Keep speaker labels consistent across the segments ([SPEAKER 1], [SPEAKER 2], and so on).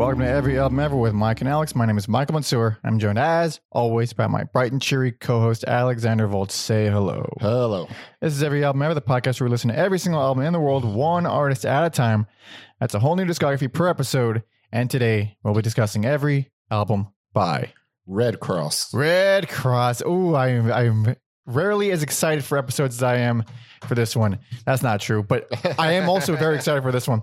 [SPEAKER 1] Welcome to Every Album Ever with Mike and Alex. My name is Michael Mansour. I'm joined as always by my bright and cheery co-host Alexander Volt. Say hello.
[SPEAKER 2] Hello.
[SPEAKER 1] This is Every Album Ever, the podcast where we listen to every single album in the world, one artist at a time. That's a whole new discography per episode. And today we'll be discussing every album by
[SPEAKER 2] Redd Kross.
[SPEAKER 1] Redd Kross. Oh, I'm I'm rarely as excited for episodes as I am for this one. That's not true, but I am also very excited for this one.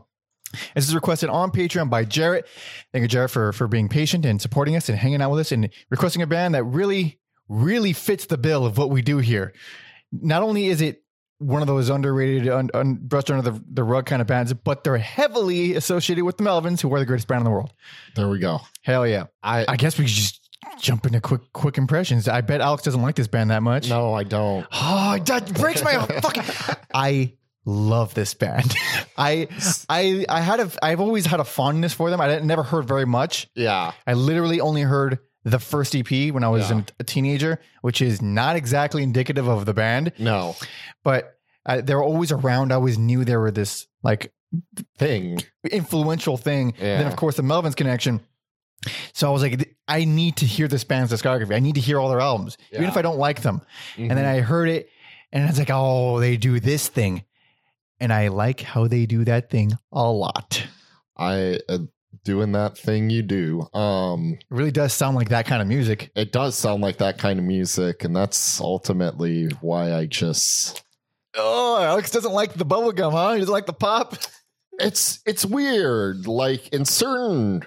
[SPEAKER 1] This is requested on Patreon by Jarrett. Thank you, Jarrett, for for being patient and supporting us and hanging out with us and requesting a band that really, really fits the bill of what we do here. Not only is it one of those underrated, un, un, brushed under the, the rug kind of bands, but they're heavily associated with the Melvins, who are the greatest band in the world.
[SPEAKER 2] There we go.
[SPEAKER 1] Hell yeah!
[SPEAKER 2] I,
[SPEAKER 1] I guess we should just jump into quick quick impressions. I bet Alex doesn't like this band that much.
[SPEAKER 2] no, I don't.
[SPEAKER 1] Oh, that breaks my fucking. I love this band. I I I had a I've always had a fondness for them. I didn't, never heard very much.
[SPEAKER 2] Yeah.
[SPEAKER 1] I literally only heard the first EP when I was
[SPEAKER 2] Yeah.
[SPEAKER 1] a teenager, which is not exactly indicative of the band,
[SPEAKER 2] No.
[SPEAKER 1] but I, they were always around. I always knew they were this like
[SPEAKER 2] Thing.
[SPEAKER 1] influential thing.
[SPEAKER 2] Yeah.
[SPEAKER 1] Then of course the Melvins connection. So I was like, I need to hear this band's discography. I need to hear all their albums, even if I don't like them.
[SPEAKER 2] Mhm.
[SPEAKER 1] And then I heard it, and I was like, oh, they do this thing, and I like how they do that thing a lot.
[SPEAKER 2] I uh, doing that thing you do. Um,
[SPEAKER 1] It really does sound like that kind of music.
[SPEAKER 2] it does sound like that kind of music, and that's ultimately why I just.
[SPEAKER 1] Oh, Alex doesn't like the bubblegum, huh? He doesn't like the pop.
[SPEAKER 2] It's it's weird. Like in certain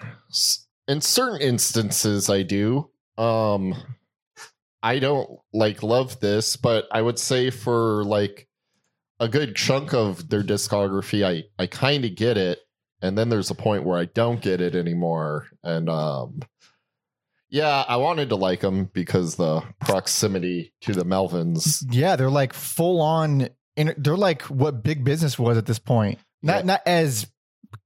[SPEAKER 2] in certain instances, I do. Um, I don't like love this, but I would say for like a good chunk of their discography, I I kind of get it, and then there's a point where I don't get it anymore, and um. Yeah, I wanted to like them because the proximity to the Melvins.
[SPEAKER 1] Yeah, they're like full on. In, they're like what big business was at this point. Not
[SPEAKER 2] Yeah.
[SPEAKER 1] not as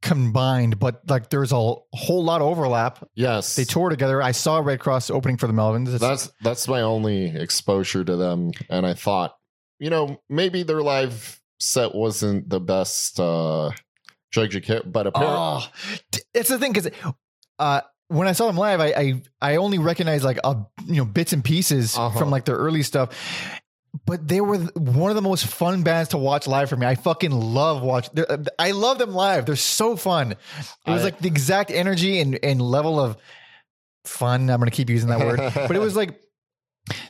[SPEAKER 1] combined, but like there's a whole lot of overlap.
[SPEAKER 2] Yes,
[SPEAKER 1] They toured together. I saw Redd Kross opening for the Melvins. It's-
[SPEAKER 2] that's that's my only exposure to them and i thought you know maybe their live set wasn't the best uh judge kit but apparently
[SPEAKER 1] Oh, the thing because uh, when I saw them live, I I, I only recognized like a you know bits and pieces
[SPEAKER 2] Uh-huh.
[SPEAKER 1] from like their early stuff. But they were one of the most fun bands to watch live for me. I fucking love watch. uh, I love them live. They're so fun. It was
[SPEAKER 2] I-
[SPEAKER 1] like the exact energy and, and level of fun. I'm going to keep using that word, but it was like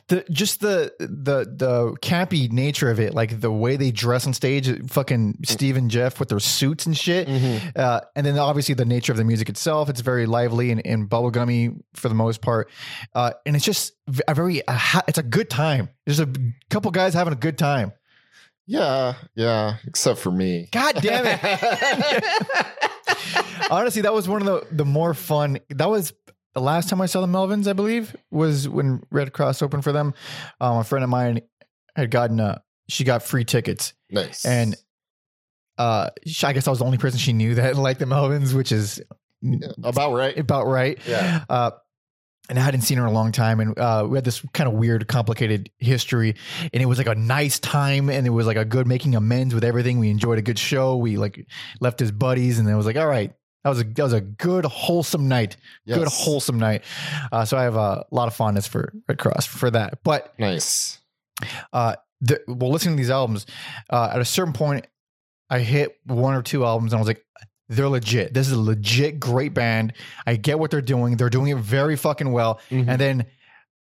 [SPEAKER 1] the just the the the campy nature of it, like the way they dress on stage. Fucking Steve and Jeff with their suits and shit.
[SPEAKER 2] Mhm.
[SPEAKER 1] Uh, and then obviously the nature of the music itself, it's very lively and, and bubblegummy for the most part. Uh, and it's just a very, a ha- it's a good time. There's a couple guys having a good time.
[SPEAKER 2] yeah yeah except for me
[SPEAKER 1] God damn it. Honestly, that was one of the, the more fun. That was the last time I saw the Melvins, I believe, was when Redd Kross opened for them. Um, a friend of mine had gotten, uh, she got free tickets
[SPEAKER 2] nice
[SPEAKER 1] and uh, she, I guess I was the only person she knew that liked the Melvins, which is
[SPEAKER 2] about right
[SPEAKER 1] about right.
[SPEAKER 2] Yeah.
[SPEAKER 1] Uh, and I hadn't seen her in a long time, and uh, we had this kind of weird, complicated history, and it was like a nice time, and it was like a good making amends with everything. We enjoyed a good show. We like left as buddies, and then it was like, all right, that was a that was a good, wholesome night. Good, wholesome night. Uh, so I have a lot of fondness for Redd Kross for that. But
[SPEAKER 2] nice
[SPEAKER 1] uh, the, well, listening to these albums, uh, at a certain point, I hit one or two albums and I was like, they're legit. This is a legit great band. I get what they're doing. They're doing it very fucking well.
[SPEAKER 2] Mhm.
[SPEAKER 1] And then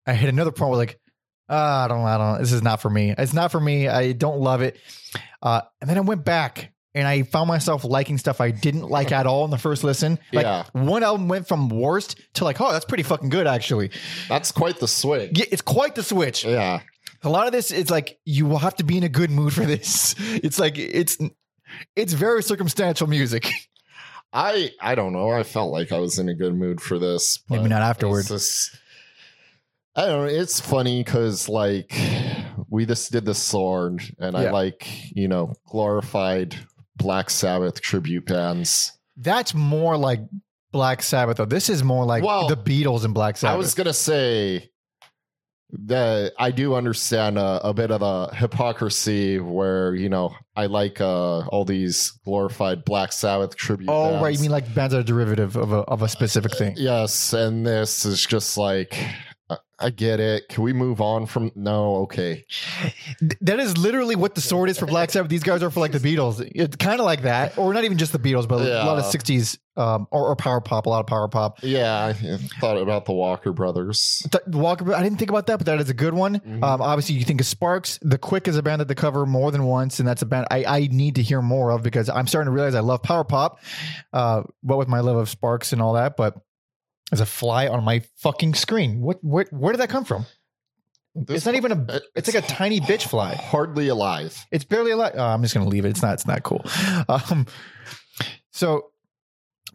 [SPEAKER 1] I hit another point where like, ah, I don't, I don't, this is not for me. It's not for me. I don't love it. Uh, and then I went back and I found myself liking stuff I didn't like at all in the first listen. Like
[SPEAKER 2] Yeah.
[SPEAKER 1] one album went from worst to like, oh, that's pretty fucking good actually.
[SPEAKER 2] that's quite the switch.
[SPEAKER 1] Yeah, It's quite the switch
[SPEAKER 2] yeah
[SPEAKER 1] a lot of this is like you will have to be in a good mood for this. It's like it's it's very circumstantial music.
[SPEAKER 2] i i don't know i felt like i was in a good mood for this
[SPEAKER 1] Maybe not afterwards.
[SPEAKER 2] just- I don't know. It's funny because like we just did the sword, and
[SPEAKER 1] Yeah.
[SPEAKER 2] I like you know glorified Black Sabbath tribute bands.
[SPEAKER 1] That's more like Black Sabbath though. This is more like
[SPEAKER 2] Well,
[SPEAKER 1] the Beatles and Black Sabbath.
[SPEAKER 2] I was gonna say the I do understand a, a bit of the hypocrisy where you know I like uh, all these glorified Black Sabbath tribute.
[SPEAKER 1] Oh,
[SPEAKER 2] bands.
[SPEAKER 1] right. You mean like bands are derivative of a, of a specific thing?
[SPEAKER 2] yes, and this is just like I- get it. Can we move on from? No, okay.
[SPEAKER 1] That is literally what the sword is for Black Sabbath. These guys are for like the Beatles. It's kind of like that, or not even just the Beatles, but a lot of '60s um, or, or power pop. A lot of power pop.
[SPEAKER 2] Yeah, I thought about the Walker Brothers.
[SPEAKER 1] Th- Walker, I didn't think about that, but that is a good one.
[SPEAKER 2] Mhm.
[SPEAKER 1] Um, obviously, you think of Sparks. The Quick is a band that they cover more than once, and that's a band I, I need to hear more of because I'm starting to realize I love power pop. Uh, what with my love of Sparks and all that, but there's a fly on my fucking screen. What? What? Where did that come from? it's not even a. It's like a tiny bitch fly.
[SPEAKER 2] hardly alive.
[SPEAKER 1] It's barely alive. Oh, I'm just gonna leave it. It's not. It's not cool. Um, so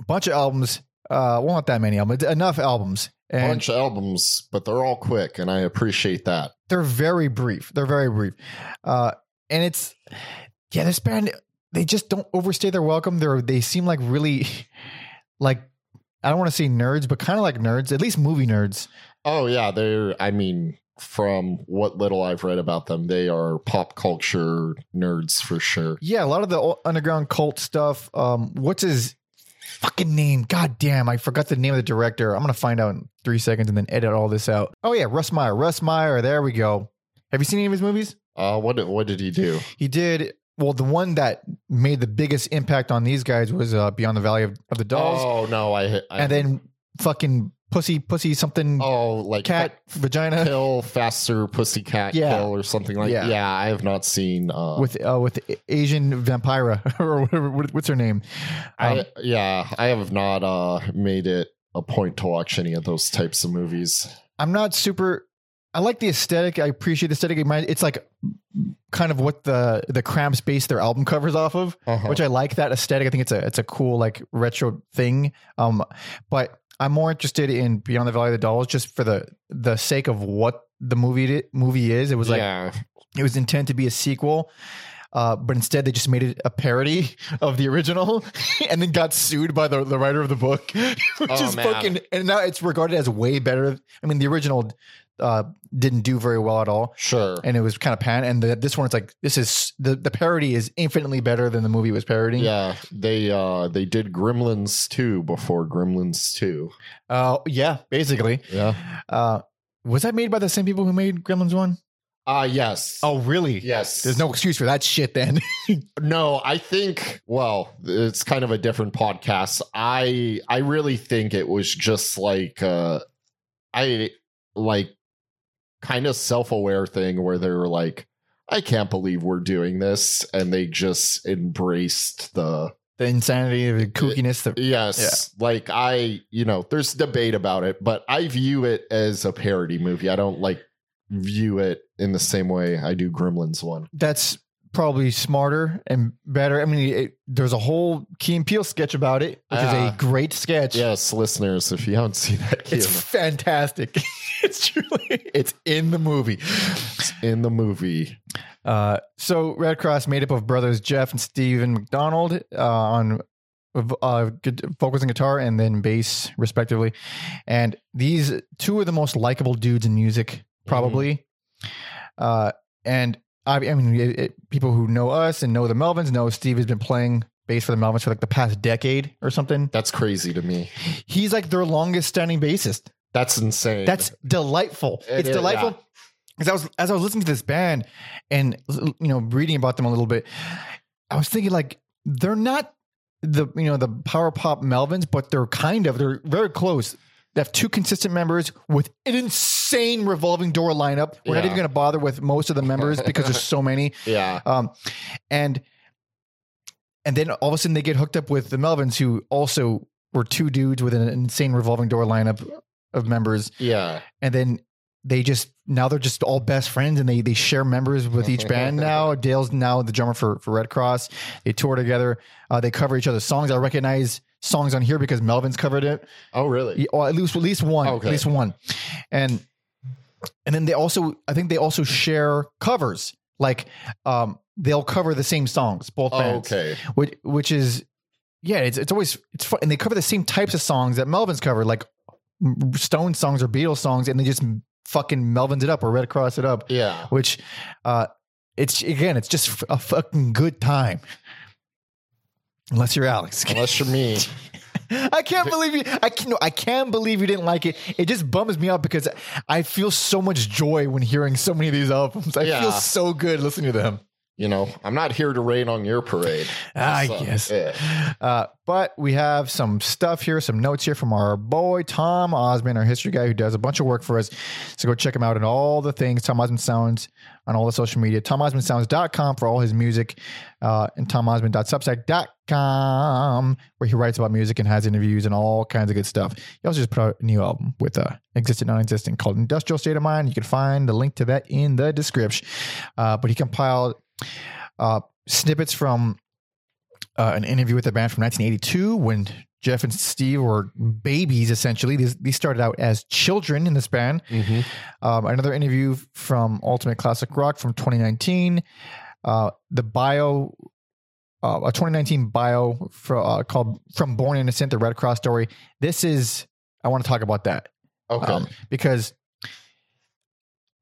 [SPEAKER 1] bunch of albums. Uh, well, not that many albums. Enough albums, and
[SPEAKER 2] Bunch of albums, but they're all quick, and I appreciate that.
[SPEAKER 1] they're very brief. They're very brief. Uh, and it's yeah, this band they just don't overstay their welcome. They're they seem like really like I don't want to say nerds, but kind of like nerds, at least movie nerds.
[SPEAKER 2] Oh yeah, they're. I mean, from what little I've read about them, they are pop culture nerds for sure.
[SPEAKER 1] Yeah, a lot of the underground cult stuff. Um, what's his fucking name? God damn, I forgot the name of the director. I'm gonna find out in three seconds and then edit all this out. Oh yeah, Russ Meyer. Russ Meyer. There we go. Have you seen any of his movies?
[SPEAKER 2] Uh, what did what did he do?
[SPEAKER 1] He did. Well, the one that made the biggest impact on these guys was uh, Beyond the Valley of, of the Dolls,
[SPEAKER 2] Oh no, I, I
[SPEAKER 1] and then fucking pussy, pussy, something,
[SPEAKER 2] oh like
[SPEAKER 1] cat, vagina,
[SPEAKER 2] kill faster pussycat
[SPEAKER 1] Yeah.
[SPEAKER 2] kill or something like
[SPEAKER 1] Yeah.
[SPEAKER 2] yeah. I have not seen. Uh,
[SPEAKER 1] with uh, with Asian vampira or whatever. What's her name? Um,
[SPEAKER 2] I yeah, I have not uh made it a point to watch any of those types of movies.
[SPEAKER 1] I'm not super. I like the aesthetic. I appreciate the aesthetic. It's like kind of what the the Cramps base their album covers off of,
[SPEAKER 2] Uh-huh.
[SPEAKER 1] which I like that aesthetic. I think it's a it's a cool like retro thing. Um, but I'm more interested in Beyond the Valley of the Dolls just for the the sake of what the movie movie is. It was like
[SPEAKER 2] yeah,
[SPEAKER 1] it was intended to be a sequel. Uh, but instead, they just made it a parody of the original, and then got sued by the, the writer of the book, which
[SPEAKER 2] Oh,
[SPEAKER 1] is
[SPEAKER 2] man.
[SPEAKER 1] fucking. And now it's regarded as way better. I mean, the original uh, didn't do very well at all,
[SPEAKER 2] sure.
[SPEAKER 1] and it was kind of pan. And the, this one, it's like this is the the parody is infinitely better than the movie was parodying.
[SPEAKER 2] Yeah, they uh they did Gremlins 2 before Gremlins 2.
[SPEAKER 1] Uh, yeah, basically.
[SPEAKER 2] Yeah.
[SPEAKER 1] Uh, was that made by the same people who made Gremlins one?
[SPEAKER 2] Uh yes.
[SPEAKER 1] Oh, really?
[SPEAKER 2] yes.
[SPEAKER 1] There's no excuse for that shit then.
[SPEAKER 2] No, I think well, it's kind of a different podcast. I I really think it was just like uh I like kind of self-aware thing where they were like I can't believe we're doing this and they just embraced the
[SPEAKER 1] the insanity, the kookiness. The,
[SPEAKER 2] yes, like I, you know, there's debate about it, but I view it as a parody movie. I don't like view it in the same way I do Gremlins one.
[SPEAKER 1] that's probably smarter and better. I mean, it, there's a whole Key and Peele sketch about it, which is
[SPEAKER 2] Ah.
[SPEAKER 1] a great sketch.
[SPEAKER 2] Yes, listeners, if you haven't seen that,
[SPEAKER 1] It's fantastic. it's truly, it's in the movie.
[SPEAKER 2] in the movie.
[SPEAKER 1] Uh, so Red Cross made up of brothers Jeff and Steven McDonald uh, on uh, gu- vocals and guitar and then bass respectively. And these two are the most likable dudes in music, probably. Uh, and I, mean, it, it- people who know us and know the Melvins know Steve has been playing bass for the Melvins for like the past decade or something.
[SPEAKER 2] That's crazy to me.
[SPEAKER 1] He's like their longest standing bassist.
[SPEAKER 2] That's insane.
[SPEAKER 1] That's delightful.
[SPEAKER 2] It
[SPEAKER 1] it's
[SPEAKER 2] is,
[SPEAKER 1] delightful
[SPEAKER 2] yeah.
[SPEAKER 1] because I was as I was listening to this band and you know reading about them a little bit, I was thinking like they're not the you know the power pop Melvins, but they're kind of they're very close. They have two consistent members with an insane revolving door lineup. We're not
[SPEAKER 2] Yeah.
[SPEAKER 1] even going to bother with most of the members because there's so many.
[SPEAKER 2] yeah.
[SPEAKER 1] Um, and and then all of a sudden they get hooked up with the Melvins, who also were two dudes with an insane revolving door lineup of members
[SPEAKER 2] Yeah.
[SPEAKER 1] and then they just now they're just all best friends and they they share members with each band now dale's now the drummer for for redd kross they tour together uh, they cover each other's songs i recognize songs on here because melvin's covered it
[SPEAKER 2] Oh, really?
[SPEAKER 1] Or at least at least one
[SPEAKER 2] Okay.
[SPEAKER 1] at least one and and then they also i think they also share covers like um they'll cover the same songs both
[SPEAKER 2] Oh,
[SPEAKER 1] bands
[SPEAKER 2] okay.
[SPEAKER 1] which which is yeah it's it's always it's fun and they cover the same types of songs that melvin's covered, like Stone songs or Beatles songs, and they just fucking Melvin's it up or Redd Kross it up,
[SPEAKER 2] Yeah.
[SPEAKER 1] which uh, it's again, it's just a fucking good time. Unless you're Alex.
[SPEAKER 2] Unless you're me.
[SPEAKER 1] I can't believe you. I can. I can't believe you didn't like it. It just bums me out because I feel so much joy when hearing so many of these albums. I
[SPEAKER 2] Yeah.
[SPEAKER 1] feel so good listening to them.
[SPEAKER 2] You know, I'm not here to rain on your parade.
[SPEAKER 1] I
[SPEAKER 2] So,
[SPEAKER 1] guess.
[SPEAKER 2] yeah.
[SPEAKER 1] Uh, but we have some stuff here, some notes here from our boy Tom Osmond, our history guy who does a bunch of work for us. So go check him out and all the things. Tom Osmond Sounds on all the social media. TomOsmondSounds.com for all his music, uh, and TomOsmond.substack.com where he writes about music and has interviews and all kinds of good stuff. He also just put out a new album with uh, existent, non-existent called Industrial State of Mind. You can find the link to that in the description. Uh, but he compiled uh, snippets from uh, an interview with the band from 1982 when Jeff and Steve were babies, essentially. These, these started out as children in this band.
[SPEAKER 2] Mhm.
[SPEAKER 1] Um, another interview from Ultimate Classic Rock from 2019. Uh, the bio, uh, a 2019 bio for, uh, called From Born Innocent, the Redd Kross story. This is, I want to talk about that
[SPEAKER 2] Okay.
[SPEAKER 1] um, because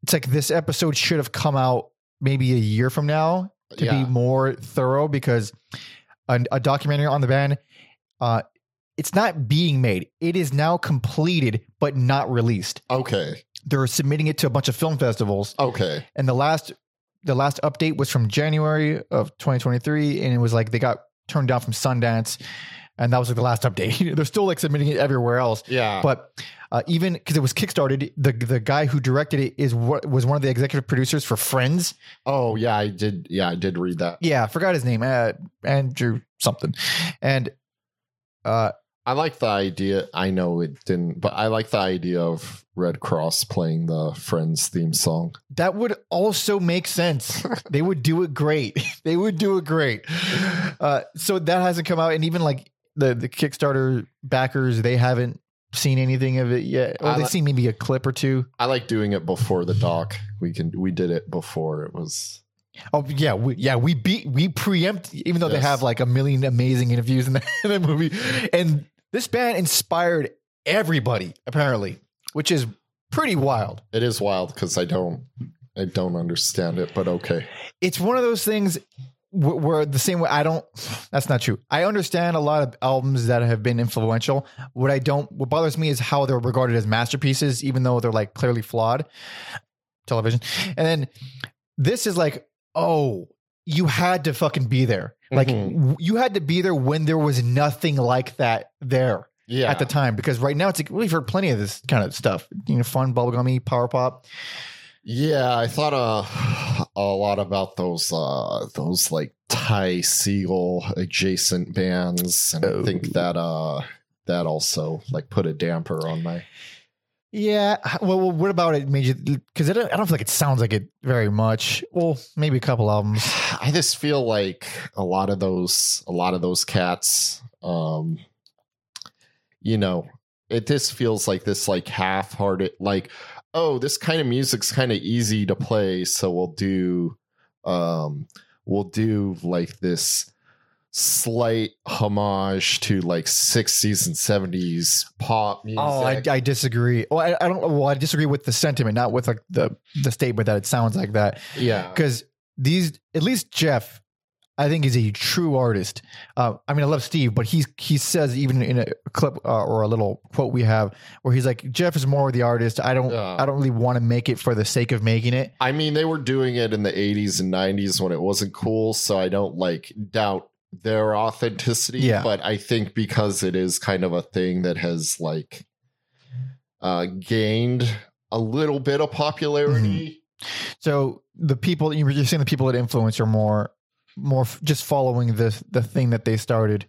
[SPEAKER 1] it's like this episode should have come out maybe a year from now to
[SPEAKER 2] yeah.
[SPEAKER 1] be more thorough because a, a documentary on the band uh it's not being made it is now completed but not released
[SPEAKER 2] okay.
[SPEAKER 1] they're submitting it to a bunch of film festivals
[SPEAKER 2] Okay.
[SPEAKER 1] and the last the last update was from january of 2023 and it was like they got turned down from sundance and that was like the last update they're still like submitting it everywhere else
[SPEAKER 2] Yeah.
[SPEAKER 1] but uh, even because it was kickstarted, the the guy who directed it is what was one of the executive producers for Friends.
[SPEAKER 2] oh yeah, I did. Yeah, I did read that.
[SPEAKER 1] Yeah, I forgot his name, uh, Andrew something, and uh,
[SPEAKER 2] I like the idea. I know it didn't, but I like the idea of Redd Kross playing the Friends theme song.
[SPEAKER 1] that would also make sense. they would do it great. they would do it great. Uh, so that hasn't come out, and even like the the Kickstarter backers, they haven't seen anything of it yet. Or
[SPEAKER 2] I
[SPEAKER 1] they've
[SPEAKER 2] li-
[SPEAKER 1] seen maybe a clip or two.
[SPEAKER 2] I like doing it before the doc. We can. We did it before it was.
[SPEAKER 1] Oh yeah, we, yeah, we beat we preempt even though they have like a million amazing interviews in the, in the movie, and this band inspired everybody apparently, which is pretty wild.
[SPEAKER 2] It is wild because I don't. I don't understand it, but okay.
[SPEAKER 1] It's one of those things where the same way I don't. That's not true. I understand a lot of albums that have been influential. What I don't, what bothers me is how they're regarded as masterpieces, even though they're like clearly flawed. Television, and then this is like, oh, you had to fucking be there. Like
[SPEAKER 2] Mhm.
[SPEAKER 1] you had to be there when there was nothing like that there
[SPEAKER 2] Yeah.
[SPEAKER 1] at the time. Because right now it's like we've heard plenty of this kind of stuff. You know, fun, bubblegummy, power pop.
[SPEAKER 2] Yeah, I thought uh, a lot about those uh, those like Ty Segall adjacent bands, and I think
[SPEAKER 1] Oh.
[SPEAKER 2] that uh, that also like put a damper on my.
[SPEAKER 1] Yeah. Well, well what about it made you? Because I don't, I don't feel like it sounds like it very much. Well, maybe a couple albums.
[SPEAKER 2] I just feel like a lot of those a lot of those cats, um, you know, it just feels like this like half-hearted like oh this kind of music's kind of easy to play so we'll do um we'll do like this slight homage to like 60s and 70s pop music
[SPEAKER 1] Oh, I, I disagree. Well, I, I don't. Well, I disagree with the sentiment, not with like the the statement that it sounds like that.
[SPEAKER 2] yeah
[SPEAKER 1] Because these, at least Jeff, I think he's a true artist. Uh, I mean, I love Steve, but he's he says even in a clip uh, or a little quote we have where he's like, Jeff is more the artist. I don't.
[SPEAKER 2] Yeah.
[SPEAKER 1] I don't really want to make it for the sake of making it.
[SPEAKER 2] I mean, they were doing it in the 80s and 90s when it wasn't cool, so I don't like doubt their authenticity.
[SPEAKER 1] Yeah.
[SPEAKER 2] But I think because it is kind of a thing that has like uh gained a little bit of popularity.
[SPEAKER 1] So the people you were just saying the people that influence are more more f- just following the the thing that they started.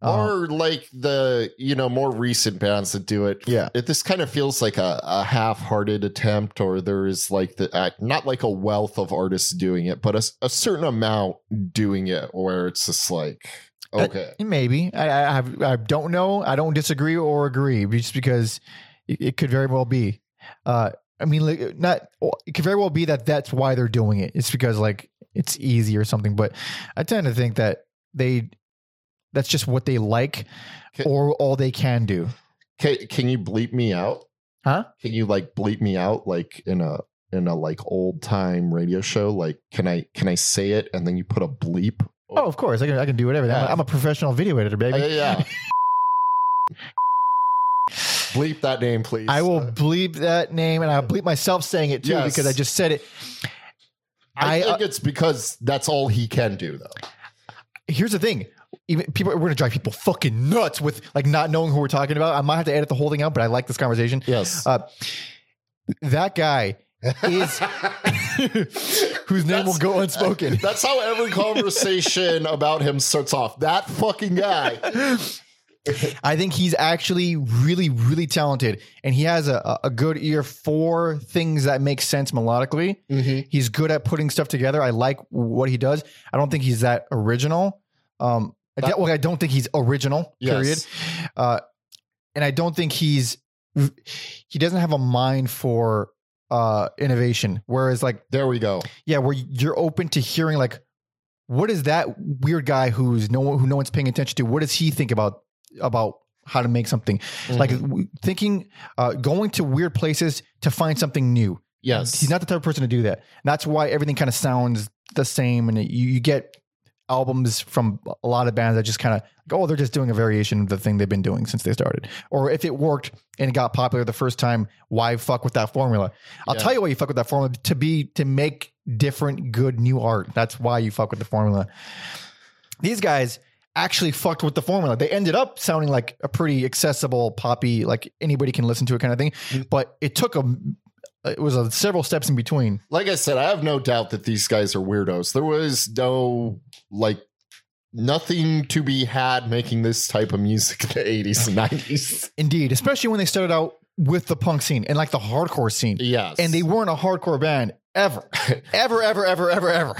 [SPEAKER 1] Uh,
[SPEAKER 2] Or like the you know more recent bands that do it.
[SPEAKER 1] Yeah.
[SPEAKER 2] it this kind of feels like a, a half-hearted attempt, or there is like the uh, not like a wealth of artists doing it, but a, a certain amount doing it, where it's just like
[SPEAKER 1] Uh,
[SPEAKER 2] okay,
[SPEAKER 1] maybe I, I I don't know. I don't disagree or agree just because it, it could very well be. Uh, I mean, like not. It could very well be that that's why they're doing it. It's because like it's easy or something. But I tend to think that they that's just what they like
[SPEAKER 2] Okay.
[SPEAKER 1] or all they can do.
[SPEAKER 2] can, can you bleep me out?
[SPEAKER 1] Huh?
[SPEAKER 2] Can you like bleep me out like in a in a like old time radio show? Like, can I can I say it and then you put a bleep?
[SPEAKER 1] Oh, of course. I can, I can do whatever. I'm, a,
[SPEAKER 2] Yeah.
[SPEAKER 1] I'm a professional video editor, baby.
[SPEAKER 2] Uh, yeah. bleep that name, please.
[SPEAKER 1] I will bleep that name and I'll bleep myself saying it too
[SPEAKER 2] Yes.
[SPEAKER 1] because I just said it.
[SPEAKER 2] I,
[SPEAKER 1] I,
[SPEAKER 2] think it's because that's all he can do, though.
[SPEAKER 1] Here's the thing. Even people, we're gonna drive people fucking nuts with like not knowing who we're talking about. I might have to edit the whole thing out, but I like this conversation.
[SPEAKER 2] Yes.
[SPEAKER 1] Uh, that guy is whose name will go unspoken.
[SPEAKER 2] That's how every conversation about him starts off. That fucking guy.
[SPEAKER 1] I think he's actually really, really talented, and he has a, a good ear for things that make sense melodically. He's good at putting stuff together. I like what he does. I don't think he's that original. Um, I,
[SPEAKER 2] That-
[SPEAKER 1] don't- well, I don't think he's original. Period. Uh, and I don't think he's he doesn't have a mind for uh innovation. Whereas, like,
[SPEAKER 2] There we go.
[SPEAKER 1] yeah, where you're open to hearing like, what is that weird guy who's no one who no one's paying attention to? What does he think about about how to make something? Like
[SPEAKER 2] Mhm.
[SPEAKER 1] w- thinking, uh, going to weird places to find something new.
[SPEAKER 2] yes.
[SPEAKER 1] He's not the type of person to do that. And that's why everything kind of sounds the same, and you, you get albums from a lot of bands that just kind of oh they're just doing a variation of the thing they've been doing since they started or if it worked and it got popular the first time why fuck with that formula i'll
[SPEAKER 2] Yeah.
[SPEAKER 1] tell you why you fuck with that formula to be to make different good new art that's why you fuck with the formula these guys actually fucked with the formula they ended up sounding like a pretty accessible poppy like anybody can listen to it kind of thing
[SPEAKER 2] Mm.
[SPEAKER 1] but it took a it was a, several steps in between
[SPEAKER 2] like I said, I have no doubt that these guys are weirdos. There was no like nothing to be had making this type of music in the 80s and 90s.
[SPEAKER 1] Indeed, especially when they started out with the punk scene and like the hardcore scene.
[SPEAKER 2] Yes.
[SPEAKER 1] And they weren't a hardcore band ever, ever, ever, ever, ever, ever.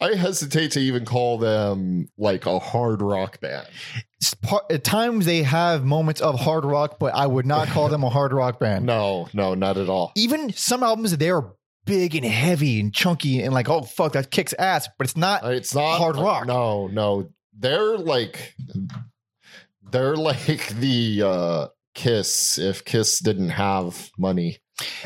[SPEAKER 2] I hesitate to even call them like a hard rock band.
[SPEAKER 1] Part- At times they have moments of hard rock, but I would not call them a hard rock band.
[SPEAKER 2] No, no, not at all.
[SPEAKER 1] Even some albums, they're big and heavy and chunky and like, oh, fuck, that kicks ass, but it's not.
[SPEAKER 2] Uh, It's not
[SPEAKER 1] Hard rock.
[SPEAKER 2] No, no. They're like they're like the uh Kiss if Kiss didn't have money.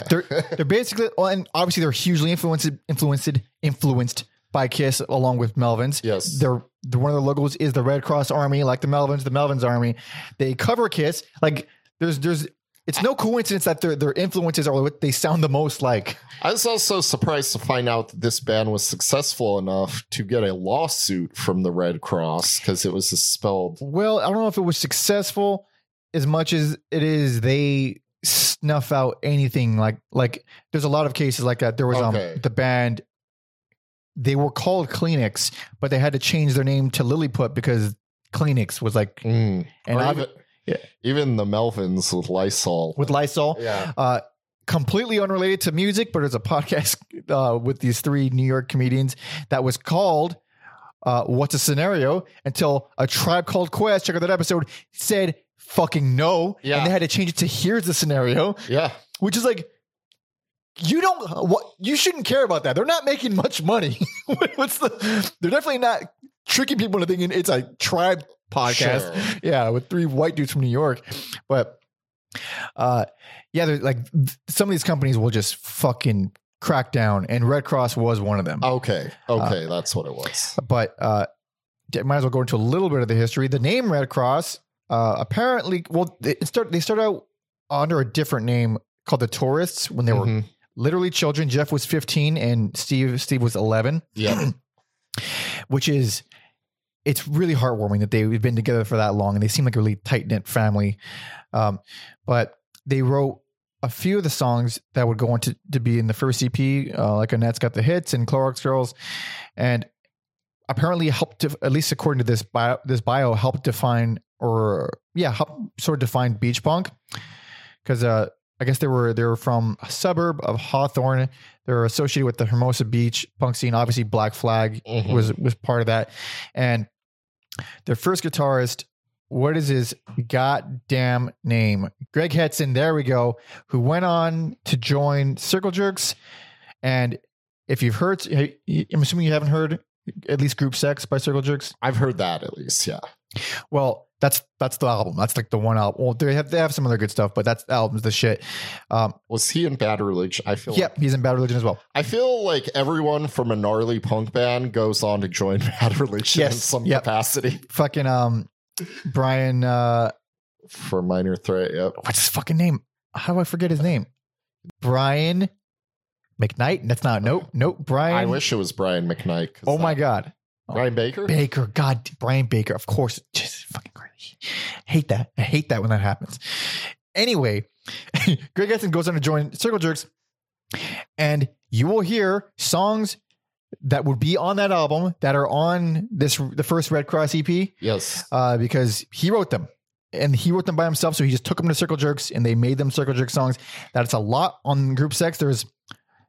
[SPEAKER 1] They're, they're basically, well, and obviously they're hugely influenced, influenced, influenced by Kiss along with Melvins.
[SPEAKER 2] yes.
[SPEAKER 1] They're, they're one of their logos is the Red Cross Army, like the Melvins, the Melvins Army. They cover Kiss. Like there's there's it's no coincidence that their their influences are what they sound the most like.
[SPEAKER 2] I was also surprised to find out that this band was successful enough to get a lawsuit from the Red Cross because it was spelled.
[SPEAKER 1] Well, I don't know if it was successful as much as it is they snuff out anything like like there's a lot of cases like that. There was
[SPEAKER 2] Okay.
[SPEAKER 1] um the band they were called Kleenex, but they had to change their name to Lilliput because Kleenex was like
[SPEAKER 2] Mm.
[SPEAKER 1] and I've-
[SPEAKER 2] even,
[SPEAKER 1] yeah.
[SPEAKER 2] even the Melvins with Lysol.
[SPEAKER 1] with Lysol.
[SPEAKER 2] yeah.
[SPEAKER 1] Uh, completely unrelated to music, but it's a podcast uh, with these three New York comedians that was called uh, "What's a Scenario?" Until a tribe called Quest, check out that episode, said "fucking no,"
[SPEAKER 2] Yeah.
[SPEAKER 1] and they had to change it to "Here's the scenario,"
[SPEAKER 2] Yeah.
[SPEAKER 1] which is like. You don't what you shouldn't care about that. They're not making much money. What's the they're definitely not tricking people into thinking it's a tribe podcast
[SPEAKER 2] Sure.
[SPEAKER 1] yeah, with three white dudes from New York. But uh yeah, they're like some of these companies will just fucking crack down, and Red Cross was one of them.
[SPEAKER 2] Okay. Okay. that's what it was.
[SPEAKER 1] But uh might as well go into a little bit of the history. The name Red Cross uh apparently well it start they started out under a different name called the Tourists when they were
[SPEAKER 2] Mhm.
[SPEAKER 1] literally children. Jeff was 15 and Steve Steve was 11
[SPEAKER 2] Yeah.
[SPEAKER 1] which is it's really heartwarming that they've been together for that long and they seem like a really tight knit family. Um, but they wrote a few of the songs that would go on to, to be in the first EP, uh, like Annette's Got the Hits and Clorox Girls, and apparently helped to, at least according to this bio, this bio helped define or yeah sort of defined beach punk because uh, I guess they were they were from a suburb of Hawthorne. They're associated with the Hermosa Beach punk scene. Obviously, Black Flag
[SPEAKER 2] Mhm.
[SPEAKER 1] was was part of that. And their first guitarist, what is his goddamn name? Greg Hetson. There we go. Who went on to join Circle Jerks. And if you've heard, I'm assuming you haven't heard at least Group Sex by Circle Jerks.
[SPEAKER 2] I've heard that at least. Yeah.
[SPEAKER 1] Well, That's that's the album. That's like the one album. Well, they have they have some other good stuff, but that's the album's the shit. Um,
[SPEAKER 2] Was he in Bad Religion? I feel
[SPEAKER 1] yep, he's in Bad Religion as well.
[SPEAKER 2] I feel like everyone from a gnarly punk band goes on to join Bad Religion in some
[SPEAKER 1] yep.
[SPEAKER 2] capacity.
[SPEAKER 1] Fucking um, Brian. Uh,
[SPEAKER 2] For Minor Threat, yep.
[SPEAKER 1] what's his fucking name? How do I forget his name? Brian McKnight. That's not nope nope. Brian.
[SPEAKER 2] I wish it was Brian McKnight.
[SPEAKER 1] Oh my god.
[SPEAKER 2] Brian Baker?
[SPEAKER 1] Baker, God, Brian Baker, of course, just fucking. Hate that. I hate that when that happens. Anyway, Greg Hetson goes on to join Circle Jerks, and you will hear songs that would be on that album that are on this the first Red Cross EP
[SPEAKER 2] Yes.
[SPEAKER 1] uh, because he wrote them. And he wrote them by himself, so he just took them to Circle Jerks and they made them Circle Jerk songs. That's a lot on Group Sex. There's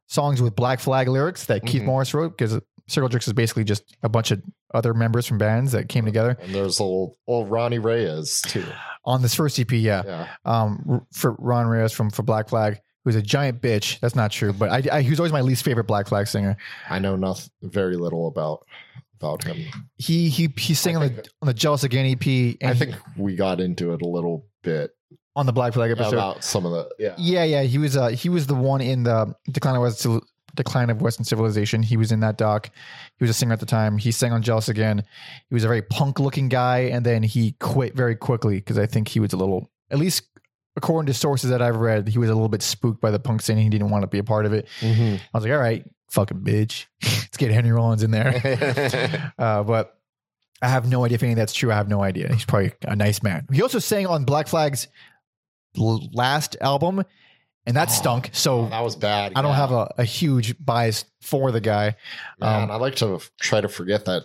[SPEAKER 1] songs with Black Flag lyrics that Keith
[SPEAKER 2] Mhm.
[SPEAKER 1] Morris wrote because Circle Jerks is basically just a bunch of other members from bands that came together
[SPEAKER 2] And there's old old Ronnie Reyes too.
[SPEAKER 1] on this first EP. Yeah,
[SPEAKER 2] Yeah.
[SPEAKER 1] um, for Ron Reyes from for Black Flag, who's a giant bitch. That's not true, but I, I he was always my least favorite Black Flag singer.
[SPEAKER 2] I know nothing very little about about him.
[SPEAKER 1] He he he sang on the on the Jealous Again EP and
[SPEAKER 2] I think we got into it a little bit
[SPEAKER 1] on the Black Flag episode.
[SPEAKER 2] about some of the yeah.
[SPEAKER 1] Yeah, yeah, he was uh he was the one in the Decline of West Decline of Western Civilization. He was in that doc. He was a singer at the time. He sang on Jealous Again. He was a very punk looking guy, and then he quit very quickly because I think he was a little, at least according to sources that I've read, he was a little bit spooked by the punk scene. He didn't want to be a part of it.
[SPEAKER 2] Mhm.
[SPEAKER 1] I was like, all right, fucking bitch, let's get Henry Rollins in there. uh, but I have no idea if any of that's true. I have no idea. He's probably a nice man. He also sang on Black Flag's last album, and that
[SPEAKER 2] Oh,
[SPEAKER 1] stunk. So
[SPEAKER 2] that was bad.
[SPEAKER 1] I don't
[SPEAKER 2] yeah.
[SPEAKER 1] have a, a huge bias for the guy.
[SPEAKER 2] Man,
[SPEAKER 1] um,
[SPEAKER 2] I like to f- try to forget that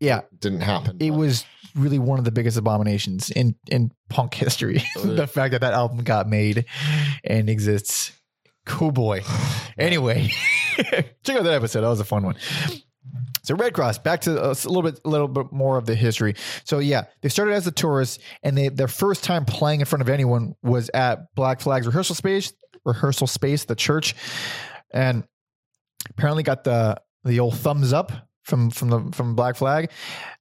[SPEAKER 1] Yeah,
[SPEAKER 2] didn't happen.
[SPEAKER 1] it
[SPEAKER 2] but-
[SPEAKER 1] was really one of the biggest abominations in in punk history. the fact that that album got made and exists. Cool boy. Anyway, check out that episode. That was a fun one. So Redd Kross, back to uh, a little bit, a little bit more of the history. So yeah, they started as the tourists, and they their first time playing in front of anyone was at Black Flag's rehearsal space, rehearsal space, the church, and apparently got the the old thumbs up from from the from Black Flag.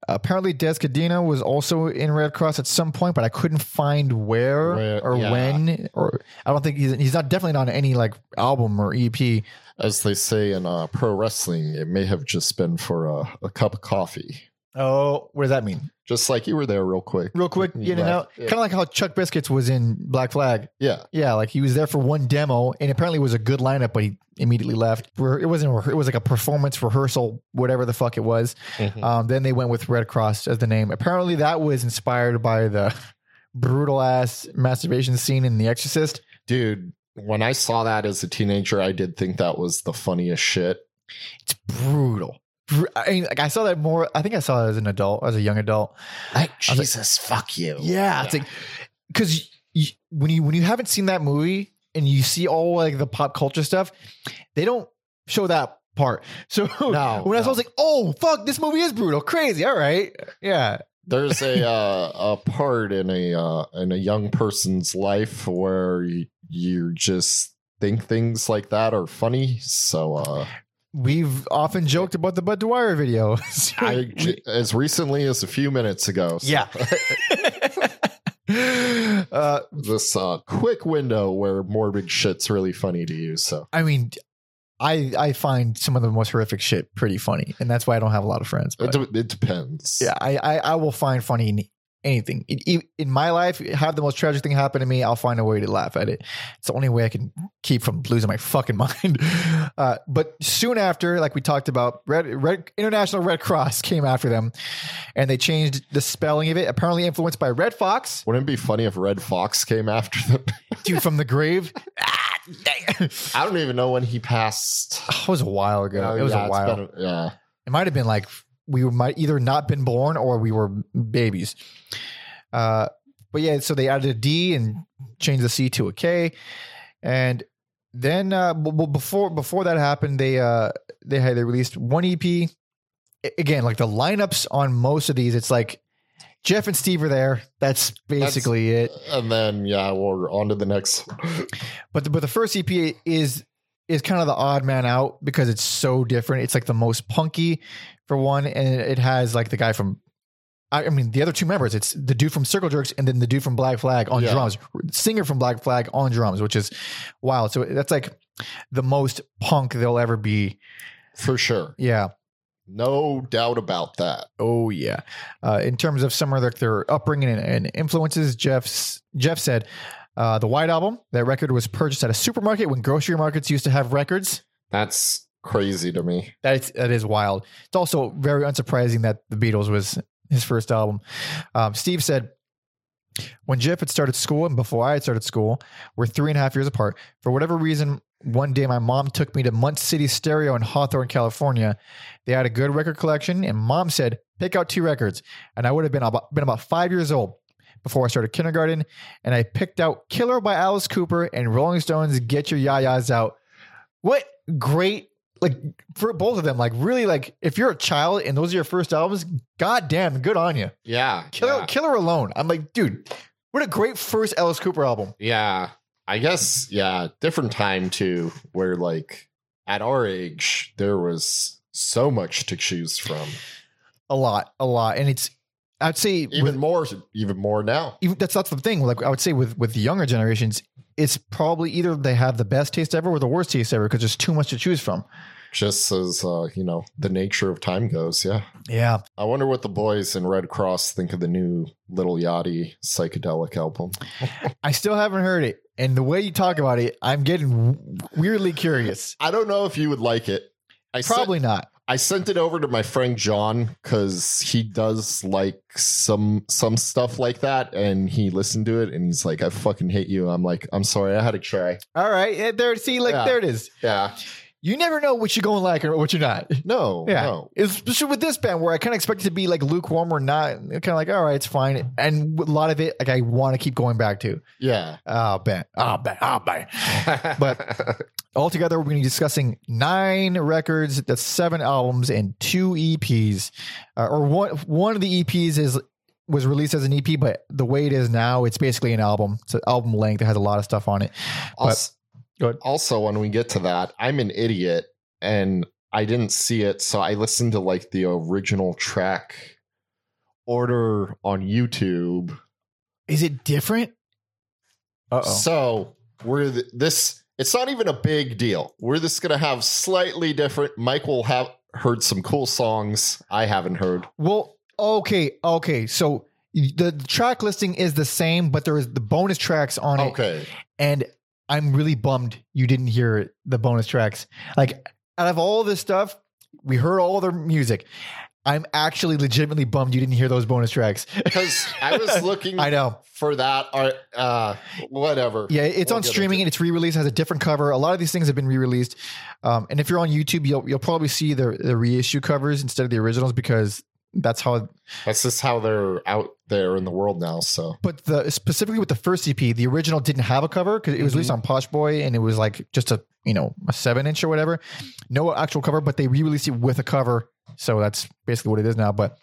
[SPEAKER 1] apparently, Dez Cadena was also in Red Cross at some point, but I couldn't find where,
[SPEAKER 2] Where-
[SPEAKER 1] or
[SPEAKER 2] yeah.
[SPEAKER 1] when, or I don't think he's he's not definitely not on any like album or EP.
[SPEAKER 2] as they say in uh, pro wrestling, it may have just been for a, a cup of coffee.
[SPEAKER 1] Oh, what does that mean?
[SPEAKER 2] Just like you were there real quick.
[SPEAKER 1] Real quick,
[SPEAKER 2] You
[SPEAKER 1] in and out,
[SPEAKER 2] yeah.
[SPEAKER 1] kind of like how Chuck Biscuits was in Black Flag.
[SPEAKER 2] Yeah.
[SPEAKER 1] Yeah, like he was there for one demo, and apparently it was a good lineup, but he immediately left. Where It wasn't. It was like a performance rehearsal, whatever the fuck it was.
[SPEAKER 2] Mhm.
[SPEAKER 1] Um, then they went with Red Cross as the name. Apparently, that was inspired by the brutal ass masturbation scene in The Exorcist.
[SPEAKER 2] Dude, when I saw that as a teenager, I did think that was the funniest shit.
[SPEAKER 1] It's brutal. I mean, like I saw that more. I think I saw it as an adult, as a young adult.
[SPEAKER 2] Like,
[SPEAKER 1] was like-
[SPEAKER 2] Jesus, fuck you.
[SPEAKER 1] Yeah, it's like because when you when you haven't seen that movie and you see all like the pop culture stuff, they don't show that part. So
[SPEAKER 2] No,
[SPEAKER 1] when I saw, I was like, oh fuck, this movie is brutal, crazy. All right, yeah,
[SPEAKER 2] there's a uh, a part in a uh, in a young person's life where you, you just think things like that are funny. So uh,
[SPEAKER 1] we've often joked about the Bud Dwyer video. So
[SPEAKER 2] I
[SPEAKER 1] we-
[SPEAKER 2] as recently as a few minutes ago. so
[SPEAKER 1] yeah. uh,
[SPEAKER 2] this uh, quick window where morbid shit's really funny to you. So
[SPEAKER 1] I mean, I I find some of the most horrific shit pretty funny, and that's why I don't have a lot of friends.
[SPEAKER 2] it, it depends.
[SPEAKER 1] yeah, I, I I will find funny in anything in, my life. Have the most tragic thing happen to me, I'll find a way to laugh at it. It's the only way I can keep from losing my fucking mind. Uh, but soon after, like we talked about, Red Red International Red Cross came after them, and they changed the spelling of it. Apparently influenced by Redd Foxx,
[SPEAKER 2] Wouldn't it be funny if Redd Foxx came after them?
[SPEAKER 1] dude from the grave. ah.
[SPEAKER 2] I don't even know when he passed.
[SPEAKER 1] It was a while ago.
[SPEAKER 2] Oh,
[SPEAKER 1] it was
[SPEAKER 2] yeah,
[SPEAKER 1] a while.
[SPEAKER 2] been- yeah.
[SPEAKER 1] It might have been like we might either not been born or we were babies. Uh, but yeah, so they added a D and changed the C to a K, and then uh, b- b- before before that happened, they uh they had they released one EP. A- Again, like the lineups on most of these, it's like Jeff and Steve are there. That's basically it.
[SPEAKER 2] And then yeah, we're on to the next.
[SPEAKER 1] But the, but the first EP is is kind of the odd man out because it's so different. It's like the most punky for one, and it has like the guy from I, I mean, the other two members, it's the dude from Circle Jerks and then the dude from Black Flag on
[SPEAKER 2] Yeah.
[SPEAKER 1] drums, singer from Black Flag on drums, which is wild. So that's like the most punk they'll ever be.
[SPEAKER 2] For sure.
[SPEAKER 1] Yeah.
[SPEAKER 2] No doubt about that.
[SPEAKER 1] Oh yeah. Uh, in terms of some of their, their upbringing and, and influences, Jeff's Jeff said uh, the White Album. That record was purchased at a supermarket when grocery markets used to have records.
[SPEAKER 2] That's crazy to me.
[SPEAKER 1] That is, that is wild. It's also very unsurprising that the Beatles was his first album. Um, Steve said, when Jeff had started school and before I had started school, we're three and a half years apart. For whatever reason, one day my mom took me to Munt City Stereo in Hawthorne, California. They had a good record collection, and mom said, pick out two records. And I would have been about, been about five years old before I started kindergarten. And I picked out Killer by Alice Cooper and Rolling Stones Get Your Yayas Out. What great like for both of them, like really like if you're a child and those are your first albums, goddamn, good on you.
[SPEAKER 2] Yeah.
[SPEAKER 1] Killer
[SPEAKER 2] yeah.
[SPEAKER 1] Killer Alone. I'm like, dude, what a great first Alice Cooper album.
[SPEAKER 2] Yeah. I guess, yeah, different time too, where like at our age, there was so much to choose from.
[SPEAKER 1] A lot, a lot. And it's I'd say
[SPEAKER 2] Even
[SPEAKER 1] with,
[SPEAKER 2] more, even more now.
[SPEAKER 1] even that's that's the thing. Like I would say with with the younger generations, it's probably either they have the best taste ever or the worst taste ever because there's too much to choose from.
[SPEAKER 2] Just as, uh, you know, the nature of time goes. Yeah.
[SPEAKER 1] Yeah.
[SPEAKER 2] I wonder what the boys in Redd Kross think of the new Lil Yachty psychedelic album.
[SPEAKER 1] I still haven't heard it. And the way you talk about it, I'm getting weirdly curious.
[SPEAKER 2] I don't know if you would like it. I sent-
[SPEAKER 1] Probably not.
[SPEAKER 2] I sent it over to my friend John because he does like some some stuff like that, and he listened to it and he's like, "I fucking hate you." I'm like, "I'm sorry, I had to try."
[SPEAKER 1] All right. Yeah, There see, like
[SPEAKER 2] Yeah.
[SPEAKER 1] there it is.
[SPEAKER 2] Yeah,
[SPEAKER 1] You never know what you're going to like or what you're not.
[SPEAKER 2] no,
[SPEAKER 1] Yeah.
[SPEAKER 2] no,
[SPEAKER 1] Especially with this band where I kind of expect it to be like lukewarm or not. Kind of like, all right, it's fine. And a lot of it, like I want to keep going back to.
[SPEAKER 2] yeah.
[SPEAKER 1] Oh, bet. Oh, bet. Oh, bet. But- Altogether, we're going to be discussing nine records, that's seven albums, and two EPs. Uh, or one one of the EPs is was released as an EP, but the way it is now, it's basically an album. It's an album length. It has a lot of stuff on it.
[SPEAKER 2] also, also, when we get to that, I'm an idiot and I didn't see it, so I listened to like the original track order on YouTube.
[SPEAKER 1] Is it different? Uh oh.
[SPEAKER 2] So we're th- this. It's not even a big deal. We're just gonna have slightly different. Mike will have heard some cool songs I haven't heard.
[SPEAKER 1] Well, okay, okay. So the, the track listing is the same, but there is the bonus tracks on it,
[SPEAKER 2] Okay,
[SPEAKER 1] and I'm really bummed you didn't hear the bonus tracks. Like out of all this stuff, we heard all their music. I'm actually legitimately bummed you didn't hear those bonus tracks.
[SPEAKER 2] because I was looking
[SPEAKER 1] I know.
[SPEAKER 2] for that. Or uh, whatever.
[SPEAKER 1] Yeah, it's
[SPEAKER 2] We'll
[SPEAKER 1] on streaming
[SPEAKER 2] into
[SPEAKER 1] and it's re-released. Has a different cover. A lot of these things have been re-released. Um, and if you're on YouTube, you'll you'll probably see the the reissue covers instead of the originals because that's how
[SPEAKER 2] That's just how they're out there in the world now. So
[SPEAKER 1] But the specifically with the first EP, the original didn't have a cover because it was released on Posh Boy and it was like just a you know a seven inch or whatever, no actual cover. But they re-released it with a cover, so that's basically what it is now. But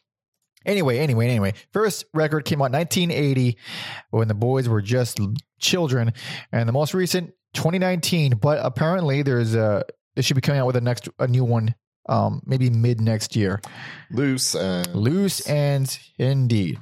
[SPEAKER 1] anyway, anyway, anyway, first record came out 1980 when the boys were just children, and the most recent 2019. But apparently, there's a they should be coming out with a next a new one. Um, maybe mid next year.
[SPEAKER 2] loose and
[SPEAKER 1] Loose and indeed.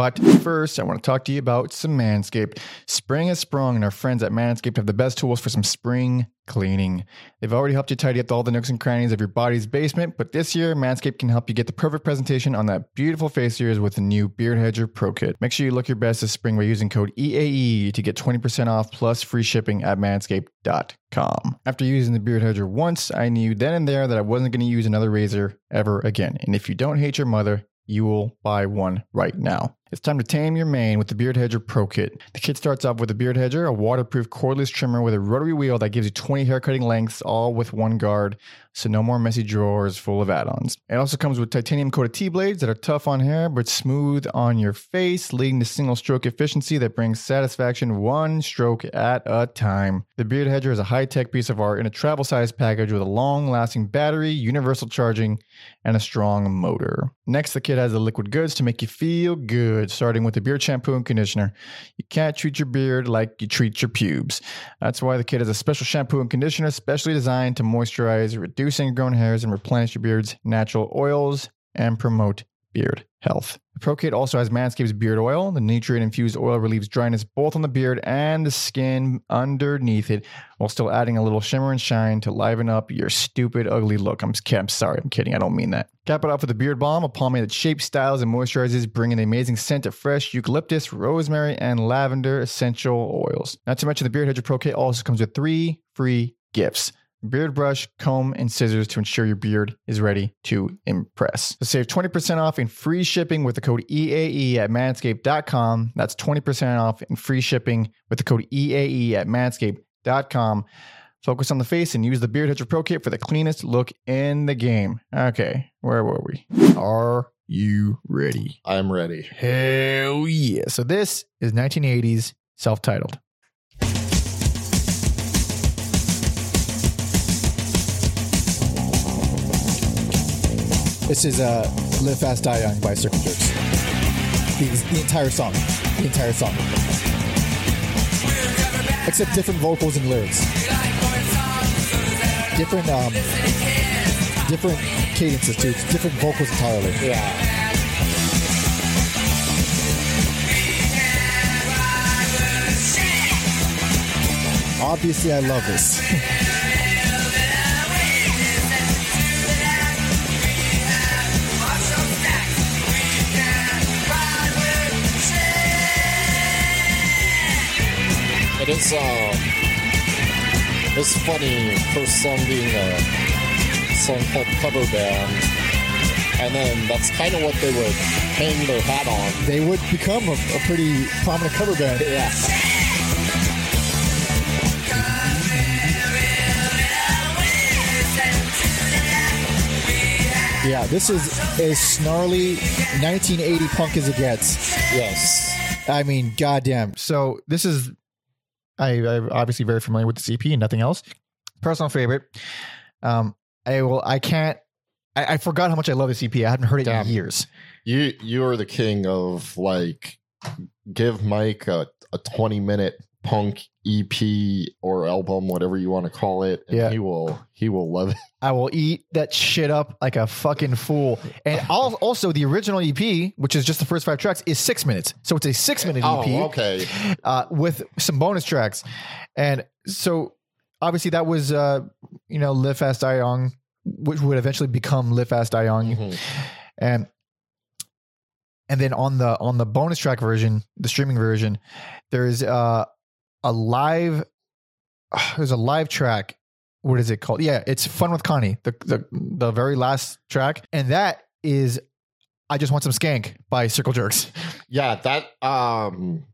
[SPEAKER 1] But first, I want to talk to you about some Manscaped. Spring has sprung, and our friends at Manscaped have the best tools for some spring cleaning. They've already helped you tidy up all the nooks and crannies of your body's basement, but this year, Manscaped can help you get the perfect presentation on that beautiful face of yours with the new Beard Hedger Pro Kit. Make sure you look your best this spring by using code EAE to get 20% off plus free shipping at manscaped.com. After using the Beard Hedger once, I knew then and there that I wasn't going to use another razor ever again. And if you don't hate your mother, you will buy one right now. It's time to tame your mane with the Beard Hedger Pro Kit. The kit starts off with a Beard Hedger, a waterproof cordless trimmer with a rotary wheel that gives you 20 hair cutting lengths, all with one guard, so no more messy drawers full of add-ons. It also comes with titanium coated T-blades that are tough on hair but smooth on your face, leading to single stroke efficiency that brings satisfaction one stroke at a time. The Beard Hedger is a high-tech piece of art in a travel-sized package with a long-lasting battery, universal charging, and a strong motor. Next, the kit has the liquid goods to make you feel good, starting with the beard shampoo and conditioner. You can't treat your beard like you treat your pubes. That's why the kit has a special shampoo and conditioner specially designed to moisturize, ingrown hairs, and replenish your beard's natural oils and promote beard health. Pro Kit also has Manscaped's beard oil. The nutrient infused oil relieves dryness both on the beard and the skin underneath it, while still adding a little shimmer and shine to liven up your stupid, ugly look. I'm, I'm sorry, I'm kidding. I don't mean that. Cap it off with a beard balm, a pomade that shapes, styles, and moisturizes, bringing an amazing scent of fresh eucalyptus, rosemary, and lavender essential oils. Not to mention, the Beard Hedger Pro Kit also comes with three free gifts beard brush, comb, and scissors to ensure your beard is ready to impress. So save 20% off in free shipping with the code EAE at manscaped.com. That's 20% off in free shipping with the code EAE at manscaped.com. Focus on the face and use the Beard Hedger Pro Kit for the cleanest look in the game. Okay, where were we? Are you ready?
[SPEAKER 2] I'm ready.
[SPEAKER 1] Hell yeah. So this is 1980s self-titled. This is uh, Live Fast Die Young by Circle Jerks. The, the entire song. The entire song. Except different vocals and lyrics. Different um different cadences too. Different vocals entirely.
[SPEAKER 2] Yeah.
[SPEAKER 1] Obviously I love this.
[SPEAKER 2] It is uh it's funny first song being a song called cover band. And then that's kind of what they would hang their hat on.
[SPEAKER 1] they would become a, a pretty prominent cover band.
[SPEAKER 2] Yeah.
[SPEAKER 1] Yeah, this is as snarly 1980 punk as it gets.
[SPEAKER 2] Yes.
[SPEAKER 1] I mean, goddamn. So this is, I, I'm obviously very familiar with the CP and nothing else. Personal favorite. Um, I will. I can't. I, I forgot how much I love the CP. I haven't heard it
[SPEAKER 2] Damn.
[SPEAKER 1] in years.
[SPEAKER 2] You you are the king of like give Mike a, a 20 minute punk EP or album, whatever you want to call it.
[SPEAKER 1] Yeah.
[SPEAKER 2] he will he will love it.
[SPEAKER 1] I will eat that shit up like a fucking fool. And I'll, also, the original EP, which is just the first five tracks, is six minutes. So it's a six minute EP.
[SPEAKER 2] Oh, okay.
[SPEAKER 1] uh, with some bonus tracks. And so obviously that was, uh, you know, Live Fast Die Young, which would eventually become Live Fast Die Young.
[SPEAKER 2] Mhm.
[SPEAKER 1] And and then on the on the bonus track version, the streaming version, there's uh, a live there's a live track. What is it called? Yeah, it's Fun with Connie, the the the very last track, and that is I just want some skank by Circle Jerks.
[SPEAKER 2] Yeah, that um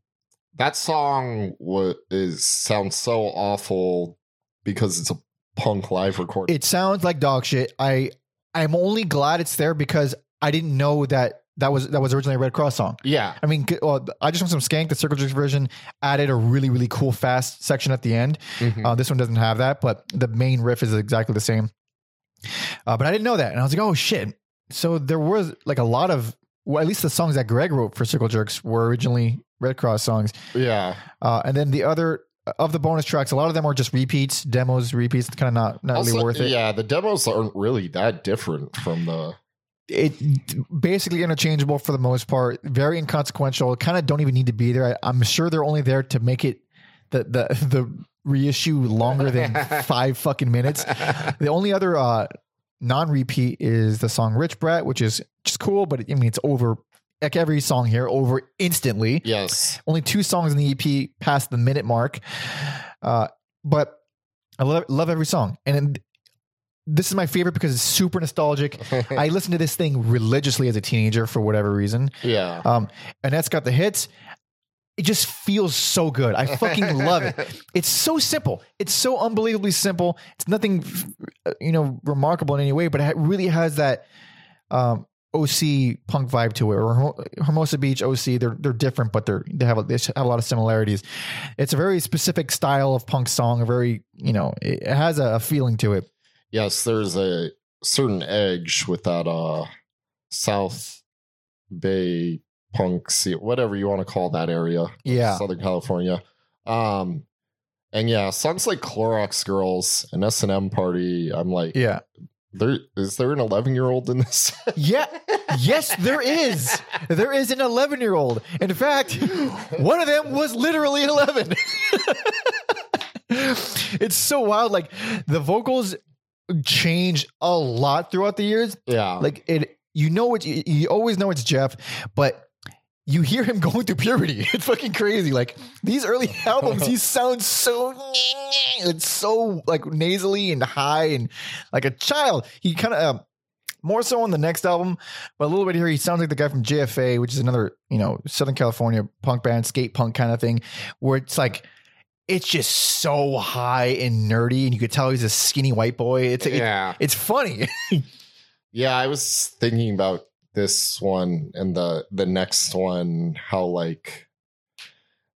[SPEAKER 2] that song wa is sounds so awful because it's a punk live recording.
[SPEAKER 1] It sounds like dog shit. I I'm only glad it's there because I didn't know that that was that was originally a Red Cross song.
[SPEAKER 2] yeah.
[SPEAKER 1] I mean, well, I just want some skank. The Circle Jerks version added a really really cool fast section at the end.
[SPEAKER 2] Mhm.
[SPEAKER 1] Uh, this one doesn't have that, but the main riff is exactly the same. Uh, but I didn't know that, and I was like, oh shit. So there was like a lot of well, at least the songs that Greg wrote for Circle Jerks were originally Red Cross songs.
[SPEAKER 2] yeah.
[SPEAKER 1] Uh, and then the other of the bonus tracks, a lot of them are just repeats, demos, repeats. It's kind of not not really worth it.
[SPEAKER 2] Yeah, the demos aren't really that different from the
[SPEAKER 1] it basically interchangeable for the most part very inconsequential. Kind of don't even need to be there. I, i'm sure they're only there to make it the the the reissue longer than five fucking minutes. The only other uh non-repeat is the song rich brat which is just cool but i mean it's over like every song here over instantly.
[SPEAKER 2] Yes.
[SPEAKER 1] only two songs in the ep past the minute mark. Uh but i love love every song. And this is my favorite because it's super nostalgic I listened to this thing religiously as a teenager for whatever reason.
[SPEAKER 2] yeah.
[SPEAKER 1] Um, Annette's got the hits. It just feels so good. I fucking love it. It's so simple. It's so unbelievably simple. It's nothing, uh, you know, remarkable in any way, but it really has that um, OC punk vibe to it. Or Hermosa Beach OC. They're they're different, but they're they have a, they have a lot of similarities. It's a very specific style of punk song. A very you know, it has a, a feeling to it.
[SPEAKER 2] Yes, there's a certain edge with that uh South Bay punk scene, whatever you want to call that area.
[SPEAKER 1] Yeah.
[SPEAKER 2] Southern California. Um and yeah, songs like Clorox Girls and S and M Party, I'm like
[SPEAKER 1] Yeah.
[SPEAKER 2] there is there an 11 year old in this?
[SPEAKER 1] Yeah. Yes, there is. There is an 11 year old. In fact, one of them was literally 11. it's so wild. Like the vocals change a lot throughout the years.
[SPEAKER 2] yeah.
[SPEAKER 1] Like it, you know, it, you you always know it's Jeff, but you hear him going through puberty. It's fucking crazy. Like these early albums, he sounds so, it's so like nasally and high and like a child. He kind of, um, more so on the next album, but a little bit here, he sounds like the guy from JFA, which is another, you know, Southern California punk band, skate punk kind of thing, where it's like, it's just so high and nerdy, and you could tell he's a skinny white boy. It's it-
[SPEAKER 2] yeah.
[SPEAKER 1] it's funny.
[SPEAKER 2] Yeah, I was thinking about this one and the the next one how like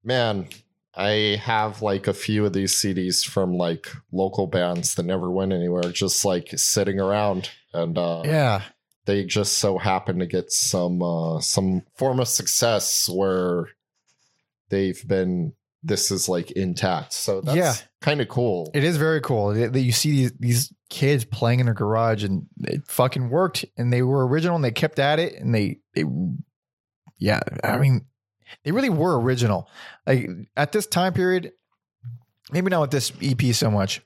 [SPEAKER 2] man, I have like a few of these CDs from like local bands that never went anywhere just like sitting around and uh
[SPEAKER 1] yeah,
[SPEAKER 2] they just so happen to get some uh some form of success where they've been this is like intact. So that's
[SPEAKER 1] Yeah.
[SPEAKER 2] kind of cool.
[SPEAKER 1] It is very cool that you see these these kids playing in a garage and it fucking worked and they were original and they kept at it and they they yeah I mean they really were original like at this time period maybe not with this EP so much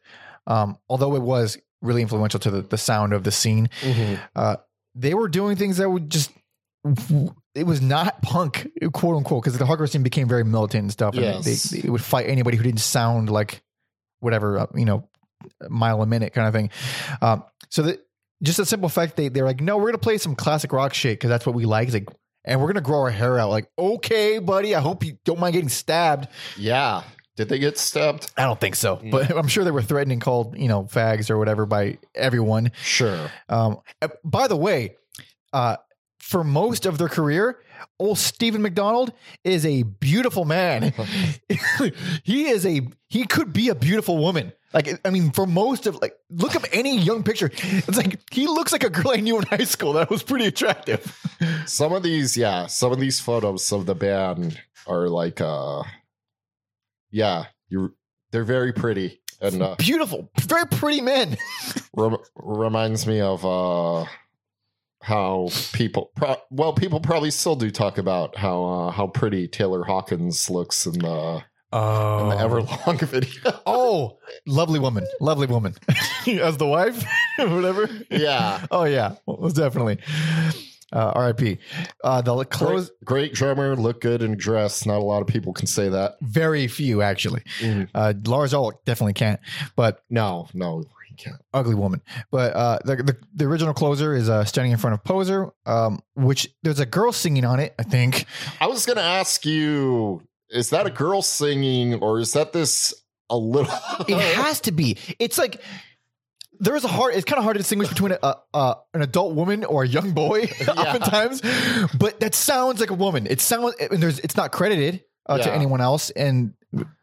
[SPEAKER 1] um although it was really influential to the, the sound of the scene
[SPEAKER 2] Mhm.
[SPEAKER 1] uh they were doing things that would just it was not punk quote unquote because the hardcore scene became very militant and stuff and
[SPEAKER 2] Yes.
[SPEAKER 1] they, they would fight anybody who didn't sound like whatever uh, you know mile a minute kind of thing um, so that just a simple fact they they're like no we're gonna play some classic rock shit because that's what we like It's like and we're gonna grow our hair out like okay buddy i hope you don't mind getting stabbed
[SPEAKER 2] Yeah. Did they get stabbed?
[SPEAKER 1] i don't think so
[SPEAKER 2] Mm.
[SPEAKER 1] but i'm sure they were threatening called you know fags or whatever by everyone
[SPEAKER 2] Sure.
[SPEAKER 1] um, uh, by the way, uh, for most of their career, old Steven McDonald is a beautiful man. he is a he could be a beautiful woman. Like I mean, for most of like, look up any young picture. It's like he looks like a girl I knew in high school that was pretty attractive.
[SPEAKER 2] Some of these, yeah, some of these photos of the band are like, uh, yeah, you they're very pretty and uh,
[SPEAKER 1] Beautiful, very pretty men.
[SPEAKER 2] rem- reminds me of uh, how people, pro- well, people probably still do talk about how uh, how pretty Taylor Hawkins looks in the
[SPEAKER 1] Oh,
[SPEAKER 2] in the Everlong video.
[SPEAKER 1] oh, lovely woman, lovely woman, as the wife, whatever.
[SPEAKER 2] yeah,
[SPEAKER 1] Oh yeah, most definitely. Uh, R.I.P. Uh, the
[SPEAKER 2] great,
[SPEAKER 1] close.
[SPEAKER 2] great drummer, look good in dress. Not a lot of people can say that.
[SPEAKER 1] Very few actually.
[SPEAKER 2] Mm.
[SPEAKER 1] Uh, Lars Ulrich definitely can't, but
[SPEAKER 2] No, no.
[SPEAKER 1] Ugly woman. But uh, the, the the original closer is uh, standing in front of Poseur, um, which there's a girl singing on it. I think.
[SPEAKER 2] I was gonna ask you, is that a girl singing or is that this a little
[SPEAKER 1] It has to be. It's like there is a hard. It's kind of hard to distinguish between a, a, a an adult woman or a young boy, oftentimes. But that sounds like a woman. It sounds and there's. It's not credited uh, to anyone else, and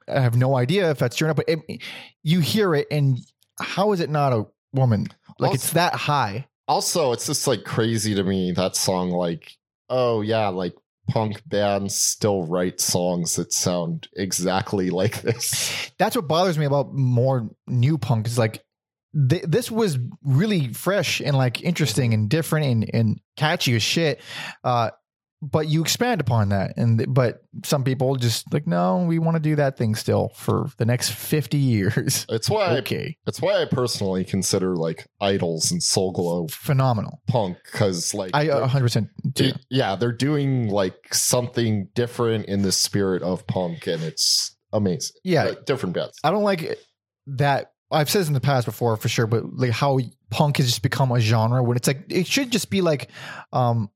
[SPEAKER 1] I have no idea if that's true or not. But it, you hear it, and how is it not a woman? Like
[SPEAKER 2] Also-
[SPEAKER 1] it's that high.
[SPEAKER 2] also it's just like crazy to me that song like oh yeah like punk bands still write songs that sound exactly like this
[SPEAKER 1] That's what bothers me about more new punk. Is like th- this was really fresh and like interesting and different and, and catchy as shit. Uh, but you expand upon that, and but some people just like, no, we want to do that thing still for the next fifty years.
[SPEAKER 2] it's why
[SPEAKER 1] okay,
[SPEAKER 2] it's why i personally consider like Idles and Soul Glo
[SPEAKER 1] phenomenal.
[SPEAKER 2] punk because like
[SPEAKER 1] I hundred percent do.
[SPEAKER 2] yeah they're doing like something different in the spirit of punk and it's amazing
[SPEAKER 1] Yeah,
[SPEAKER 2] Like, different bands
[SPEAKER 1] I don't like that. I've said this in the past before for sure, but like how punk has just become a genre when it's like it should just be like, um,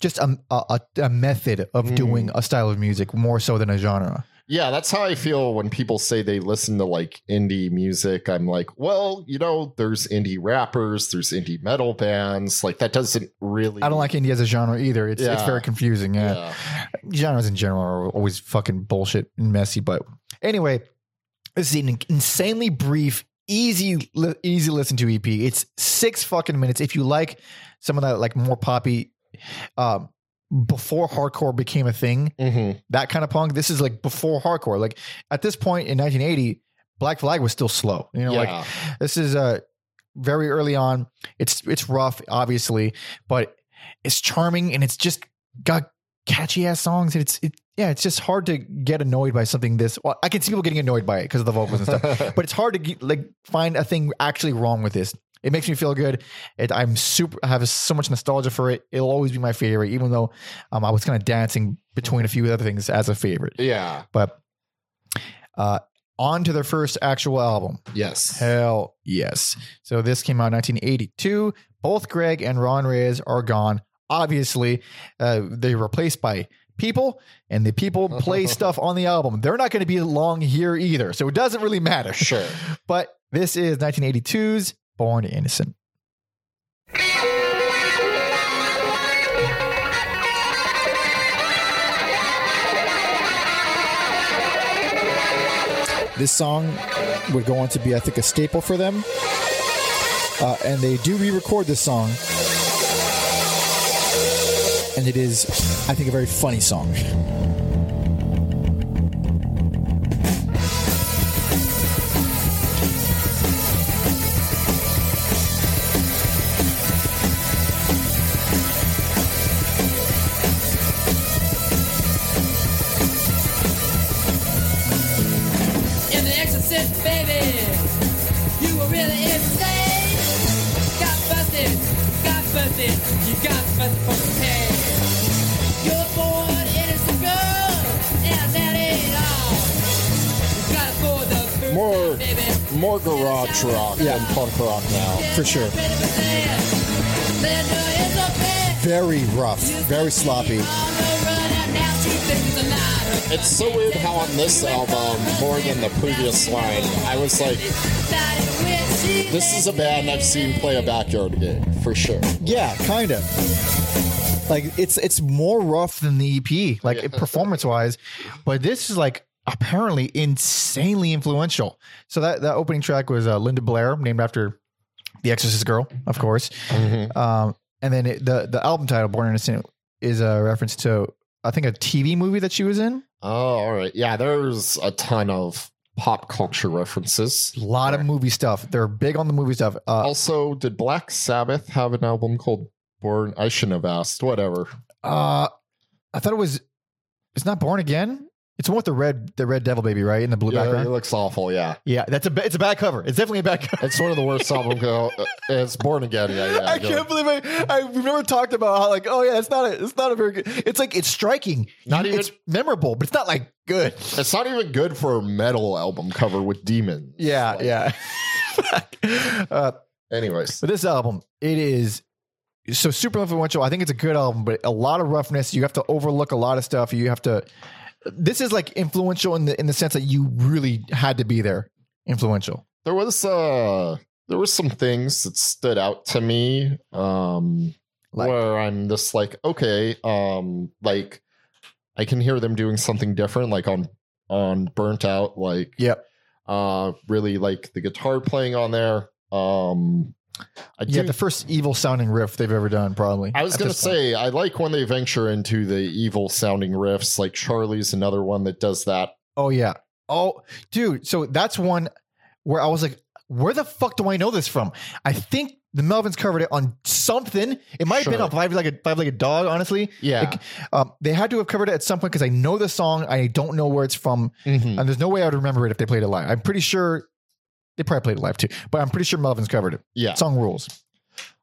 [SPEAKER 1] just a a, a method of
[SPEAKER 2] Mm.
[SPEAKER 1] doing a style of music more so than a genre.
[SPEAKER 2] Yeah, that's how I feel when people say they listen to like indie music. I'm like, well, you know, there's indie rappers, there's indie metal bands. Like that doesn't really.
[SPEAKER 1] I don't like indie as a genre either. It's it's very confusing. Yeah.
[SPEAKER 2] Yeah.
[SPEAKER 1] genres in general are always fucking bullshit and messy. But anyway, this is an insanely brief, easy, easy listen to EP. It's six fucking minutes. If you like some of that, like more poppy, um, before hardcore became a thing,
[SPEAKER 2] hmm
[SPEAKER 1] that kind of punk. This is like before hardcore. Like at this point in 1980, Black Flag was still slow. You know, like this is uh very early on. It's it's rough, obviously, but it's charming and it's just got catchy ass songs. And it's it, yeah, it's just hard to get annoyed by something this. Well, I can see people getting annoyed by it because of the vocals and stuff, but it's hard to get, like find a thing actually wrong with this. It makes me feel good. It, I'm super. I have so much nostalgia for it. It'll always be my favorite, even though um, I was kind of dancing between a few other things as a favorite.
[SPEAKER 2] yeah.
[SPEAKER 1] But uh, on to their first actual album.
[SPEAKER 2] Yes.
[SPEAKER 1] Hell yes. So this came out in 1982. Both Greg and Ron Reyes are gone. Obviously, uh, they were replaced by people, and the people play stuff on the album. They're not going to be long here either, so it doesn't really matter.
[SPEAKER 2] Sure.
[SPEAKER 1] But this is 1982's Born Innocent. This song would go on to be, I think, a staple for them. Uh, and they do re record this song. And it is, I think, a very funny song.
[SPEAKER 2] More garage rock
[SPEAKER 1] Yeah.
[SPEAKER 2] than punk rock now.
[SPEAKER 1] For sure.
[SPEAKER 3] Linda is a bitch.
[SPEAKER 1] Very rough, very sloppy.
[SPEAKER 3] On the run, and now she thinks she's alive.
[SPEAKER 2] It's so weird how on this album, more than the previous line, I was like, this is a band I've seen play a backyard game, for sure.
[SPEAKER 1] Yeah, kind of. Like it's it's more rough than the EP, like performance wise, but this is like apparently insanely influential. So that that opening track was uh, Linda Blair, named after the Exorcist girl, of course. Um, and then it, the the album title, Born Innocent, is a reference to I think a TV movie that she was in.
[SPEAKER 2] Oh, all right. Yeah, there's a ton of pop culture references.
[SPEAKER 1] A lot of movie stuff. They're big on the movie stuff. Uh,
[SPEAKER 2] Also, did Black Sabbath have an album called Born? I shouldn't have asked. Whatever.
[SPEAKER 1] uh, I thought it was. It's not Born Again. It's the one with the red the red devil baby, right? In the blue
[SPEAKER 2] Yeah,
[SPEAKER 1] background.
[SPEAKER 2] it looks awful. Yeah,
[SPEAKER 1] Yeah, that's a ba- it's a bad cover. It's definitely a bad cover.
[SPEAKER 2] it's one of the worst albums. Go. It's Born Again. Yeah, yeah.
[SPEAKER 1] I
[SPEAKER 2] go.
[SPEAKER 1] can't believe I, I we've never talked about how like oh yeah it's not a it's not a very good it's like it's striking
[SPEAKER 2] Not
[SPEAKER 1] You-
[SPEAKER 2] even-
[SPEAKER 1] it's memorable but it's not like good
[SPEAKER 2] It's not even good for a metal album cover with demons.
[SPEAKER 1] yeah
[SPEAKER 2] Like,
[SPEAKER 1] yeah uh,
[SPEAKER 2] Anyways,
[SPEAKER 1] but this album it is so super influential I think it's a good album but a lot of roughness you have to overlook a lot of stuff you have to this is like influential in the in the sense that you really had to be there. Influential.
[SPEAKER 2] There was uh there were some things that stood out to me um
[SPEAKER 1] Like-
[SPEAKER 2] where I'm just like okay um like I can hear them doing something different like on on burnt out like
[SPEAKER 1] yep.
[SPEAKER 2] uh really like the guitar playing on there um I
[SPEAKER 1] yeah
[SPEAKER 2] do-
[SPEAKER 1] the first evil sounding riff they've ever done probably
[SPEAKER 2] I was gonna
[SPEAKER 1] this point.
[SPEAKER 2] say I like when they venture into the evil sounding riffs like Charlie's another one that does that
[SPEAKER 1] Oh yeah. Oh, dude. So that's one where I was like, where the fuck do I know this from? I think the Melvins covered it on something. It might have been
[SPEAKER 2] Sure.
[SPEAKER 1] on Five Like a Five Legged Dog. Honestly,
[SPEAKER 2] yeah
[SPEAKER 1] Like, um, they had to have covered it at some point because I know the song. I don't know where it's from,
[SPEAKER 2] Mhm.
[SPEAKER 1] and there's no way I would remember it if they played it live. I'm pretty sure they probably played it live too, but I'm pretty sure Melvins covered it.
[SPEAKER 2] yeah
[SPEAKER 1] Song rules.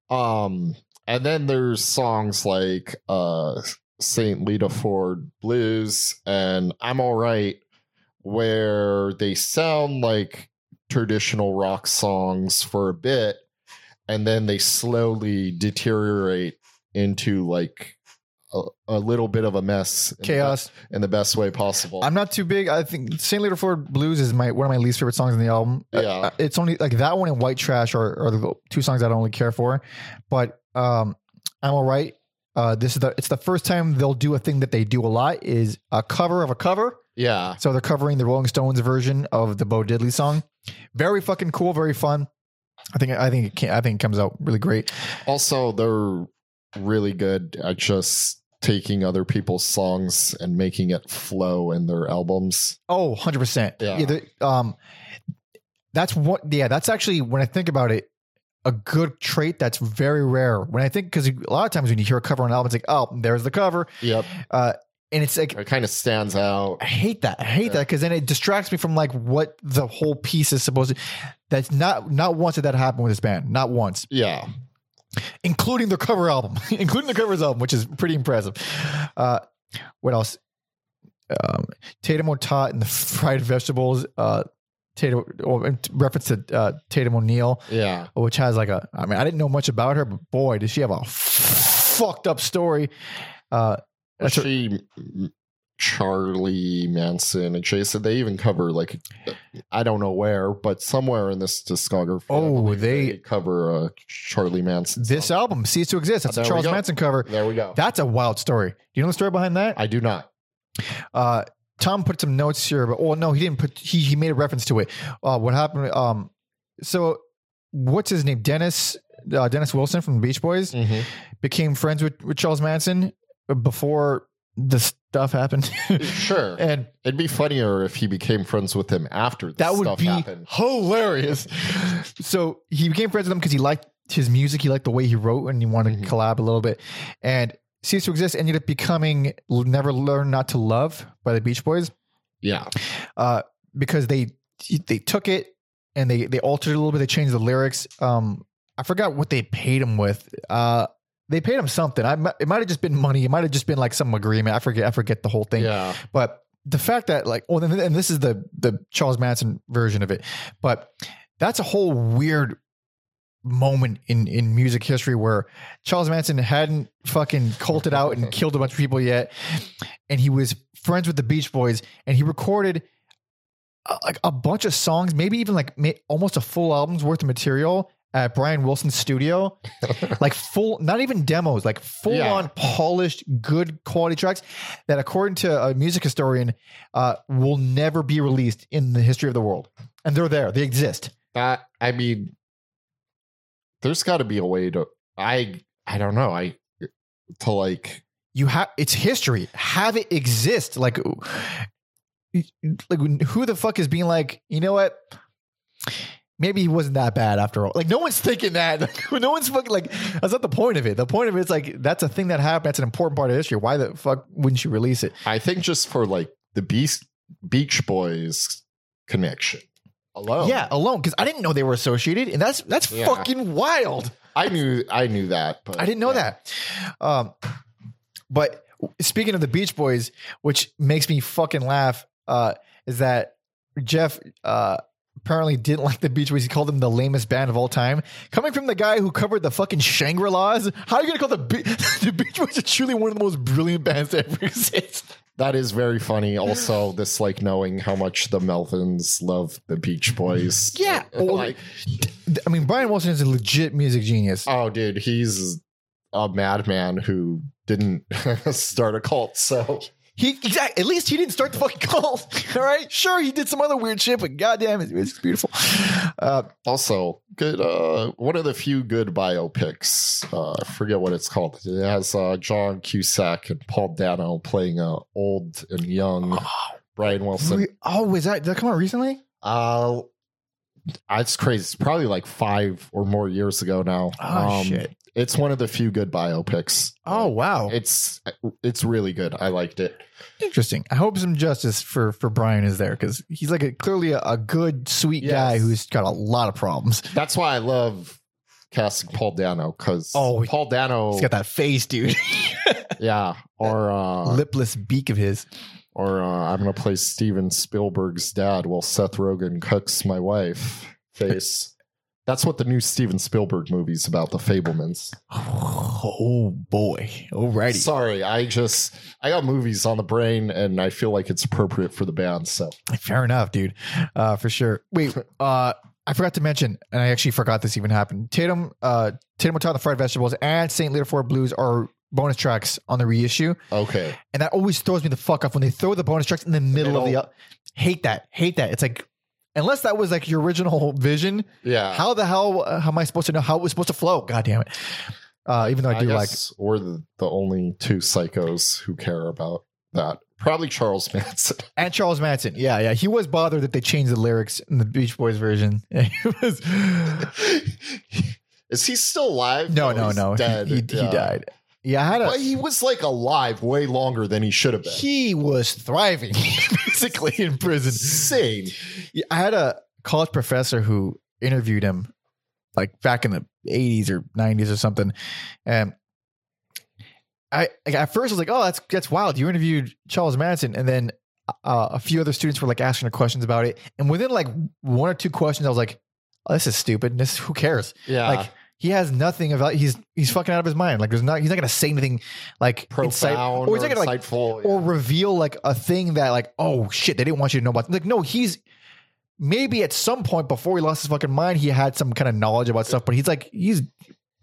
[SPEAKER 2] Um, and then there's songs like uh Saint Lita Ford Blues and I'm All Right, where they sound like traditional rock songs for a bit, and then they slowly deteriorate into like a, a little bit of a mess, in
[SPEAKER 1] Chaos.
[SPEAKER 2] in the best way possible.
[SPEAKER 1] I'm not too big. I think Saint Lita Ford Blues is my one of my least favorite songs in the album.
[SPEAKER 2] Yeah.
[SPEAKER 1] it's only like that one and White Trash are, are the two songs I don't really care for. But um, I'm all right. Uh, this is the it's the first time they'll do a thing that they do a lot is a cover of a cover.
[SPEAKER 2] yeah,
[SPEAKER 1] So they're covering the Rolling Stones version of the Bo Diddley song. Very fucking cool. Very fun. I think I think it can, I think it comes out really great.
[SPEAKER 2] also they're really good at just taking other people's songs and making it flow in their albums.
[SPEAKER 1] Oh, 100%.
[SPEAKER 2] Yeah.
[SPEAKER 1] the, um, that's what, yeah, that's actually, when I think about it, a good trait that's very rare. When I think because a lot of times when you hear a cover on an album, it's like, oh, there's the cover,
[SPEAKER 2] Yep.
[SPEAKER 1] uh, and it's like
[SPEAKER 2] It kind of stands out.
[SPEAKER 1] I hate that. I hate that because then it distracts me from like what the whole piece is supposed to. That's not not once did that happen with this band. Not once,
[SPEAKER 2] Yeah.
[SPEAKER 1] Including the cover album, including the covers album, which is pretty impressive. Uh, what else? Um, Tatum O'Tot and the fried vegetables. Uh, Tatum, or in reference to uh, Tatum O'Neal,
[SPEAKER 2] Yeah.
[SPEAKER 1] which has like a. I mean, I didn't know much about her, but boy, does she have a fucked up story. Uh,
[SPEAKER 2] Was she m- Charlie Manson and Jason? They even cover like I don't know where, but somewhere in this discography.
[SPEAKER 1] Oh,
[SPEAKER 2] believe
[SPEAKER 1] they-
[SPEAKER 2] cover a Charlie Manson.
[SPEAKER 1] this
[SPEAKER 2] song.
[SPEAKER 1] album ceased to exist. That's
[SPEAKER 2] Oh,
[SPEAKER 1] a Charles. Manson cover.
[SPEAKER 2] There we go.
[SPEAKER 1] That's a wild story. Do you know the story behind that?
[SPEAKER 2] I do not.
[SPEAKER 1] Uh, Tom put some notes here, but oh no, he didn't put. He he made a reference to it. Uh, what happened? Um, so what's his name? Dennis uh, Dennis Wilson from the Beach Boys
[SPEAKER 2] Mhm.
[SPEAKER 1] became friends with, with Charles Manson before the stuff happened,
[SPEAKER 2] Sure.
[SPEAKER 1] and
[SPEAKER 2] It'd be funnier if he became friends with him after this
[SPEAKER 1] that would be
[SPEAKER 2] happened.
[SPEAKER 1] hilarious. so he became friends with him because he liked his music, he liked the way he wrote, and he wanted
[SPEAKER 2] Mhm.
[SPEAKER 1] to collab a little bit. And Cease to Exist ended up becoming Never Learn Not to Love by the Beach Boys.
[SPEAKER 2] Yeah.
[SPEAKER 1] uh, because they they took it and they they altered it a little bit. They changed the lyrics. Um, I forgot what they paid him with. Uh, they paid him something. I it might have just been money. It might have just been like some agreement. I forget. I forget the whole thing.
[SPEAKER 2] Yeah.
[SPEAKER 1] But the fact that like, well, and this is the the Charles Manson version of it. But that's a whole weird moment in in music history where Charles Manson hadn't fucking culted out and killed a bunch of people yet, and he was friends with the Beach Boys, and he recorded uh, like a bunch of songs, maybe even like ma- almost a full album's worth of material at Brian Wilson's studio, like full, not even demos, like full
[SPEAKER 2] Yeah.
[SPEAKER 1] on polished, good quality tracks that, according to a music historian, uh, will never be released in the history of the world, and they're there, they exist.
[SPEAKER 2] That I mean, there's got to be a way to. I I don't know. I to like
[SPEAKER 1] you have it's history have it exist like like who the fuck is being like you know what maybe he wasn't that bad after all like no one's thinking that Like, no one's fucking like that's not the point of it the point of it is like that's a thing that happened that's an important part of history why the fuck wouldn't you release it
[SPEAKER 2] I think just for like the Beast Beach Boys connection alone.
[SPEAKER 1] yeah alone because i didn't know they were associated and that's that's
[SPEAKER 2] Yeah.
[SPEAKER 1] fucking wild
[SPEAKER 2] I knew I knew that, but
[SPEAKER 1] I didn't know
[SPEAKER 2] yeah.
[SPEAKER 1] that. Um, but speaking of the Beach Boys, which makes me fucking laugh, uh, is that Jeff uh, apparently didn't like the Beach Boys. He called them the lamest band of all time. Coming from the guy who covered the fucking Shangri La's, how are you gonna call the Be- the Beach Boys are truly one of the most brilliant bands to ever exist?
[SPEAKER 2] That is very funny. Also, this like knowing how much the Melvins love the Beach Boys.
[SPEAKER 1] Yeah,
[SPEAKER 2] like
[SPEAKER 1] I mean, Brian Wilson is a legit music genius.
[SPEAKER 2] oh, dude, he's a madman who didn't start a cult. So
[SPEAKER 1] He exactly. At least he didn't start the fucking cult. All right, sure, he did some other weird shit, but goddamn, it's, it's beautiful. Uh,
[SPEAKER 2] also good. Uh, one of the few good biopics. Uh, I forget what it's called. It has uh, John Cusack and Paul Dano playing a old and young Brian Wilson.
[SPEAKER 1] Re- oh, was that did that come out recently?
[SPEAKER 2] Uh, it's crazy. It's probably like five or more years ago now.
[SPEAKER 1] Oh shit!
[SPEAKER 2] It's one of the few good biopics.
[SPEAKER 1] Oh wow,
[SPEAKER 2] It's it's really good. I liked it.
[SPEAKER 1] interesting. I hope some justice for for Brian is there because he's like a clearly a, a good, sweet guy who's got a lot of problems.
[SPEAKER 2] That's why I love casting Paul Dano because
[SPEAKER 1] Oh,
[SPEAKER 2] Paul Dano,
[SPEAKER 1] He's got that face, dude.
[SPEAKER 2] yeah, or uh,
[SPEAKER 1] Lipless beak of his.
[SPEAKER 2] or uh, I'm gonna play Steven Spielberg's dad while Seth Rogen cooks my wife face. That's what the new Steven Spielberg movie's about, The Fabelmans.
[SPEAKER 1] Oh boy! Alrighty.
[SPEAKER 2] Sorry, I just I got movies on the brain and I feel like it's appropriate for the band. So
[SPEAKER 1] Fair enough, dude. Uh, for sure. Wait, uh, I forgot to mention, and I actually forgot this even happened. Tatum, uh, Tatum O'Tot, the Fried Vegetables, and Saint Lita Ford Blues are bonus tracks on the reissue,
[SPEAKER 2] okay,
[SPEAKER 1] and that always throws me the fuck off when they throw the bonus tracks in the middle of the. hate that. Hate that. It's like. Unless that was like your original vision,
[SPEAKER 2] yeah.
[SPEAKER 1] how the hell uh, how am I supposed to know how it was supposed to flow? God damn it! Uh, even though I
[SPEAKER 2] I
[SPEAKER 1] do like
[SPEAKER 2] we're the, the only two psychos who care about that. Probably Charles Manson.
[SPEAKER 1] And Charles Manson. Yeah, yeah. He was bothered that they changed the lyrics in the Beach Boys version. Yeah, he was
[SPEAKER 2] Is he still alive?
[SPEAKER 1] No, no,
[SPEAKER 2] he's
[SPEAKER 1] no. He-. He, he
[SPEAKER 2] Yeah.
[SPEAKER 1] died. Yeah, I had a.
[SPEAKER 2] But he was like alive way longer than he should have been.
[SPEAKER 1] He was thriving basically in prison.
[SPEAKER 2] Insane.
[SPEAKER 1] Yeah, I had a college professor who interviewed him like back in the 80s or 90s or something. And I like, at first I was like, oh, that's that's wild. You interviewed Charles Manson. And then uh, a few other students were like asking her questions about it. And within like one or two questions, I was like, oh, this is stupid. This who cares?
[SPEAKER 2] Yeah.
[SPEAKER 1] Like he has nothing about he's he's fucking out of his mind. Like there's not he's not gonna say anything like
[SPEAKER 2] profound
[SPEAKER 1] or he's not gonna like
[SPEAKER 2] insightful.
[SPEAKER 1] or reveal like a thing that like oh shit they didn't want you to know about like no he's maybe at some point before he lost his fucking mind he had some kind of knowledge about stuff but he's like he's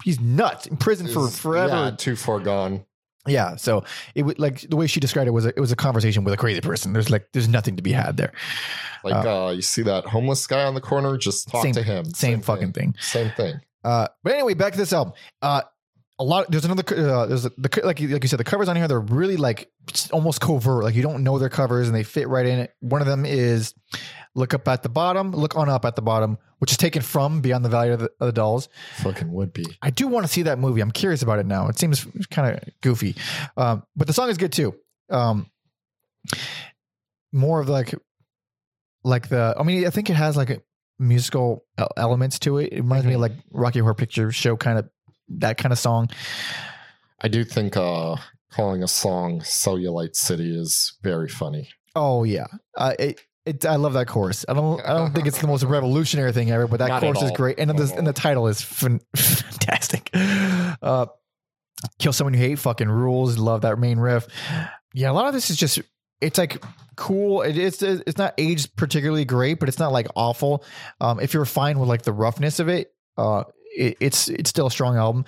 [SPEAKER 1] he's nuts in prison for forever
[SPEAKER 2] Yeah,
[SPEAKER 1] yeah,
[SPEAKER 2] too far gone.
[SPEAKER 1] Yeah, so it would like the way she described it was a, it was a conversation with a crazy person there's like there's nothing to be had there
[SPEAKER 2] Like uh, you see that homeless guy on the corner, just talk
[SPEAKER 1] Same-
[SPEAKER 2] to him.
[SPEAKER 1] same, fucking thing.
[SPEAKER 2] Same thing.
[SPEAKER 1] Uh, but anyway, back to this album. Uh, a lot. There's another. Uh, there's a, the like you- like you said, the covers on here they're really like almost covert. Like you don't know their covers and they fit right in it. One of them is look up at the bottom, look on up at the bottom, which is taken from Beyond the Valley of the, of the Dolls.
[SPEAKER 2] Fucking would be.
[SPEAKER 1] I do want to see that movie. I'm curious about it now. It seems kind of goofy, um, but the song is good too. Um, more of like, like the. I mean, I think it has like a musical elements to it. It reminds me of like Rocky Horror Picture Show kind of that kind of song.
[SPEAKER 2] I do think uh calling a song Cellulite City is very funny.
[SPEAKER 1] Oh yeah, uh, it. It, I love that chorus. I don't. I don't think it's the most revolutionary thing ever, but that
[SPEAKER 2] Not
[SPEAKER 1] chorus is great, and the, and the title is fan, fantastic. Uh, Kill someone you hate. Fucking rules. Love that main riff. Yeah, a lot of this is just. It's like cool. It is. It's not aged particularly great, but it's not like awful. Um, if you're fine with like the roughness of it, uh, it, it's it's still a strong album.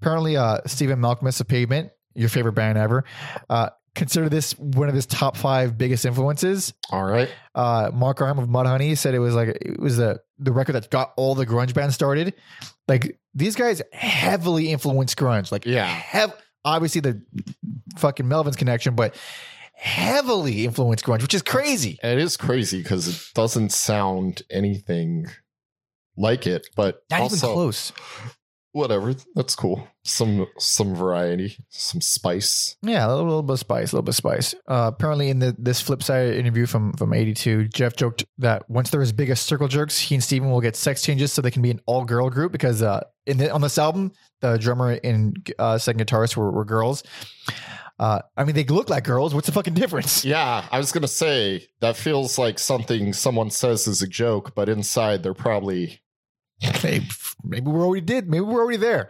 [SPEAKER 1] Apparently, uh, Stephen Malkmus of Pavement, your favorite band ever, uh, consider this one of his top five biggest influences
[SPEAKER 2] All right.
[SPEAKER 1] uh, Mark Arm of Mudhoney said it was like it was the the record that got all the grunge bands started. Like these guys heavily influenced grunge. Like
[SPEAKER 2] Yeah.
[SPEAKER 1] have obviously the fucking Melvin's connection, but heavily influenced grunge, which is crazy.
[SPEAKER 2] It is crazy because it doesn't sound anything like it, but
[SPEAKER 1] Not
[SPEAKER 2] also
[SPEAKER 1] even close.
[SPEAKER 2] whatever. That's cool. Some some variety, some spice.
[SPEAKER 1] Yeah, a little, little bit of spice, a little bit of spice. Uh, apparently, in the this Flipside interview from from '82, Jeff joked that once they're as big as Circle Jerks, he and Steven will get sex changes so they can be an all girl group because uh, in the, on this album, the drummer and uh, second guitarist were, were girls. Uh, I mean, they look like girls. What's the fucking difference?
[SPEAKER 2] Yeah, I was gonna say that feels like something someone says is a joke, but inside they're probably
[SPEAKER 1] Maybe, maybe we're already did. Maybe we're already there.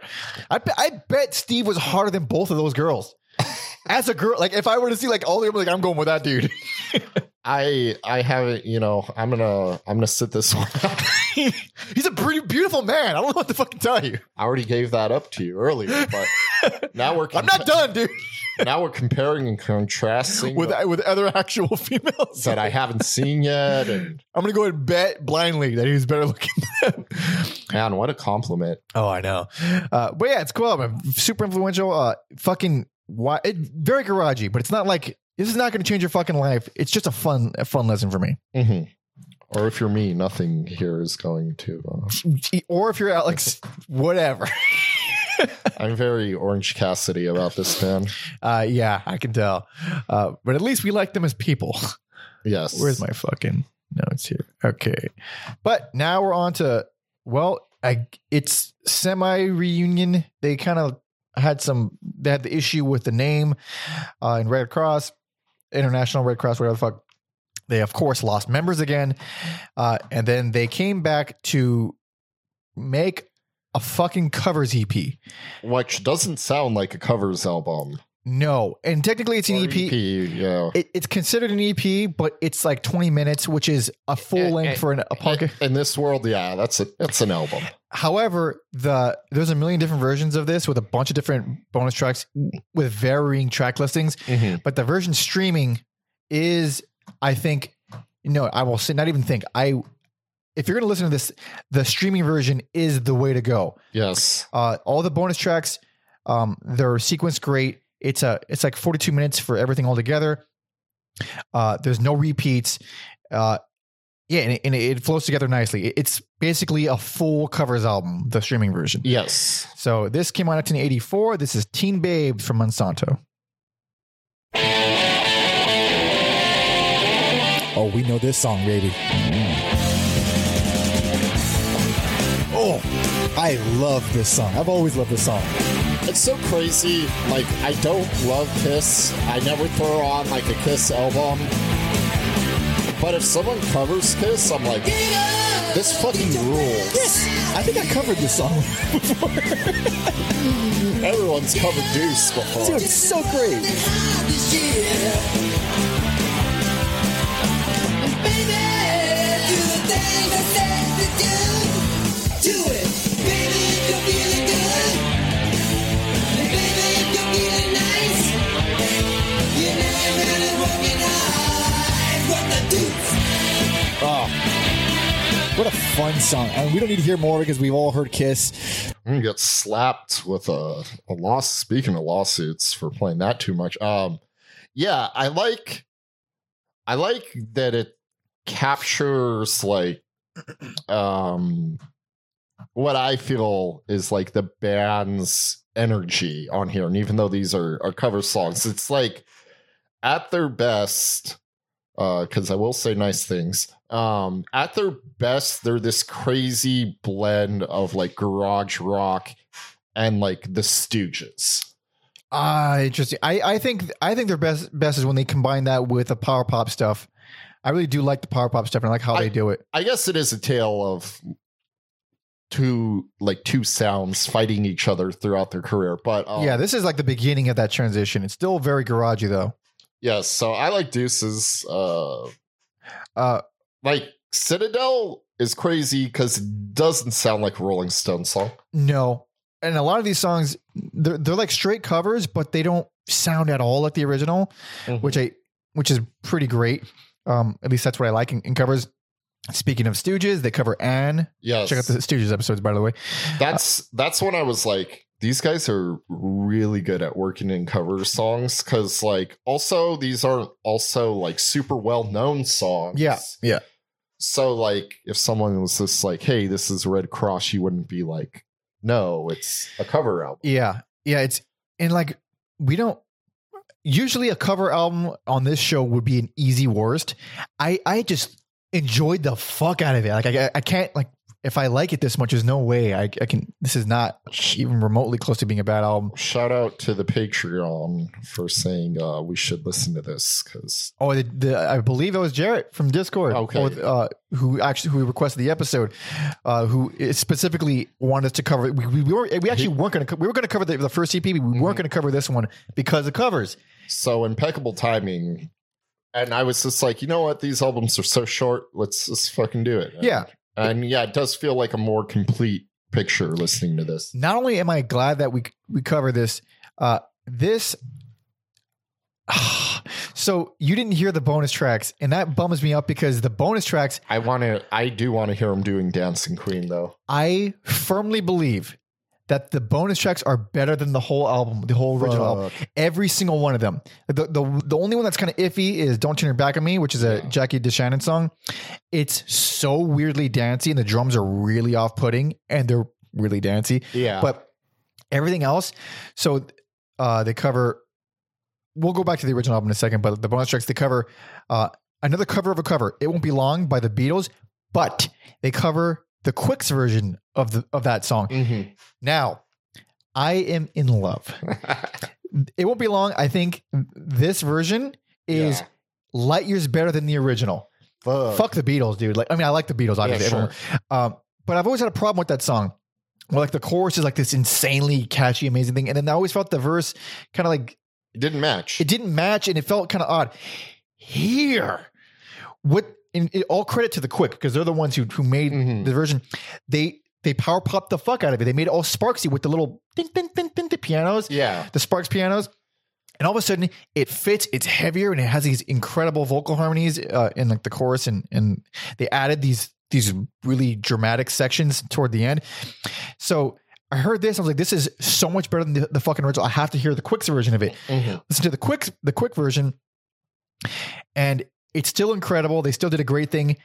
[SPEAKER 1] I, bet- I bet Steve was harder than both of those girls. As a girl, like if I were to see like all of them, like I'm going with that dude.
[SPEAKER 2] I I haven't, you know, I'm gonna I'm gonna sit this one out.
[SPEAKER 1] He's a pretty beautiful man. I don't know what to fucking tell you.
[SPEAKER 2] I already gave that up to you earlier, but now we're
[SPEAKER 1] I'm not done, dude.
[SPEAKER 2] now we're comparing and contrasting
[SPEAKER 1] With with other actual females
[SPEAKER 2] that I haven't seen yet, and
[SPEAKER 1] I'm gonna go ahead and bet blindly that he's better looking. Than
[SPEAKER 2] man, what a compliment!
[SPEAKER 1] oh, I know. Uh, but yeah, it's cool. Man. Super influential. Uh, fucking why? It, very garagey, but it's not like this is not going to change your fucking life. It's just a fun, a fun lesson for me.
[SPEAKER 2] hmm Or if you're me, nothing here is going to. Uh,
[SPEAKER 1] Or if you're Alex, whatever.
[SPEAKER 2] I'm very Orange Cassidy about this man.
[SPEAKER 1] Uh, yeah, I can tell. Uh, but at least we like them as people.
[SPEAKER 2] Yes.
[SPEAKER 1] Where's my fucking notes here? Okay. But now we're on to, well, I, it's semi reunion. They kind of had some, they had the issue with the name uh, in Red Cross, International Red Cross, whatever the fuck. They, of course, lost members again. Uh, and then they came back to make a fucking covers EP.
[SPEAKER 2] Which doesn't sound like a covers album.
[SPEAKER 1] No. And technically it's an
[SPEAKER 2] Or
[SPEAKER 1] EP.
[SPEAKER 2] yeah.
[SPEAKER 1] It, it's considered an EP, but it's like 20 minutes, which is a full
[SPEAKER 2] Eh,
[SPEAKER 1] length
[SPEAKER 2] eh,
[SPEAKER 1] for an, a punk.
[SPEAKER 2] In this world, yeah, that's a that's an album.
[SPEAKER 1] However, the there's a million different versions of this with a bunch of different bonus tracks with varying track listings. But the version streaming is, I think, no, I will say, not even think. I, if you're going to listen to this, the streaming version is the way to go.
[SPEAKER 2] Yes.
[SPEAKER 1] Uh, all the bonus tracks, um, they're sequenced great. It's a it's like 42 minutes for everything all together. Uh, there's no repeats. Uh, Yeah, and it, and it flows together nicely. It's basically a full covers album, the streaming version.
[SPEAKER 2] Yes.
[SPEAKER 1] So this came out in 1984. This is Teen Babes from Monsanto.
[SPEAKER 4] Oh, we know this song, baby. Oh, I love this song. I've always loved this song.
[SPEAKER 2] It's so crazy. Like, I don't love Kiss. I never throw on like a Kiss album. But if someone covers Kiss, I'm like, this fucking rules.
[SPEAKER 4] Yes, I think I covered this song before.
[SPEAKER 2] Everyone's covered Deuce before.
[SPEAKER 4] Dude, it's so great.
[SPEAKER 3] this year. And baby, do the things I said to do. Do it, What
[SPEAKER 4] a fun song. And we don't need to hear more because we've all heard Kiss.
[SPEAKER 2] I'm gonna get slapped with a, a loss. Speaking of lawsuits for playing that too much, um, yeah, I like, I like that it captures like, um, what I feel is like the band's energy on here, and even though these are are cover songs, it's like at their best. Uh Because I will say nice things. Um, at their best, they're this crazy blend of like garage rock and like the Stooges.
[SPEAKER 1] Ah, interesting. I, I think I think their best best is when they combine that with the power pop stuff. I really do like the power pop stuff and I like how
[SPEAKER 2] I-
[SPEAKER 1] they do it.
[SPEAKER 2] I guess it is a tale of two like two sounds fighting each other throughout their career. But um,
[SPEAKER 1] yeah, this is like the beginning of that transition. It's still very garagey though.
[SPEAKER 2] yes. So I like Deuces. Uh,
[SPEAKER 1] Uh,
[SPEAKER 2] like Citadel is crazy because it doesn't sound like a Rolling Stone song.
[SPEAKER 1] no, and a lot of these songs they're they're like straight covers, but they don't sound at all like the original, which I which is pretty great. Um, at least that's what I like in, in covers. Speaking of Stooges, they cover Ann.
[SPEAKER 2] yes,
[SPEAKER 1] Check out the Stooges episodes, by the way.
[SPEAKER 2] that's that's when I was like, these guys are really good at working in cover songs because like also these aren't also like super well known songs.
[SPEAKER 1] Yeah, yeah.
[SPEAKER 2] So like if someone was just like, hey, this is Red Cross, you wouldn't be like, no, it's a cover album.
[SPEAKER 1] Yeah. Yeah. It's and like we don't usually a cover album on this show would be an easy worst. I I just enjoyed the fuck out of it. Like I I can't like if I like it this much, there's no way I, I can. This is not even remotely close to being a bad album.
[SPEAKER 2] Shout out to the Patreon for saying uh, we should listen to this because
[SPEAKER 1] Oh, the, the, I believe it was Jarrett from Discord,
[SPEAKER 2] Okay.
[SPEAKER 1] or, uh, who actually who requested the episode, uh, who specifically wanted us to cover. We, we, we were we actually weren't going to we were going to cover the, the first EP. but We
[SPEAKER 2] Mm-hmm.
[SPEAKER 1] weren't going to cover this one because of covers.
[SPEAKER 2] so impeccable timing. And I was just like, you know what? These albums are so short. Let's just fucking do it.
[SPEAKER 1] Yeah.
[SPEAKER 2] And yeah, it does feel like a more complete picture listening to this.
[SPEAKER 1] Not only am I glad that we we cover this, uh, this. So you didn't hear the bonus tracks, and that bums me up because the bonus tracks
[SPEAKER 2] I want to, I do want to hear him doing Dancing Queen though.
[SPEAKER 1] I firmly believe that the bonus tracks are better than the whole album, the whole original album. Every single one of them. The the, the only one that's kind of iffy is "Don't Turn Your Back on Me," which is a Jackie DeShannon song. It's so weirdly dancey, and the drums are really off putting, and they're really dancey.
[SPEAKER 2] Yeah.
[SPEAKER 1] But everything else, so uh, they cover. We'll go back to the original album in a second, but the bonus tracks they cover uh, another cover of a cover. It won't be long by the Beatles, but they cover the Quicks version of the of that song.
[SPEAKER 2] Mhm.
[SPEAKER 1] Now, I am in love. it won't be long. I think this version is
[SPEAKER 2] Yeah.
[SPEAKER 1] light years better than the original.
[SPEAKER 2] Fuck.
[SPEAKER 1] Fuck the Beatles, dude. Like, I mean, I like the Beatles, obviously.
[SPEAKER 2] sure.
[SPEAKER 1] um, but I've always had a problem with that song. Where like the chorus is like this insanely catchy, amazing thing, and then I always felt the verse kind of like
[SPEAKER 2] It didn't match.
[SPEAKER 1] it didn't match, and it felt kind of odd. Here, what? And it, all credit to the Quick because they're the ones who who made
[SPEAKER 2] Mhm.
[SPEAKER 1] the version. They they power popped the fuck out of it. They made it all Sparksy with the little ding ding ding ding the pianos
[SPEAKER 2] yeah.
[SPEAKER 1] the Sparks pianos. And all of a sudden, it fits. It's heavier, and it has these incredible vocal harmonies uh, in like the chorus, and and they added these these really dramatic sections toward the end. So I heard this. I was like, this is so much better than the, the fucking original. I have to hear the Quicks version of it.
[SPEAKER 2] Mhm.
[SPEAKER 1] Listen to the Quick the Quick version, and it's still incredible. They still did a great thing.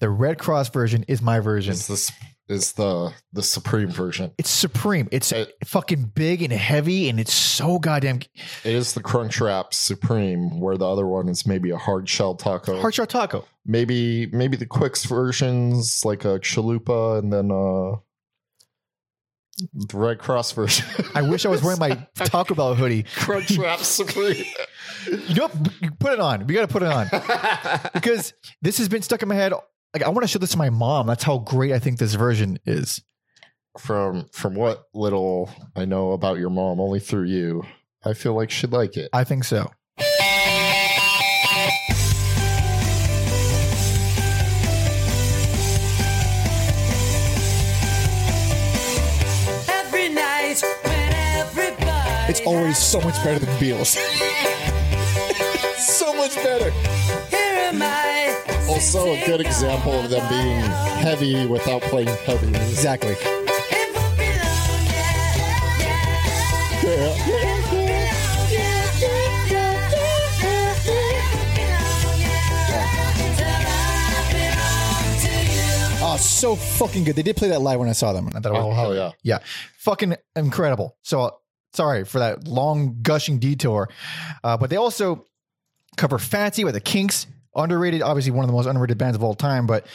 [SPEAKER 1] The Red Cross version is my version.
[SPEAKER 2] Is this is the the supreme version?
[SPEAKER 1] It's supreme. It's
[SPEAKER 2] It-
[SPEAKER 1] fucking big and heavy, and it's so goddamn
[SPEAKER 2] It is the Crunchwrap Supreme, where the other one is maybe a hard shell taco.
[SPEAKER 1] hard shell taco.
[SPEAKER 2] maybe maybe the Quicks versions like a chalupa, and then uh the Red Cross version.
[SPEAKER 1] I wish I was wearing my Taco Bell hoodie.
[SPEAKER 2] Crunchwrap Supreme.
[SPEAKER 1] You know, put it on. We got to put it on because this has been stuck in my head. Like I want to show this to my mom. That's how great I think this version is.
[SPEAKER 2] from from what little I know about your mom, only through you, I feel like she'd like it.
[SPEAKER 1] I think so.
[SPEAKER 4] It's already so much better than Beals. so much better.
[SPEAKER 3] Here am I.
[SPEAKER 2] Also, a good example of them being heavy without playing heavy.
[SPEAKER 4] Exactly.
[SPEAKER 3] It won't be long, yeah, yeah.
[SPEAKER 4] Oh, so fucking good. They did play that live when I saw them.
[SPEAKER 1] I thought it
[SPEAKER 2] Oh hell yeah!
[SPEAKER 1] yeah, fucking incredible. So sorry for that long gushing detour, uh, but they also cover "Fancy" by the Kinks, underrated, obviously one of the most underrated bands of all time, but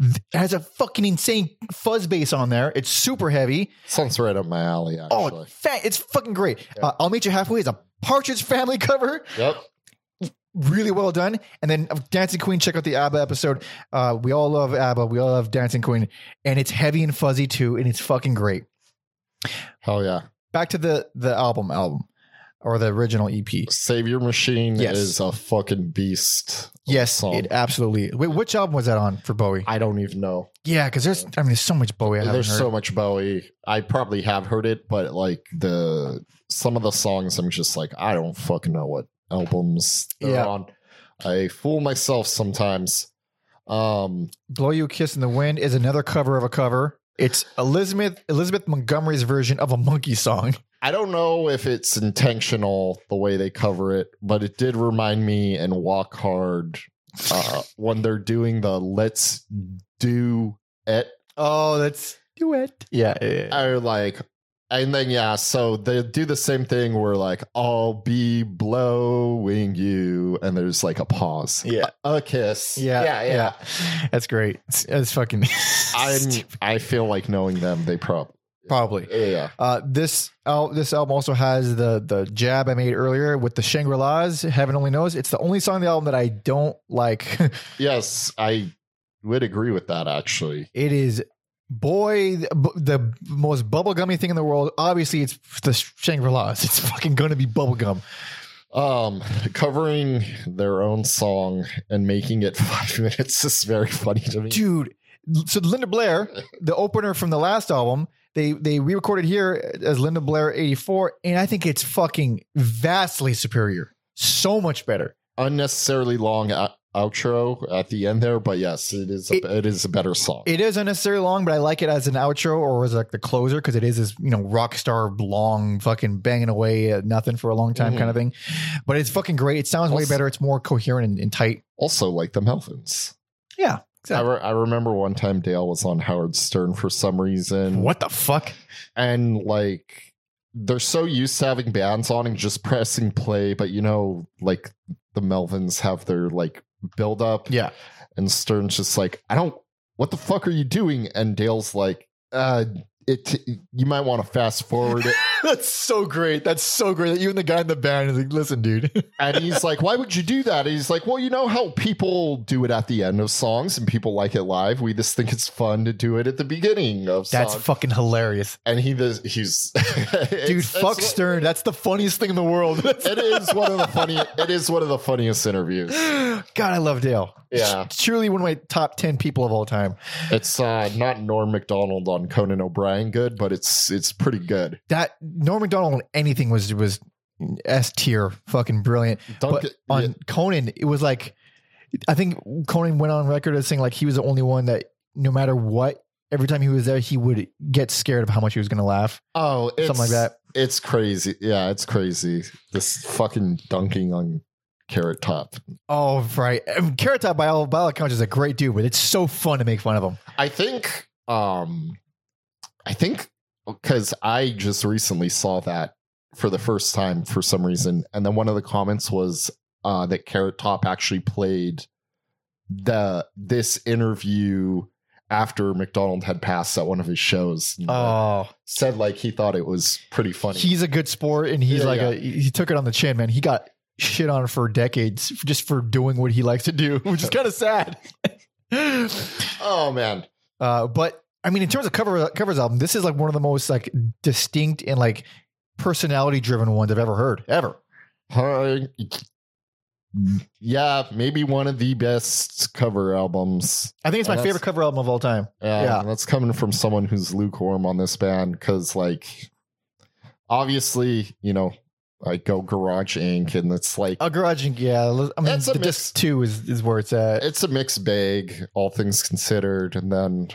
[SPEAKER 1] it has a fucking insane fuzz bass on there. It's super heavy.
[SPEAKER 2] Sounds right up my alley.
[SPEAKER 1] Oh, fat! It's fucking great. Uh, I'll meet you halfway. Is a Partridge Family cover.
[SPEAKER 2] yep.
[SPEAKER 1] really well done. And then uh, Dancing Queen, check out the ABBA episode. Uh, we all love ABBA. We all love Dancing Queen, and it's heavy and fuzzy too, and it's fucking great.
[SPEAKER 2] Hell yeah!
[SPEAKER 1] Back to the the album, album or the original EP.
[SPEAKER 2] Savior Machine
[SPEAKER 1] Yes.
[SPEAKER 2] is a fucking beast.
[SPEAKER 1] Yes,
[SPEAKER 2] song.
[SPEAKER 1] it absolutely. Wait, which album was that on for Bowie?
[SPEAKER 2] I don't even know.
[SPEAKER 1] yeah, because there's, I mean, there's so much Bowie. I haven't
[SPEAKER 2] There's
[SPEAKER 1] heard.
[SPEAKER 2] so much Bowie. I probably have heard it, but like the some of the songs, I'm just like, I don't fucking know what albums they're
[SPEAKER 1] Yeah.
[SPEAKER 2] on. I fool myself sometimes. Um,
[SPEAKER 1] "Blow You a Kiss in the Wind" is another cover of a cover. It's Elizabeth Elizabeth Montgomery's version of a monkey song.
[SPEAKER 2] I don't know if it's intentional the way they cover it, but it did remind me and Walk Hard uh, when they're doing the "Let's Do It."
[SPEAKER 1] Oh, that's duet. Yeah, yeah, yeah.
[SPEAKER 2] I like, and then yeah, so they do the same thing where like I'll be blowing you, and there's like a pause,
[SPEAKER 1] Yeah.
[SPEAKER 2] a, a kiss,
[SPEAKER 1] yeah,
[SPEAKER 2] yeah, yeah.
[SPEAKER 1] That's great. It's, it's fucking.
[SPEAKER 2] I'm, I feel like knowing them, they probably,
[SPEAKER 1] probably.
[SPEAKER 2] yeah.
[SPEAKER 1] Uh, this al- this album also has the the jab I made earlier with the Shangri La's. Heaven only knows. It's the only song on the album that I don't like.
[SPEAKER 2] Yes, I would agree with that actually.
[SPEAKER 1] it is boy the, most bubblegummy thing in the world. Obviously, it's the Shangri La's. It's fucking gonna be bubblegum.
[SPEAKER 2] Um, covering their own song and making it five minutes is very funny to me.
[SPEAKER 1] dude. So Linda Blair, the opener from the last album, they they re-recorded here as Linda Blair '84, and I think it's fucking vastly superior. So much better.
[SPEAKER 2] Unnecessarily long o- outro at the end there, but yes, it is. A,
[SPEAKER 1] It-
[SPEAKER 2] it is a better song.
[SPEAKER 1] It is unnecessarily long, but I like it as an outro or as like the closer because it is this you know rock star long fucking banging away at nothing for a long time
[SPEAKER 2] Mhm.
[SPEAKER 1] kind of thing. But it's fucking great. It sounds way better. It's more coherent and, and tight.
[SPEAKER 2] also, like the Melvins.
[SPEAKER 1] Yeah.
[SPEAKER 2] I,
[SPEAKER 1] Exactly.
[SPEAKER 2] re- I remember one time Dale was on Howard Stern for some reason.
[SPEAKER 1] What the fuck?
[SPEAKER 2] and like they're so used to having bands on and just pressing play, but you know, like the Melvins have their like build up,
[SPEAKER 1] Yeah.
[SPEAKER 2] and Stern's just like, I don't. What the fuck are you doing? And Dale's like, uh, it. You might want to fast forward it.
[SPEAKER 1] That's so great. That's so great. Even the guy in the band is like, listen, dude.
[SPEAKER 2] And he's like, Why would you do that? And he's like, Well, you know how people do it at the end of songs and people like it live. We just think it's fun to do it at the beginning of songs.
[SPEAKER 1] That's
[SPEAKER 2] songs.
[SPEAKER 1] fucking hilarious.
[SPEAKER 2] and he does. He's
[SPEAKER 1] Dude,
[SPEAKER 2] Dude,
[SPEAKER 1] fuck Stern. That's the funniest thing in the world.
[SPEAKER 2] It is one of the funny. It is one of the funniest interviews.
[SPEAKER 1] God, I love Dale.
[SPEAKER 2] Yeah.
[SPEAKER 1] Truly one of my top 10 people of all time.
[SPEAKER 2] It's uh, not Norm Macdonald on Conan O'Brien good, but it's it's pretty good.
[SPEAKER 1] That Norm Macdonald on anything was was S tier, fucking brilliant. But on
[SPEAKER 2] yeah.
[SPEAKER 1] Conan, it was like I think Conan went on record as saying like he was the only one that no matter what, every time he was there, he would get scared of how much he was going to laugh.
[SPEAKER 2] Oh, it's,
[SPEAKER 1] Something like that.
[SPEAKER 2] It's crazy. Yeah, it's crazy. This fucking dunking on Carrot Top.
[SPEAKER 1] Oh, right. Carrot Top, by all, by all accounts, is a great dude, but it's so fun to make fun of him.
[SPEAKER 2] I think um I think because I just recently saw that for the first time for some reason. And then one of the comments was uh that Carrot Top actually played the this interview after Macdonald had passed at one of his shows.
[SPEAKER 1] Oh,
[SPEAKER 2] said like he thought it was pretty funny.
[SPEAKER 1] he's a good sport, and he's
[SPEAKER 2] Yeah,
[SPEAKER 1] like
[SPEAKER 2] yeah.
[SPEAKER 1] a he took it on the chin, man. He got shit on for decades just for doing what he likes to do, which is kind of sad.
[SPEAKER 2] oh man.
[SPEAKER 1] Uh, but I mean, in terms of cover covers album, this is like one of the most like distinct and like personality driven ones I've ever heard, ever.
[SPEAKER 2] Uh, yeah, maybe one of the best cover albums.
[SPEAKER 1] I think it's my
[SPEAKER 2] Oh,
[SPEAKER 1] favorite cover album of all time.
[SPEAKER 2] Yeah,
[SPEAKER 1] Yeah.
[SPEAKER 2] that's coming from someone who's lukewarm on this band because, like, obviously, you know, I go Garage Inc. and it's like
[SPEAKER 1] A Garage, Inc., yeah. I mean,
[SPEAKER 2] That's a
[SPEAKER 1] the
[SPEAKER 2] mix-
[SPEAKER 1] disc two is is where it's at.
[SPEAKER 2] it's a mixed bag, all things considered. And then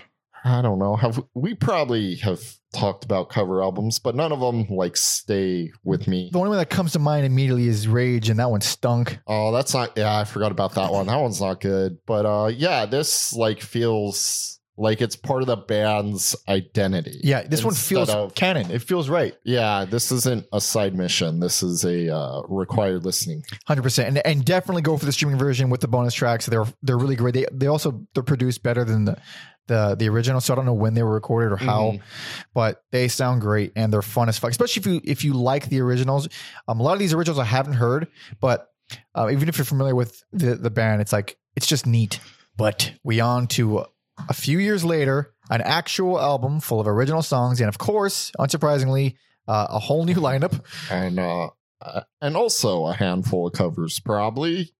[SPEAKER 2] I don't know, have we probably have talked about cover albums, but none of them like stay with me.
[SPEAKER 1] The only one that comes to mind immediately is Rage, and that one stunk.
[SPEAKER 2] Oh, that's not. Yeah, I forgot about that one. That one's not good. But uh, yeah, this like feels like it's part of the band's identity.
[SPEAKER 1] Yeah, this one feels
[SPEAKER 2] of-
[SPEAKER 1] canon. It feels right,
[SPEAKER 2] Yeah, this isn't a side mission. This is a uh, required listening.
[SPEAKER 1] hundred percent, and and definitely go for the streaming version with the bonus tracks. They're they're really great. They they also they're produced better than the the the original. So I don't know when they were recorded or how,
[SPEAKER 2] Mhm.
[SPEAKER 1] but they sound great and they're fun as fuck. Especially if you if you like the originals. Um, a lot of these originals I haven't heard, but uh, even if you're familiar with the the band, it's like it's just neat. But we on to a few years later, an actual album full of original songs, and of course, unsurprisingly, uh, a whole new lineup.
[SPEAKER 2] and uh, uh, and also a handful of covers, probably.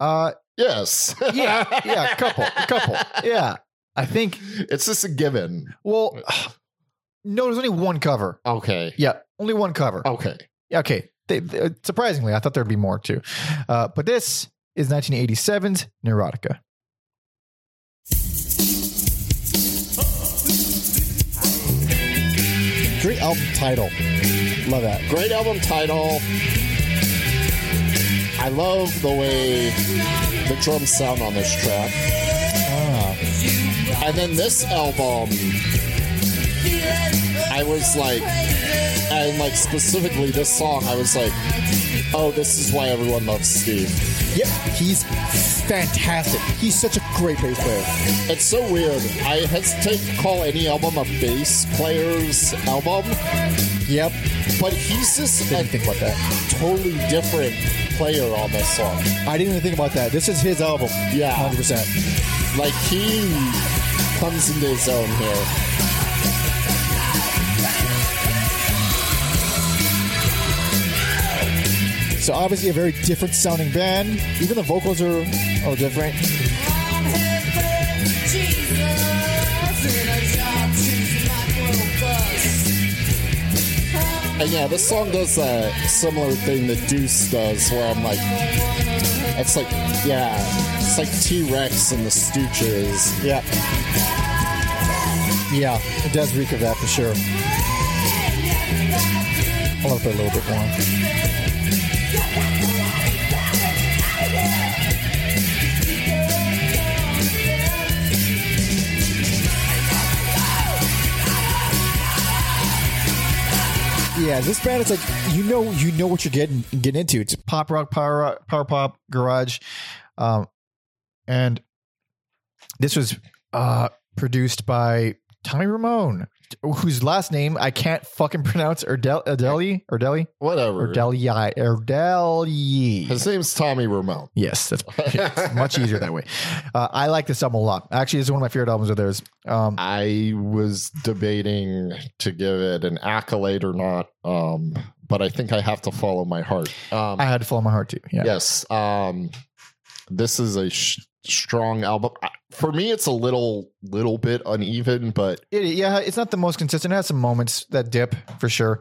[SPEAKER 1] Uh,
[SPEAKER 2] Yes.
[SPEAKER 1] yeah, yeah, a couple, a couple, yeah. I think.
[SPEAKER 2] It's just a given.
[SPEAKER 1] Well, no, there's only one cover.
[SPEAKER 2] Okay.
[SPEAKER 1] Yeah, only one cover.
[SPEAKER 2] Okay.
[SPEAKER 1] Yeah, okay. They, they- surprisingly, I thought there'd be more too. Uh, but this is 1987's Neurotica.
[SPEAKER 4] Great album title. Love that.
[SPEAKER 2] Great album title. I love the way the drums sound on this track.
[SPEAKER 4] Ah,
[SPEAKER 2] And then this album, I was like, and like specifically this song, I was like, oh, this is why everyone loves Steve.
[SPEAKER 4] yep, he's fantastic. He's such a great bass player.
[SPEAKER 2] It's so weird. I hesitate to call any album a bass player's album,
[SPEAKER 4] Yep,
[SPEAKER 2] but he's just a
[SPEAKER 1] Didn't think about that.
[SPEAKER 2] totally different player on this song.
[SPEAKER 4] I didn't even think about that. This is his album.
[SPEAKER 2] Yeah.
[SPEAKER 4] 100%.
[SPEAKER 2] Like he comes into his own here.
[SPEAKER 4] So obviously a very different sounding band. Even the vocals are, are different.
[SPEAKER 2] And yeah, this song does a similar thing that Deuce does, where I'm like, it's like, yeah, it's like T Rex and the Stooges.
[SPEAKER 4] Yeah. Yeah, it does reek of that for sure.
[SPEAKER 1] I love it a little bit more.
[SPEAKER 4] Yeah, this band is like you know you know what you're getting getting into. It's
[SPEAKER 1] Pop rock, power rock, power pop, garage, um, and this was uh, produced by Tommy Ramone, whose last name I can't fucking pronounce. Erdel, Erdeli, Erdeli,
[SPEAKER 2] Whatever.
[SPEAKER 1] Erdeli, Erdeli.
[SPEAKER 2] His name's Tommy Ramone.
[SPEAKER 1] Yes, that's much easier that way. Uh, I like this album a lot. Actually, it's one of my favorite albums of theirs. Um,
[SPEAKER 2] I was debating to give it an accolade or not, um, but I think I have to follow my heart. Um,
[SPEAKER 1] I had to follow my heart too. Yeah.
[SPEAKER 2] Yes. Um, this is a sh- strong album. For me, it's a little, little bit uneven, but
[SPEAKER 1] It, yeah, it's not the most consistent. It has some moments that dip for sure,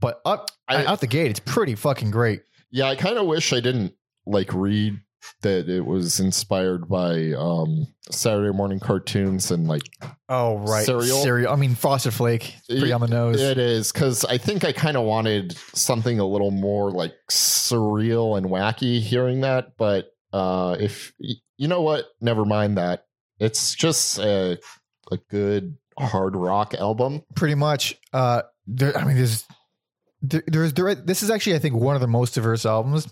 [SPEAKER 1] but up
[SPEAKER 2] I-
[SPEAKER 1] out the gate, it's pretty fucking great.
[SPEAKER 2] yeah, I kind of wish I didn't like read that it was inspired by um, Saturday morning cartoons and like
[SPEAKER 1] Oh right,
[SPEAKER 2] Cereal?
[SPEAKER 1] cereal. I mean, Frosted Flake, pretty on the nose.
[SPEAKER 2] It is because I think I kind of wanted something a little more like surreal and wacky hearing that, but uh, if you know what, never mind that. It's just a, a good hard rock album.
[SPEAKER 1] pretty much. Uh, there, I mean, there's there, there's there. This is actually, I think, one of the most diverse albums,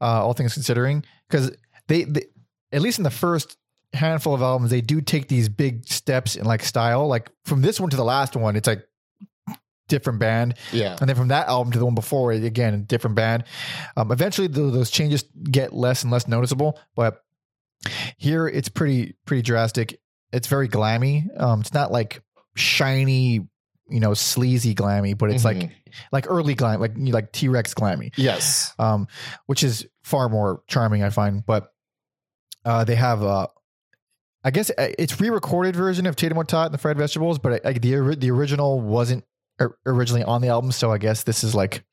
[SPEAKER 1] uh, all things considering, because they, they, at least in the first handful of albums, they do take these big steps in like style. Like from this one to the last one, it's like different band,
[SPEAKER 2] Yeah,
[SPEAKER 1] and then from that album to the one before again, different band. Um, eventually, tho- those changes get less and less noticeable, but here it's pretty pretty drastic. It's very glammy. Um, it's not like shiny, you know, sleazy glammy, but it's like
[SPEAKER 2] Mhm.
[SPEAKER 1] like early glam, like like T Rex glammy,
[SPEAKER 2] yes,
[SPEAKER 1] um, which is far more charming, I find. But uh, they have, uh, I guess uh, it's re-recorded version of Tatum O'Tot and the Fried Vegetables, but uh, the the original wasn't originally on the album, so I guess this is like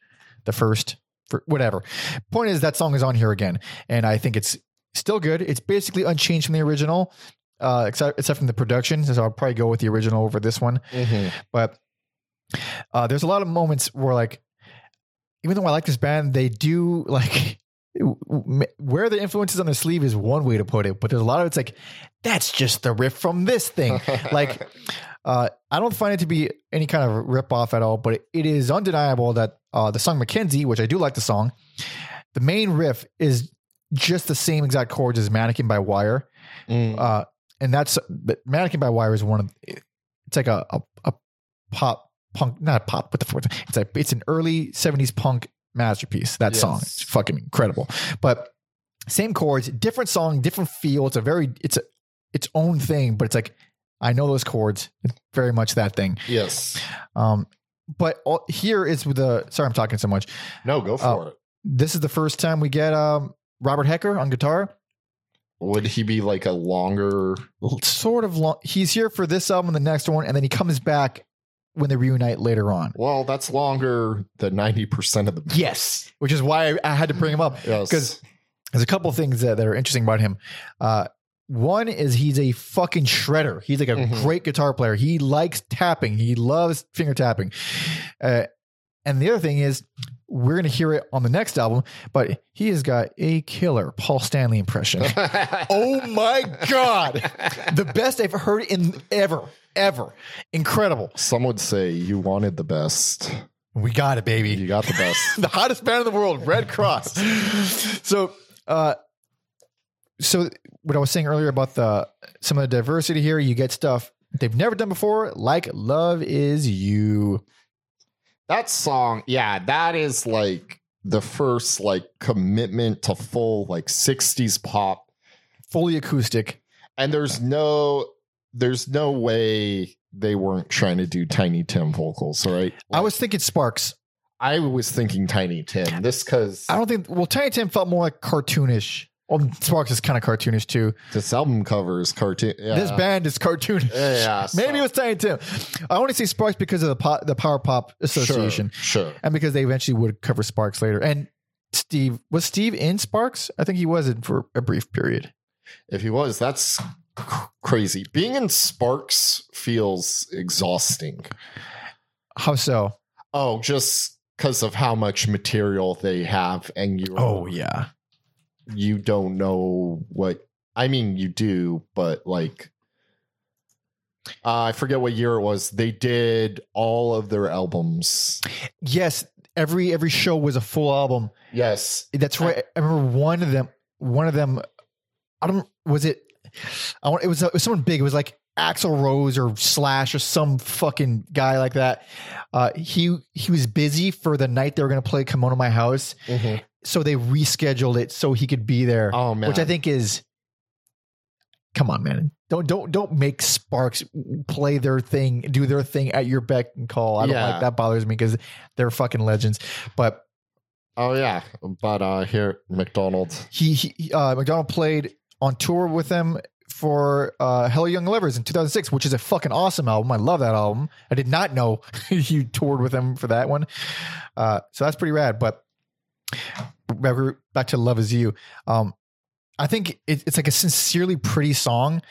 [SPEAKER 1] the first for whatever. Point is that song is on here again, and I think it's still good. It's basically unchanged from the original, uh, except except from the production. So I'll probably go with the original over this one.
[SPEAKER 2] Mhm.
[SPEAKER 1] But uh, there's a lot of moments where like, even though I like this band, they do like where the influences on their sleeve is one way to put it, but there's a lot of it's like that's just the riff from this thing. like uh, I don't find it to be any kind of rip off at all, but it, it is undeniable that uh, the song McKenzie, which I do like the song, the main riff is just the same exact chords as Mannequin by Wire.
[SPEAKER 2] Mm.
[SPEAKER 1] Uh, and that's Mannequin by Wire is one of it's like a a, a pop punk not pop what the it's like it's an early 70s punk masterpiece that song
[SPEAKER 2] Yes.
[SPEAKER 1] it's fucking incredible but same chords different song different feel it's a very it's a its own thing but it's like I know those chords it's very much that thing
[SPEAKER 2] yes.
[SPEAKER 1] um but all, here is with the sorry I'm talking so much
[SPEAKER 2] No, go for
[SPEAKER 1] Oh.
[SPEAKER 2] it.
[SPEAKER 1] this is the first time we get um Robert Hecker on guitar
[SPEAKER 2] Would he be like a longer?
[SPEAKER 1] sort of long. He's here for this album and the next one, and then he comes back when they reunite later on.
[SPEAKER 2] Well, that's longer than ninety percent of the.
[SPEAKER 1] Yes, which is why I, I had to bring him up
[SPEAKER 2] Yes.
[SPEAKER 1] because there's a couple of things that, that are interesting about him. Uh, one is he's a fucking shredder. He's like a
[SPEAKER 2] Mhm.
[SPEAKER 1] great guitar player. He likes tapping. He loves finger tapping. Uh, and the other thing is, we're going to hear it on the next album, but he has got a killer Paul Stanley impression. oh my god, the best I've heard in ever, ever. Incredible.
[SPEAKER 2] Some would say you wanted the best.
[SPEAKER 1] We got it, baby.
[SPEAKER 2] You got the best.
[SPEAKER 1] the hottest band in the world, Redd Kross. so, uh, so what I was saying earlier about the some of the diversity here, you get stuff they've never done before, like "Love Is You."
[SPEAKER 2] That song, yeah, that is like the first like commitment to full like 60s pop.
[SPEAKER 1] fully acoustic.
[SPEAKER 2] And there's no there's no way they weren't trying to do Tiny Tim vocals, right?
[SPEAKER 1] I was thinking Sparks.
[SPEAKER 2] I was thinking Tiny Tim. This cuz
[SPEAKER 1] I don't think. Well, Tiny Tim felt more like cartoonish. Well, Sparks is kind of cartoonish too.
[SPEAKER 2] this album cover is cartoon. Yeah.
[SPEAKER 1] This band is cartoonish.
[SPEAKER 2] Yeah,
[SPEAKER 1] Maybe
[SPEAKER 2] so-
[SPEAKER 1] it was Tiny Tim. I only say Sparks because of the pop, the Power Pop Association,
[SPEAKER 2] Sure. sure.
[SPEAKER 1] and because they eventually would cover Sparks later. And Steve was Steve in Sparks. I think he was in for a brief period.
[SPEAKER 2] If he was, that's crazy. Being in Sparks feels exhausting.
[SPEAKER 1] How so?
[SPEAKER 2] Oh, just because of how much material they have, and you
[SPEAKER 1] Oh yeah.
[SPEAKER 2] You don't know what. I mean, you do, but like, uh, I forget what year it was. They did all of their albums.
[SPEAKER 1] Yes. Every every show was a full album.
[SPEAKER 2] Yes,
[SPEAKER 1] That's right. I remember one of them. One of them. I don't. Was it? I want. It was, it was someone big. It was like Axl Rose or Slash or some fucking guy like that. Uh, he he was busy for the night they were going to play "Come On to My House," so they rescheduled it so he could be there.
[SPEAKER 2] Oh man,
[SPEAKER 1] which I think is. Come on, man! Don't don't don't make Sparks play their thing, do their thing at your beck and call. I don't
[SPEAKER 2] Yeah.
[SPEAKER 1] like that. Bothers me because they're fucking legends. But
[SPEAKER 2] Oh yeah, but uh here McDonald.
[SPEAKER 1] he, he uh, McDonald played on tour with them for uh, Hello Young Lovers in 2006, which is a fucking awesome album. I love that album. I did not know he toured with them for that one, uh, so that's pretty rad. But back- back to Love Is You. Um, I think it, it's like a sincerely pretty song,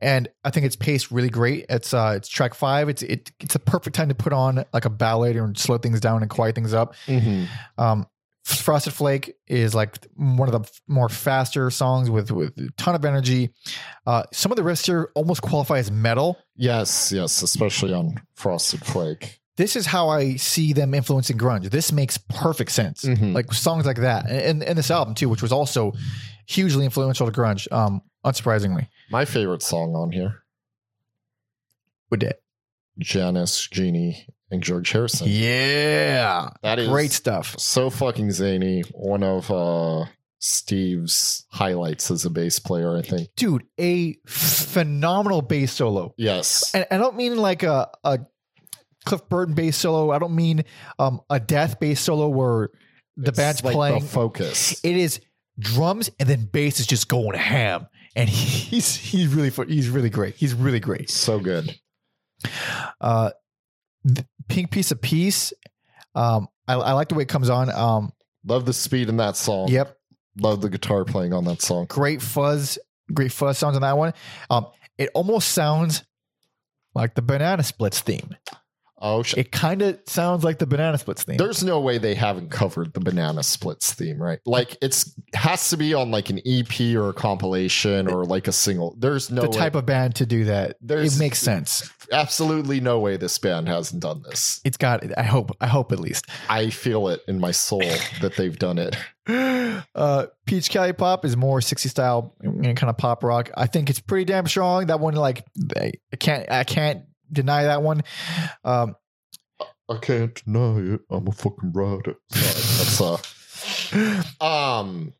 [SPEAKER 1] and I think it's paced really great. It's uh, it's track five. It's it, it's a perfect time to put on like a ballad and slow things down and quiet things up.
[SPEAKER 2] Mhm.
[SPEAKER 1] Um, Frosted Flake is like one of the more faster songs with with a ton of energy. Uh, some of the riffs here almost qualify as metal.
[SPEAKER 2] Yes, yes, especially on Frosted Flake.
[SPEAKER 1] This is how I see them influencing grunge. This makes perfect sense.
[SPEAKER 2] Mhm.
[SPEAKER 1] Like songs like that, and, and this album too, which was also hugely influential to grunge. Um, unsurprisingly,
[SPEAKER 2] My favorite song on here,
[SPEAKER 1] with it.
[SPEAKER 2] Janus, Jeanie, and George Harrison.
[SPEAKER 1] Yeah,
[SPEAKER 2] That is
[SPEAKER 1] great stuff.
[SPEAKER 2] so fucking zany. One of uh Steve's highlights as a bass player, I think.
[SPEAKER 1] dude. A phenomenal bass solo,
[SPEAKER 2] Yes.
[SPEAKER 1] and I don't mean like a a Cliff Burton bass solo. I don't mean um a death bass solo where the
[SPEAKER 2] It's
[SPEAKER 1] band's
[SPEAKER 2] like
[SPEAKER 1] playing.
[SPEAKER 2] the focus.
[SPEAKER 1] it is drums and then bass is just going ham, and he's he's really he's really great. He's really great.
[SPEAKER 2] so good.
[SPEAKER 1] Uh, Pink Piece of Peace. Um, I, I like the way it comes on. Um,
[SPEAKER 2] Love the speed in that song.
[SPEAKER 1] yep,
[SPEAKER 2] Love the guitar playing on that song.
[SPEAKER 1] great fuzz, great fuzz sounds on that one. Um, it almost sounds like the Banana Splits theme.
[SPEAKER 2] Oh, sh-
[SPEAKER 1] It kind of sounds like the Banana Splits theme.
[SPEAKER 2] there's no way they haven't covered the Banana Splits theme, right? Like it's has to be on like an EP or a compilation or like a single. There's no
[SPEAKER 1] the
[SPEAKER 2] way-
[SPEAKER 1] type of band to do that.
[SPEAKER 2] There's-
[SPEAKER 1] it makes sense.
[SPEAKER 2] absolutely no way this band hasn't done this.
[SPEAKER 1] It's got. I hope. I hope at least.
[SPEAKER 2] I feel it in my soul that they've done it.
[SPEAKER 1] Uh, Peach Kelli Pop is more 60 style you know, kind of pop rock. I think it's pretty damn strong. That one, like, I can't, I can't deny that one. Um,
[SPEAKER 2] I can't deny it. I'm a fucking writer. Sorry, that's uh um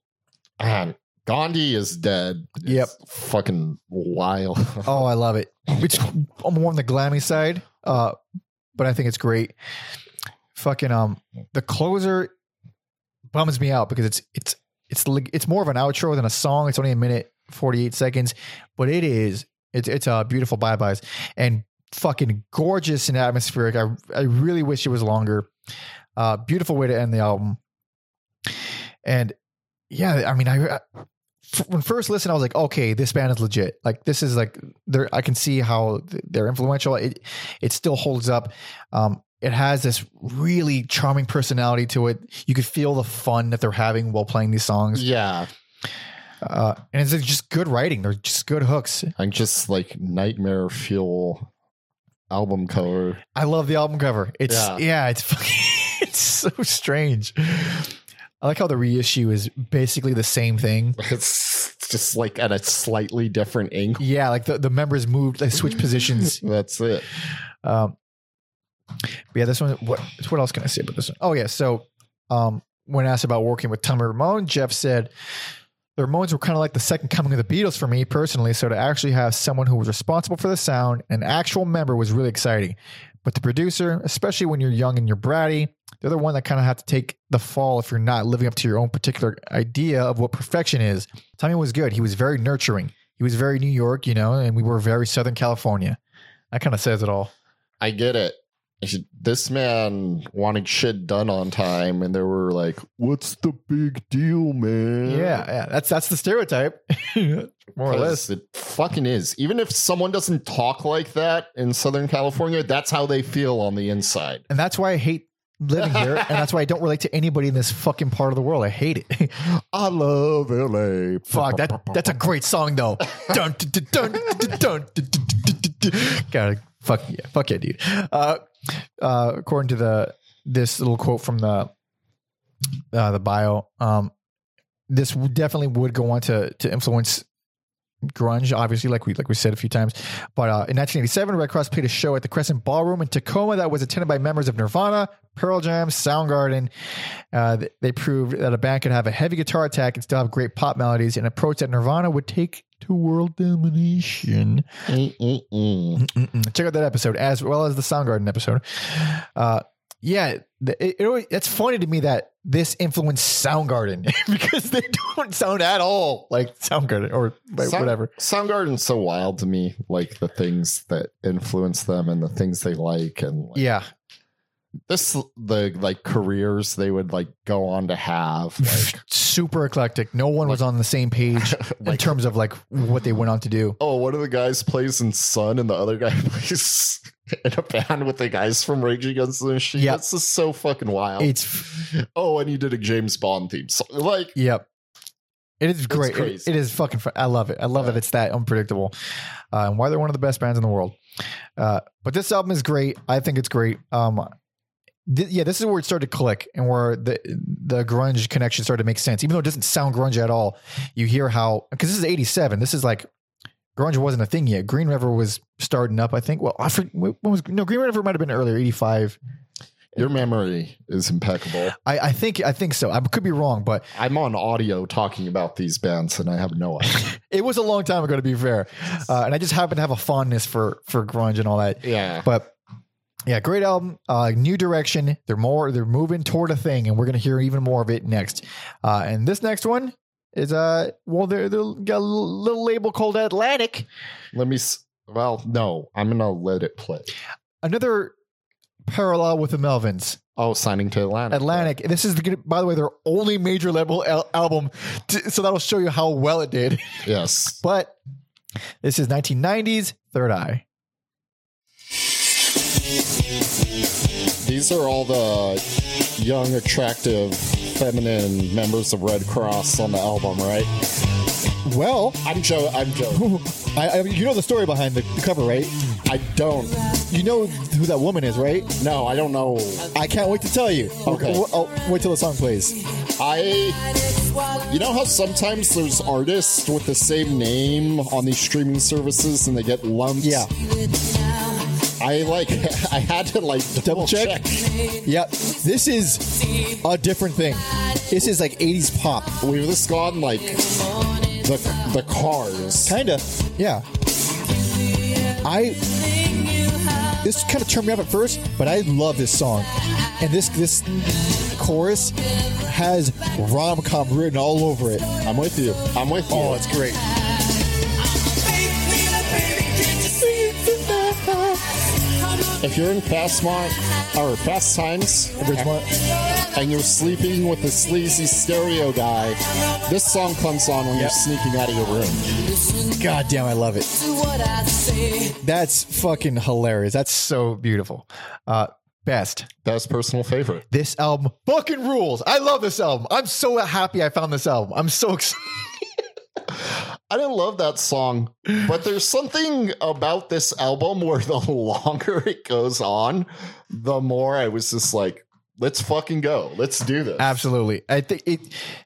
[SPEAKER 2] man, Gandhi is dead. It's
[SPEAKER 1] Yep.
[SPEAKER 2] Fucking wild.
[SPEAKER 1] oh, I love it. It's I'm more on the glammy side, uh, but I think it's great. Fucking um, the closer bums me out because it's it's it's it's more of an outro than a song. It's only a minute forty eight seconds, but it is it's it's a beautiful bye byes and fucking gorgeous and atmospheric. I I really wish it was longer. Uh, beautiful way to end the album. And yeah, I mean, I when first listened, I was like, okay, this band is legit. Like this is like they're I can see how they're influential. It it still holds up. Um, it has this really charming personality to it. You could feel the fun that they're having while playing these songs.
[SPEAKER 2] yeah.
[SPEAKER 1] Uh, and it's just good writing. They're just good hooks.
[SPEAKER 2] I'm just like nightmare fuel album cover.
[SPEAKER 1] I love the album cover. It's
[SPEAKER 2] Yeah.
[SPEAKER 1] yeah, it's fucking, it's so strange. I like how the reissue is basically the same thing.
[SPEAKER 2] It's just like at a slightly different angle.
[SPEAKER 1] Yeah, like the, the members moved, they switched positions.
[SPEAKER 2] That's it.
[SPEAKER 1] Um, but yeah, this one. What what else can I say about this one? Oh yeah, so um, when asked about working with Tommy Ramone, Jeff said the Ramones were kind of like the second coming of the Beatles for me personally. So to actually have someone who was responsible for the sound, an actual member, was really exciting. But the producer, especially when you're young and you're bratty, they're the one that kind of have to take the fall if you're not living up to your own particular idea of what perfection is. Tommy was good. He was very nurturing. He was very New York, you know, and we were very Southern California. That kind of says it all.
[SPEAKER 2] I get it. This man wanted shit done on time, and they were like, "What's the big deal, man?"
[SPEAKER 1] Yeah, yeah. That's that's the stereotype. More or less.
[SPEAKER 2] It fucking is. Even if someone doesn't talk like that in Southern California, that's how they feel on the inside.
[SPEAKER 1] And that's why I hate living here. and that's why I don't relate to anybody in this fucking part of the world. I hate it.
[SPEAKER 2] I love LA.
[SPEAKER 1] Fuck, that that's a great song though. dun, dun, dun, dun, dun, dun, dun, dun, dun, dun. Gotta fuck yeah, fuck yeah, dude. Uh, uh, according to the this little quote from the uh, the bio, um, this definitely would go on to to influence grunge, obviously, like we like we said a few times. But uh, in 1987, Redd Kross played a show at the Crescent Ballroom in Tacoma that was attended by members of Nirvana, Pearl Jam, Soundgarden. Uh, they proved that a band could have a heavy guitar attack and still have great pop melodies, an approach that Nirvana would take to world domination.
[SPEAKER 2] Mm-mm-mm.
[SPEAKER 1] Check out that episode as well as the Soundgarden episode. Uh, yeah, it, it always, it's funny to me that this influenced Soundgarden because they don't sound at all like Soundgarden or like,
[SPEAKER 2] Sound-
[SPEAKER 1] whatever.
[SPEAKER 2] Soundgarden's so wild to me, like the things that influence them and the things they like, and like,
[SPEAKER 1] Yeah,
[SPEAKER 2] this the like careers they would like go on to have. Like,
[SPEAKER 1] Super eclectic. No one was on the same page in terms of like what they went on to do.
[SPEAKER 2] oh, one of the guys plays in Sun, and the other guy plays in a band with the guys from Rage Against the Machine.
[SPEAKER 1] Yeah.
[SPEAKER 2] This is so fucking wild.
[SPEAKER 1] It's
[SPEAKER 2] oh, and he did a James Bond theme. So, like,
[SPEAKER 1] Yep. It is great. It- it is fucking. Fun. I love it. I love that
[SPEAKER 2] Yeah.
[SPEAKER 1] it's that unpredictable, uh, and why they're one of the best bands in the world. Uh, but this album is great. I think it's great. Um, th- yeah, this is where it started to click, and where the the grunge connection started to make sense. Even though it doesn't sound grunge at all, you hear how because this is '87. This is like grunge wasn't a thing yet. Green River was starting up. I think. Well, I forget, when was no Green River might have been earlier, '85.
[SPEAKER 2] your memory is impeccable.
[SPEAKER 1] I, I think I think so. I could be wrong, but
[SPEAKER 2] I'm on audio talking about these bands, and I have no idea.
[SPEAKER 1] it was a long time ago to be fair uh, and i just happen to have a fondness for for grunge and all that
[SPEAKER 2] yeah.
[SPEAKER 1] but yeah great album. Uh new direction. They're more they're moving toward a thing and we're gonna hear even more of it next. Uh and this next one is uh well they're, they're got a little, label called atlantic.
[SPEAKER 2] Let me. s- Well, no, I'm gonna let it play.
[SPEAKER 1] another parallel with the melvins.
[SPEAKER 2] Oh, signing to Atlantic.
[SPEAKER 1] atlantic. This is the, by the way their only major label al- album. T- so that'll show you how well it did.
[SPEAKER 2] Yes.
[SPEAKER 1] but this is 1990s third eye
[SPEAKER 2] These are all the young, attractive, feminine members of Redd Kross on the album, right?
[SPEAKER 4] Well,
[SPEAKER 2] I'm Joe. I'm Joe.
[SPEAKER 4] I, I, you know the story behind the, the cover, right?
[SPEAKER 2] I don't.
[SPEAKER 4] You know who that woman is, right?
[SPEAKER 2] No, I don't know.
[SPEAKER 4] I can't wait to tell you.
[SPEAKER 2] Okay.
[SPEAKER 4] I'll, I'll oh, wait till the song plays.
[SPEAKER 2] I. You know how sometimes there's artists with the same name on these streaming services and they get lumped.
[SPEAKER 4] Yeah.
[SPEAKER 2] I like. I had to like double,
[SPEAKER 4] Double check? Yep. This is a different thing. This is like 80s pop.
[SPEAKER 2] We've just gone like the the cars.
[SPEAKER 4] Kinda. Yeah. I this kind of turned me off at first, but I love this song. And this this chorus has rom com written all over it.
[SPEAKER 2] I'm with you. I'm with oh, you.
[SPEAKER 4] Oh, it's great.
[SPEAKER 2] If you're in Fastmont or Fast Times
[SPEAKER 4] Bridgemont.
[SPEAKER 2] and you're sleeping with a sleazy stereo guy, this song comes on when you're sneaking out of your room.
[SPEAKER 4] God damn, I love it.
[SPEAKER 1] That's fucking hilarious. That's so beautiful. Uh, best.
[SPEAKER 2] Best personal favorite.
[SPEAKER 1] This album fucking rules. I love this album. I'm so happy I found this album. I'm so excited.
[SPEAKER 2] I didn't love that song, but there's something about this album where the longer it goes on, the more I was just like, let's fucking go. Let's do this.
[SPEAKER 1] Absolutely. I think it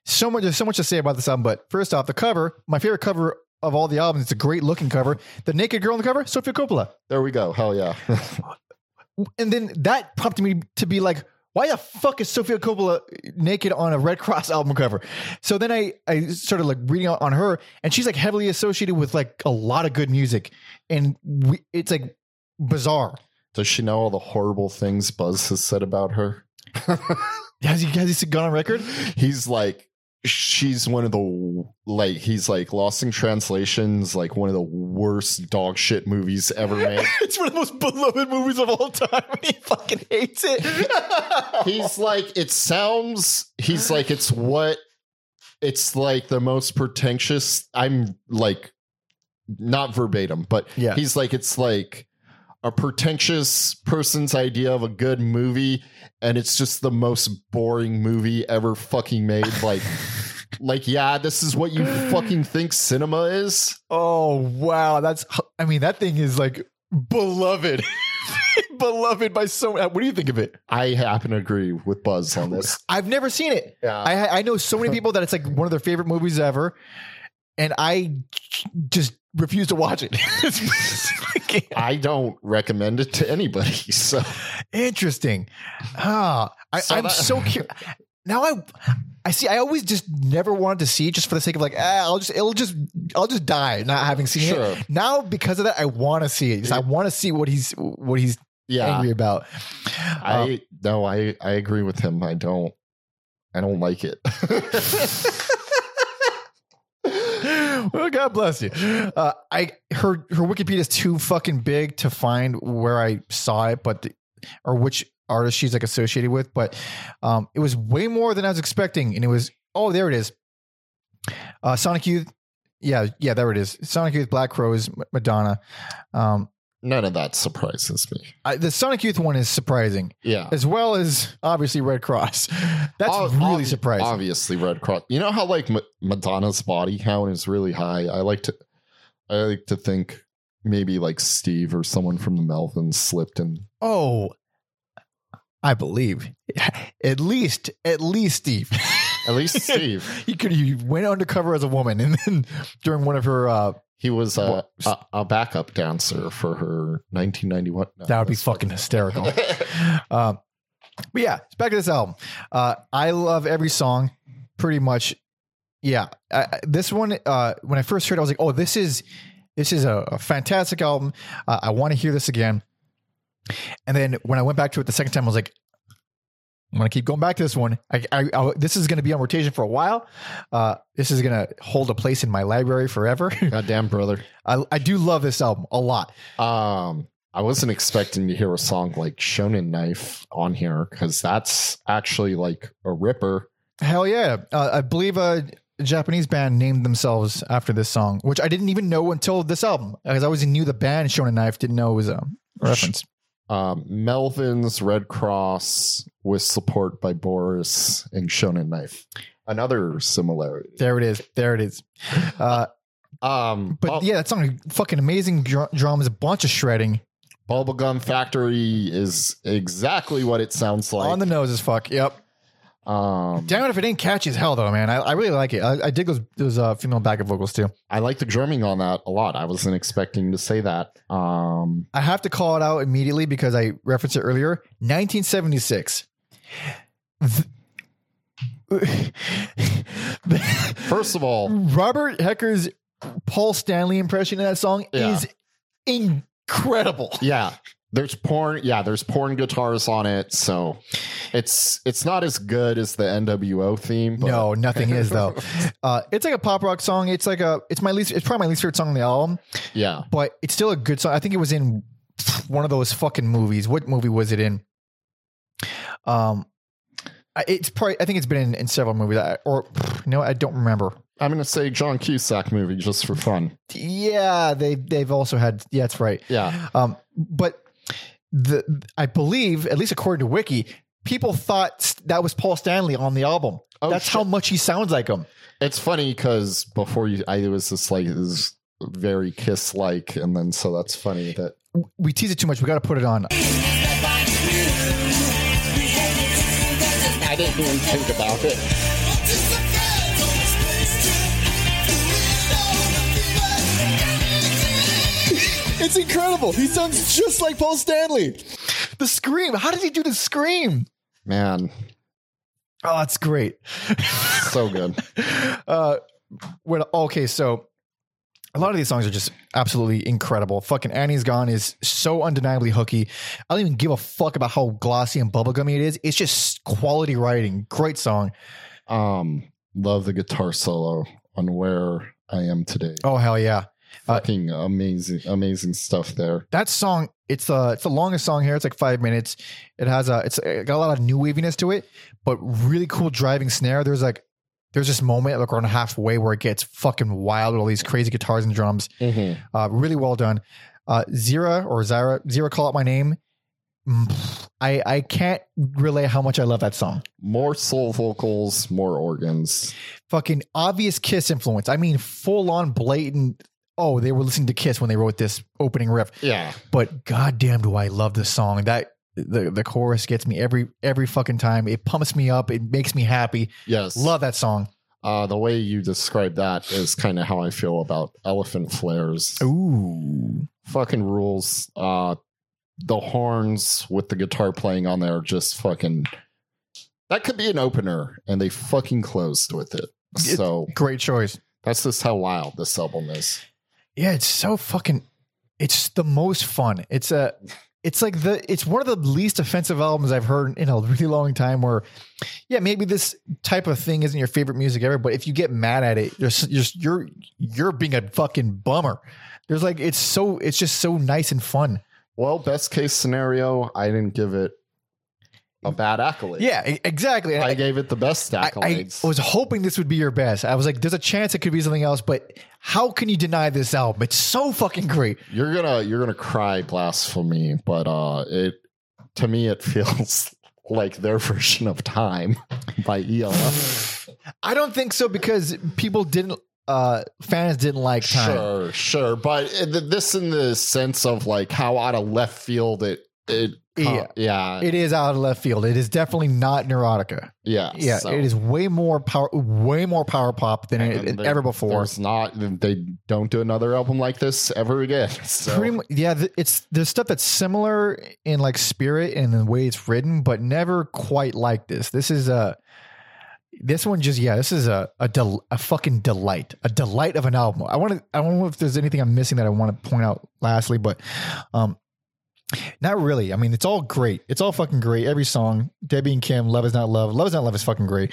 [SPEAKER 1] so much there's so much to say about this album, but first off, the cover, my favorite cover of all the albums, it's a great looking cover. The naked girl on the cover, Sofia Coppola.
[SPEAKER 2] There we go. Hell yeah.
[SPEAKER 1] And then that prompted me to be like, why the fuck is Sofia Coppola naked on a Redd Kross album cover? So then I, I started like reading on her, and she's like heavily associated with like a lot of good music, and we, it's like bizarre.
[SPEAKER 2] Does she know all the horrible things Buzz has said about her?
[SPEAKER 1] Has he has he gone on record?
[SPEAKER 2] He's like, she's one of the like he's like Lost in Translations, like one of the worst dog shit movies ever made.
[SPEAKER 1] it's one of the most beloved movies of all time. and He fucking hates it.
[SPEAKER 2] he's like, it sounds. He's like, it's what. It's like the most pretentious. I'm like, not verbatim, but
[SPEAKER 1] Yeah.
[SPEAKER 2] he's like, it's like a pretentious person's idea of a good movie, and it's just the most boring movie ever fucking made. Like, like, yeah, this is what you fucking think cinema is.
[SPEAKER 1] Oh wow, that's I mean that thing is like beloved, beloved by so. What do you think of it?
[SPEAKER 2] I happen to agree with Buzz on this.
[SPEAKER 1] I've never seen it.
[SPEAKER 2] Yeah.
[SPEAKER 1] I I know so many people that it's like one of their favorite movies ever, and I just refuse to watch it. I
[SPEAKER 2] don't recommend it to anybody. So
[SPEAKER 1] Interesting. Ah, I,
[SPEAKER 2] So
[SPEAKER 1] I'm
[SPEAKER 2] that-
[SPEAKER 1] so curious. Now I, I see. I always just never wanted to see it just for the sake of like, ah, I'll just, it'll just, I'll just die not having seen
[SPEAKER 2] Sure.
[SPEAKER 1] it. Now because of that, I want to see it. Just, I want to see what he's, what he's
[SPEAKER 2] yeah,
[SPEAKER 1] angry about.
[SPEAKER 2] I no, I I agree with him. I don't I don't like it.
[SPEAKER 1] well, God bless you. Uh, I her her Wikipedia is too fucking big to find where I saw it, but the, or which artist she's like associated with, but um, it was way more than I was expecting, and it was oh there it is, uh, Sonic Youth. Yeah, yeah, there it is. Sonic Youth, Black Crowes, Madonna. Um,
[SPEAKER 2] None of that surprises me.
[SPEAKER 1] I, the Sonic Youth one is surprising,
[SPEAKER 2] Yeah.
[SPEAKER 1] as well as obviously Redd Kross. That's
[SPEAKER 2] Ob-
[SPEAKER 1] really surprising.
[SPEAKER 2] Obviously, Redd Kross. You know how like Ma- Madonna's body count is really high. I like to, I like to think maybe like Steve or someone from the Melvins slipped in.
[SPEAKER 1] Oh, I believe at least at least Steve.
[SPEAKER 2] At least Steve.
[SPEAKER 1] he could he went undercover as a woman, and then during one of her uh,
[SPEAKER 2] He was a, a, a backup dancer for her 1991. no,
[SPEAKER 1] that would be fucking hysterical. um, but yeah, back to this album. Uh, I love every song, pretty much. Yeah, I, I- this one. Uh, when I first heard, it, I was like, "Oh, this is this is a, a fantastic album. Uh, I want to hear this again." And then when I went back to it the second time, I was like, "I'm gonna keep going back to this one. I, I, I this is gonna be on rotation for a while. Uh, this is gonna hold a place in my library forever."
[SPEAKER 2] Goddamn, brother.
[SPEAKER 1] I, I do love this album a lot.
[SPEAKER 2] Um, I wasn't expecting to hear a song like Shonen Knife on here because that's actually like a ripper.
[SPEAKER 1] Hell yeah. Uh, I believe a Japanese band named themselves after this song, which I didn't even know until this album because I always knew the band Shonen Knife, didn't know it was a reference.
[SPEAKER 2] Um, Melvin's Redd Kross with support by Boris and Shonen Knife. Another similarity.
[SPEAKER 1] There it is. There it is. Uh,
[SPEAKER 2] Um,
[SPEAKER 1] but yeah, that song, fucking amazing dr- drums, a bunch of shredding
[SPEAKER 2] Bubblegum Factory is exactly what it sounds like.
[SPEAKER 1] on the nose as fuck. Yep.
[SPEAKER 2] Um,
[SPEAKER 1] Damn it if it ain't catchy as hell though, man. I, I really like it. I, I dig those those uh, female backup vocals too.
[SPEAKER 2] I like the drumming on that a lot. I wasn't expecting to say that. Um,
[SPEAKER 1] I have to call it out immediately because I referenced it earlier. 1976.
[SPEAKER 2] first of all,
[SPEAKER 1] Robert Hecker's Paul Stanley impression in that song
[SPEAKER 2] Yeah.
[SPEAKER 1] is incredible.
[SPEAKER 2] yeah there's porn yeah there's porn guitars on it so it's it's not as good as the nwo theme but
[SPEAKER 1] No, nothing is though. Uh, it's like a pop rock song. It's like a. It's my least. It's probably my least favorite song on the album,
[SPEAKER 2] yeah
[SPEAKER 1] but it's still a good song. I think it was in one of those fucking movies. What movie was it in? Um, it's probably. I think it's been in, in several movies. I, or no, I don't remember.
[SPEAKER 2] i'm gonna say john cusack movie just for fun
[SPEAKER 1] Yeah, they they've also had. Yeah, that's right.
[SPEAKER 2] yeah
[SPEAKER 1] Um, but the I believe, at least according to Wiki, people thought that was Paul Stanley on the album.
[SPEAKER 2] Oh,
[SPEAKER 1] That's
[SPEAKER 2] shit.
[SPEAKER 1] how much he sounds like him.
[SPEAKER 2] it's funny because before you i was just like it was very kiss like and then so that's funny that
[SPEAKER 1] We tease it too much. We got to put it on.
[SPEAKER 2] i didn't even think about it
[SPEAKER 4] It's incredible. He sounds just like Paul Stanley.
[SPEAKER 1] The scream. How did he do the scream?
[SPEAKER 2] man
[SPEAKER 1] Oh, that's great.
[SPEAKER 2] so good
[SPEAKER 1] Uh, when okay, so a lot of these songs are just absolutely incredible. Fucking Annie's Gone is so undeniably hooky. I don't even give a fuck about how glossy and bubblegummy it is. It's just quality writing. Great song.
[SPEAKER 2] um love the guitar solo on where i am today
[SPEAKER 1] Oh hell yeah. Uh,
[SPEAKER 2] fucking amazing amazing stuff there.
[SPEAKER 1] That song it's the it's the longest song here. It's like five minutes. It has a it's it got a lot of new waviness to it but really cool driving snare. There's like there's this moment like around halfway where it gets fucking wild with all these crazy guitars and drums. Uh really well done. Uh zira or zira zira call out my name. Mm, i i can't relay how much i love that song.
[SPEAKER 2] More soul vocals, more organs.
[SPEAKER 1] fucking obvious kiss influence. I mean full on blatant oh they were listening to kiss when they wrote this opening riff
[SPEAKER 2] Yeah.
[SPEAKER 1] but goddamn do I love this song. That the the chorus gets me every every fucking time. It pumps me up. It makes me happy.
[SPEAKER 2] Yes.
[SPEAKER 1] Love that song.
[SPEAKER 2] Uh, the way you describe that is kind of how I feel about Elephant Flares.
[SPEAKER 1] Ooh.
[SPEAKER 2] Fucking rules. Uh, the horns with the guitar playing on there just fucking. That could be an opener, and they fucking closed with it.
[SPEAKER 1] It-
[SPEAKER 2] So
[SPEAKER 1] Great choice.
[SPEAKER 2] that's just how wild this album is.
[SPEAKER 1] Yeah, it's so fucking it's the most fun. It's a it's like the it's one of the least offensive albums I've heard in a really long time where yeah, maybe this type of thing isn't your favorite music ever, but if you get mad at it, you're you're you're, you're being a fucking bummer. There's like it's so it's just so nice and fun.
[SPEAKER 2] Well, best case scenario, I didn't give it a bad accolade.
[SPEAKER 1] Yeah, exactly. And
[SPEAKER 2] I gave it the best
[SPEAKER 1] I, I was hoping this would be your best. I was like, there's a chance it could be something else, but how can you deny this album? It's so fucking great.
[SPEAKER 2] you're gonna you're gonna cry blasphemy, but uh, it to me it feels like their version of Time by ELO.
[SPEAKER 1] I don't think so because people didn't, uh, fans didn't like time.
[SPEAKER 2] Sure, sure, but this in the sense of like how out of left field it it
[SPEAKER 1] Yeah.
[SPEAKER 2] yeah
[SPEAKER 1] It is out of left field. It is definitely not neurotica.
[SPEAKER 2] yeah
[SPEAKER 1] Yeah,
[SPEAKER 2] so-
[SPEAKER 1] it is way more power, way more power pop than it,
[SPEAKER 2] there-
[SPEAKER 1] ever before.
[SPEAKER 2] There's not they don't do another album like this ever again. So
[SPEAKER 1] Pretty much, yeah. th- It's there's stuff that's similar in like spirit and the way it's written, but never quite like this. This is a, this one just yeah. This is a a, del, a fucking delight, a delight of an album. I want to. I don't know if there's anything I'm missing that I want to point out. Lastly, but um, not really. I mean, it's all great. It's all fucking great. Every song, Debbie and Kim, Love is not love. Love is not love is fucking great.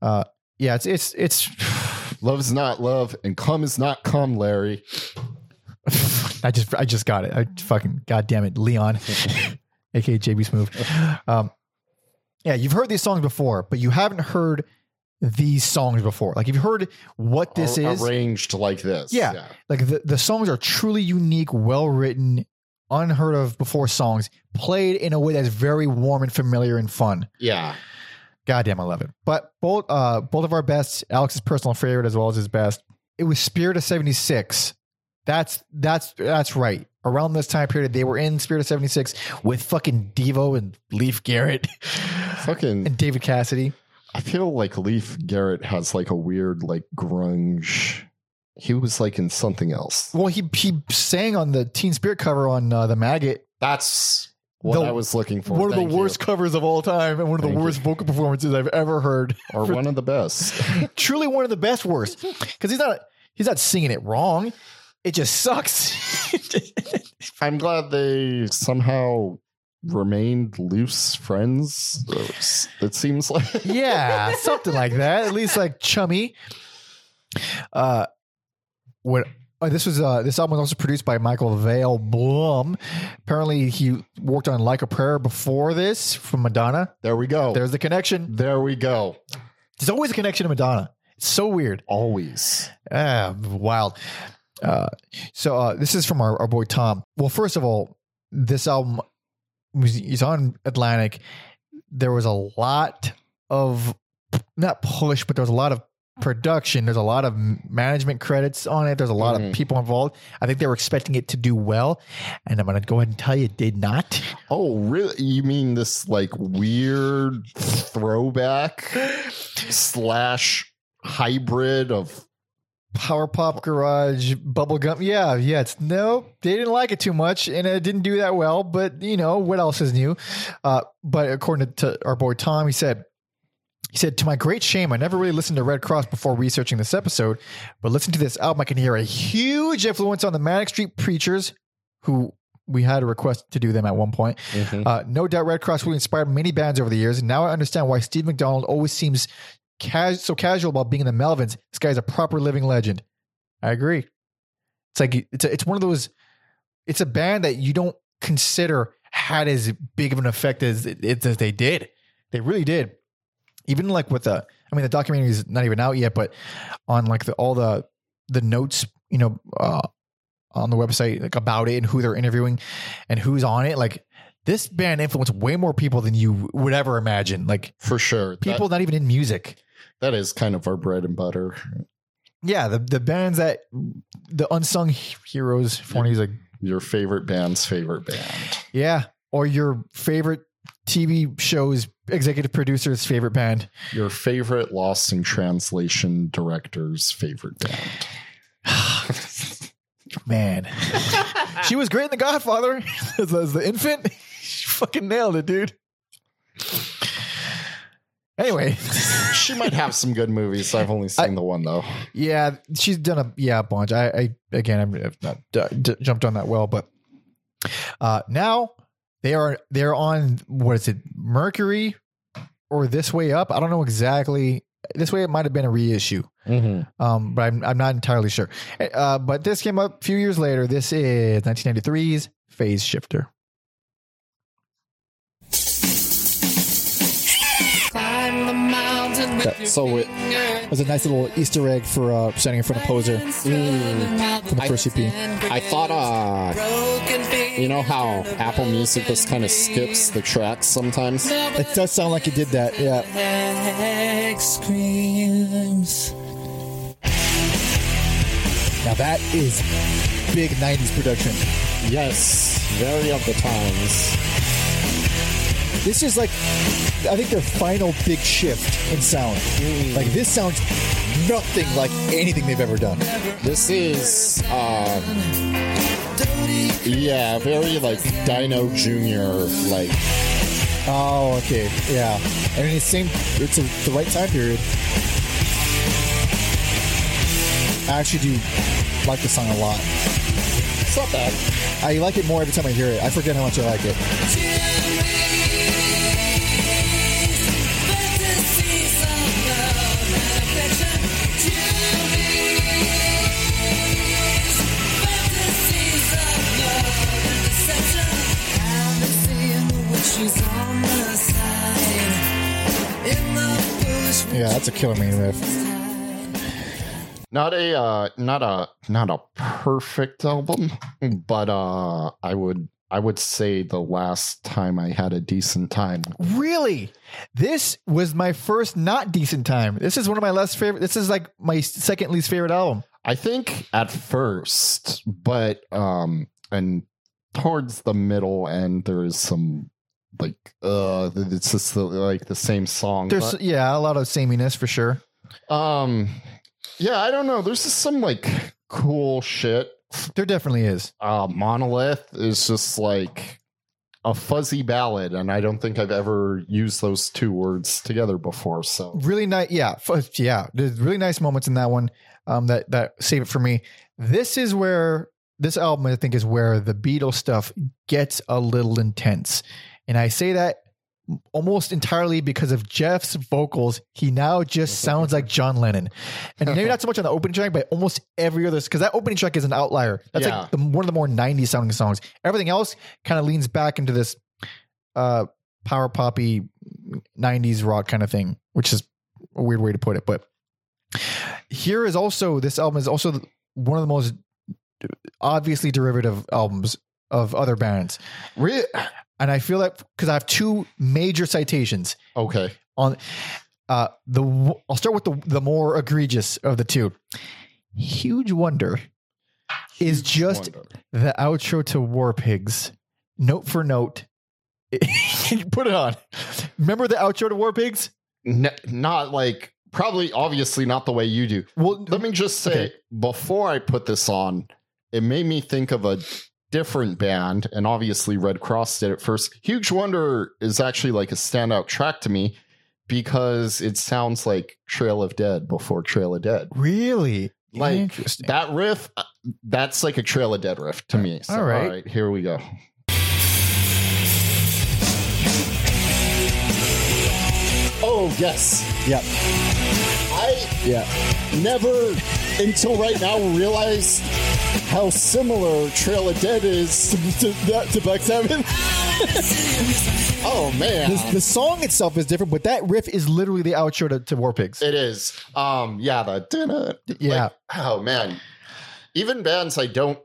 [SPEAKER 1] Uh, yeah, it's it's it's.
[SPEAKER 2] love is not love and come is not come, Larry.
[SPEAKER 1] I just I just got it. I fucking goddamn it, Leon, aka JB Smoove. Um, yeah, you've heard these songs before, but you haven't heard these songs before. Like if you've heard what this
[SPEAKER 2] Ar-
[SPEAKER 1] is.
[SPEAKER 2] arranged like this.
[SPEAKER 1] Yeah. Like the, the songs are truly unique, well written, unheard of before songs, played in a way that's very warm and familiar and fun.
[SPEAKER 2] Yeah.
[SPEAKER 1] Goddamn, I love it. But both uh both of our best, Alex's personal favorite as well as his best. It was Spirit of 76. That's that's that's right. Around this time period, they were in Spirit of 76 with fucking Devo and Leif Garrett
[SPEAKER 2] Fucking
[SPEAKER 1] and David Cassidy.
[SPEAKER 2] I feel like Leif Garrett has like a weird like grunge. He was like in something else.
[SPEAKER 1] Well, he he sang on the Teen Spirit cover on uh, the Maggot.
[SPEAKER 2] That's what
[SPEAKER 1] The-
[SPEAKER 2] I was looking for.
[SPEAKER 1] one of
[SPEAKER 2] Thank
[SPEAKER 1] the
[SPEAKER 2] you.
[SPEAKER 1] worst covers of all time and one of the
[SPEAKER 2] Thank you.
[SPEAKER 1] worst vocal performances I've ever heard.
[SPEAKER 2] or one of the best.
[SPEAKER 1] Truly one of the best worst. Because he's not he's not singing it wrong. It just sucks.
[SPEAKER 2] I'm glad they somehow remained loose friends. It seems like
[SPEAKER 1] yeah, something like that. At least like chummy. Uh, what? Oh, this was uh, this album was also produced by Michael Vail Blum. Apparently, he worked on "Like a Prayer" before this from Madonna.
[SPEAKER 2] There we go.
[SPEAKER 1] There's the connection.
[SPEAKER 2] there we go.
[SPEAKER 1] There's always a connection to Madonna. It's so weird.
[SPEAKER 2] Always.
[SPEAKER 1] Ah, wild. Uh, so uh, this is from our, our boy Tom. Well, first of all, this album was he's on Atlantic. There was a lot of not push, but there was a lot of production. There's a lot of management credits on it. There's a lot
[SPEAKER 2] Mhm.
[SPEAKER 1] of people involved. I think they were expecting it to do well, and I'm going to go ahead and tell you, it did not.
[SPEAKER 2] Oh, really? You mean this like weird throwback slash hybrid of
[SPEAKER 1] Power pop garage bubblegum. Yeah, yeah. It's no, they didn't like it too much, and it didn't do that well. But you know what else is new? Uh, but according to our boy Tom, he said. He said, To my great shame, I never really listened to Redd Kross before researching this episode, but listening to this album, I can hear a huge influence on the Manic Street Preachers, who we had a request to do them at one point. Uh, no doubt Redd Kross really inspired many bands over the years. And now I understand why Steve McDonald always seems cas- so casual about being in the Melvins. This guy's a proper living legend. I agree. It's like it's a, it's one of those. It's a band that you don't consider had as big of an effect as as they did. They really did. Even like with the, I mean, the documentary is not even out yet, but on like the all the the notes, you know, uh, on the website like about it and who they're interviewing and who's on it, like this band influenced way more people than you would ever imagine. Like
[SPEAKER 2] for sure. That-
[SPEAKER 1] people not even in music.
[SPEAKER 2] that is kind of our bread and butter.
[SPEAKER 1] Yeah, the the bands that the unsung heroes for these like
[SPEAKER 2] Your favorite band's favorite band.
[SPEAKER 1] yeah, or your favorite TV shows executive producer's favorite band.
[SPEAKER 2] Your favorite Lost in Translation director's favorite band.
[SPEAKER 1] Man, she was great in The Godfather as, as the infant. She fucking nailed it, dude. Anyway,
[SPEAKER 2] She might have some good movies. I've only seen the one though.
[SPEAKER 1] yeah, she's done a yeah a bunch. I, I again, I'm I've not uh, d- jumped on that well, but uh, now they are they're on what is it, Mercury or This Way Up? I don't know exactly. This way, it might have been a reissue. um, but I'm I'm not entirely sure. Uh, but this came up a few years later. This is 1993's
[SPEAKER 3] Phaseshifter.
[SPEAKER 4] That-
[SPEAKER 2] so it-
[SPEAKER 4] was a nice little Easter egg for uh, standing in front of Poseur from the first EP.
[SPEAKER 2] I thought, uh, you know how Apple Music just kind of skips the tracks sometimes?
[SPEAKER 4] It does sound like it did that. Yeah.
[SPEAKER 3] Screams.
[SPEAKER 4] Now that is big '90s production.
[SPEAKER 2] Yes, very of the times.
[SPEAKER 4] This is like, I think their final big shift in sound. Like this sounds nothing like anything they've ever done.
[SPEAKER 2] This is, um, yeah, very like Dino Jr. Like,
[SPEAKER 4] Oh, okay, yeah. I mean, it's same. It's a, the right time period. I actually do like the song a lot.
[SPEAKER 2] it's not bad.
[SPEAKER 4] I like it more every time I hear it. I forget how much I like it. Yeah, that's a killer main riff.
[SPEAKER 2] Not a, uh, not a, not a perfect album, but uh, I would, I would say the last time I had a decent time.
[SPEAKER 1] Really? This was my first not decent time. This is one of my less favorite. This is like my second least favorite album.
[SPEAKER 2] I think at first, but um, and towards the middle end, there is some like uh, it's just the, like the same song.
[SPEAKER 1] There's
[SPEAKER 2] but-
[SPEAKER 1] yeah, a lot of sameness for sure.
[SPEAKER 2] um, yeah, I don't know. There's just some like cool shit.
[SPEAKER 1] There definitely is.
[SPEAKER 2] Uh, Monolith is just like a fuzzy ballad, and I don't think I've ever used those two words together before. So
[SPEAKER 1] Really nice. Yeah, f- yeah. There's really nice moments in that one. Um, that that save it for me. This is where this album I think is where the Beatles stuff gets a little intense, and I say that almost entirely because of Jeff's vocals. He now just sounds like John Lennon, and maybe not so much on the opening track, but almost every other because that opening track is an outlier. That's
[SPEAKER 2] Yeah.
[SPEAKER 1] like the, one of the more '90s sounding songs. Everything else kind of leans back into this uh, power poppy '90s rock kind of thing, which is a weird way to put it. But here is also this album is also one of the most obviously derivative albums of other bands.
[SPEAKER 2] Re-
[SPEAKER 1] And I feel that because I have two major citations
[SPEAKER 2] okay,
[SPEAKER 1] on uh the I'll start with the the more egregious of the two. Huge Wonder is just
[SPEAKER 2] Wonder.
[SPEAKER 1] the outro to War Pigs, note for note. Put it on. Remember the outro to War Pigs?
[SPEAKER 2] N- not like probably obviously not the way you do.
[SPEAKER 1] Well,
[SPEAKER 2] Let me just say
[SPEAKER 1] Okay.
[SPEAKER 2] before I put this on, it made me think of a different band, and obviously Redd Kross did it first. Huge Wonder is actually like a standout track to me because it sounds like Trail of Dead before Trail of Dead.
[SPEAKER 1] really
[SPEAKER 2] Like that riff, uh, that's like a Trail of Dead riff to me. So,
[SPEAKER 1] All right.
[SPEAKER 2] all right, here we go. Oh yes,
[SPEAKER 4] Yeah,
[SPEAKER 2] I
[SPEAKER 4] yeah.
[SPEAKER 2] never until right now realized how similar Trail of Dead is to, to, to Black Sabbath. oh man,
[SPEAKER 1] The, the song itself is different, but that riff is literally the outro to, to War Pigs.
[SPEAKER 2] it is. Um, yeah, the dinner.
[SPEAKER 1] Yeah.
[SPEAKER 2] oh man, even bands I don't.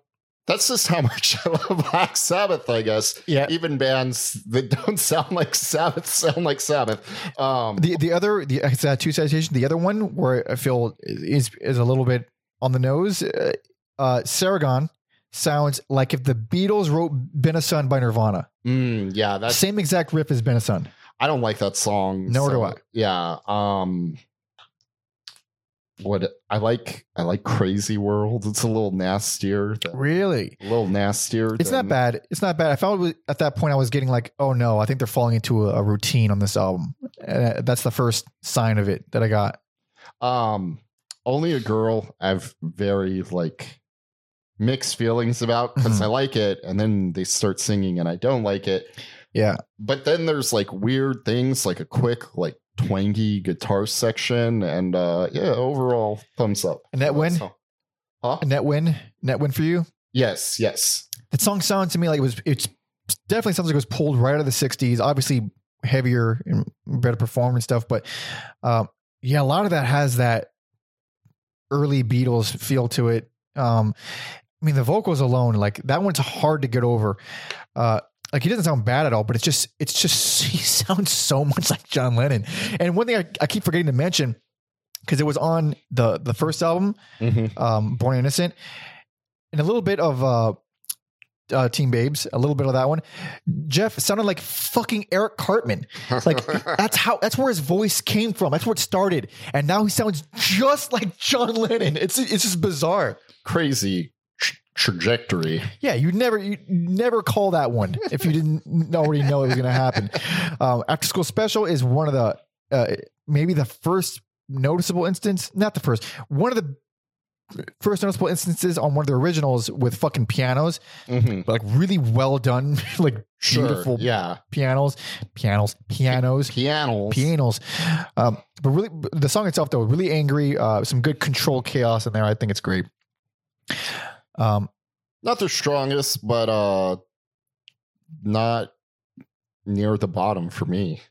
[SPEAKER 2] That's just how much I love Black Sabbath. I guess.
[SPEAKER 1] Yeah.
[SPEAKER 2] Even bands that don't sound like Sabbath sound like Sabbath. Um,
[SPEAKER 1] The the other the uh, two citations. The other one where I feel is is a little bit on the nose. Uh, uh, Saragon sounds like if the Beatles wrote "Been a Son" by Nirvana.
[SPEAKER 2] mm, yeah, that's
[SPEAKER 1] Same exact riff as "Been a Son."
[SPEAKER 2] I don't like that song.
[SPEAKER 1] Nor do I.
[SPEAKER 2] Yeah. Um what I like I like Crazy World. It's a little nastier. than-
[SPEAKER 1] Really,
[SPEAKER 2] A little nastier.
[SPEAKER 1] it's not bad. It's not bad. I felt at that point I was getting like, oh no, I think they're falling into a, a routine on this album. Uh, that's the first sign of it that I got.
[SPEAKER 2] Um Only a Girl I've very like mixed feelings about because
[SPEAKER 1] Mhm.
[SPEAKER 2] I like it and then they start singing and I don't like it.
[SPEAKER 1] Yeah,
[SPEAKER 2] But then there's like weird things like a quick like twangy guitar section and uh yeah, overall thumbs up.
[SPEAKER 1] And that win?
[SPEAKER 2] Huh?
[SPEAKER 1] a net win, net win for you.
[SPEAKER 2] Yes, yes.
[SPEAKER 1] That song sounds to me like it was. It's definitely sounds like it was pulled right out of the '60s. Obviously, heavier and better performed and stuff. But um, yeah, a lot of that has that early Beatles feel to it. Um, I mean, the vocals alone, like that one's hard to get over. Uh, like he doesn't sound bad at all, but it's just, it's just, he sounds so much like John Lennon. And one thing I, I keep forgetting to mention, because it was on the the first album,
[SPEAKER 2] Mhm.
[SPEAKER 1] um, Born Innocent, and a little bit of uh, uh, Teen Babes, a little bit of that one. Jeff sounded like fucking Eric Cartman. Like that's how that's where his voice came from. That's where it started, and now he sounds just like John Lennon. It's it's just bizarre.
[SPEAKER 2] Crazy trajectory.
[SPEAKER 1] Yeah, you never you never call that one if you didn't already know it was going to happen. Um, After School Special is one of the uh, maybe the first noticeable instance, not the first, one of the first noticeable instances on one of the originals with fucking pianos,
[SPEAKER 2] Mhm.
[SPEAKER 1] but like really well done, like
[SPEAKER 2] Sure.
[SPEAKER 1] beautiful
[SPEAKER 2] Yeah.
[SPEAKER 1] pianos, pianos, pianos.
[SPEAKER 2] Pianos.
[SPEAKER 1] Pianos, um, but really, the song itself though, really angry. Uh, some good control chaos in there. I think it's great. Um,
[SPEAKER 2] Not the strongest, but uh not near the bottom for me.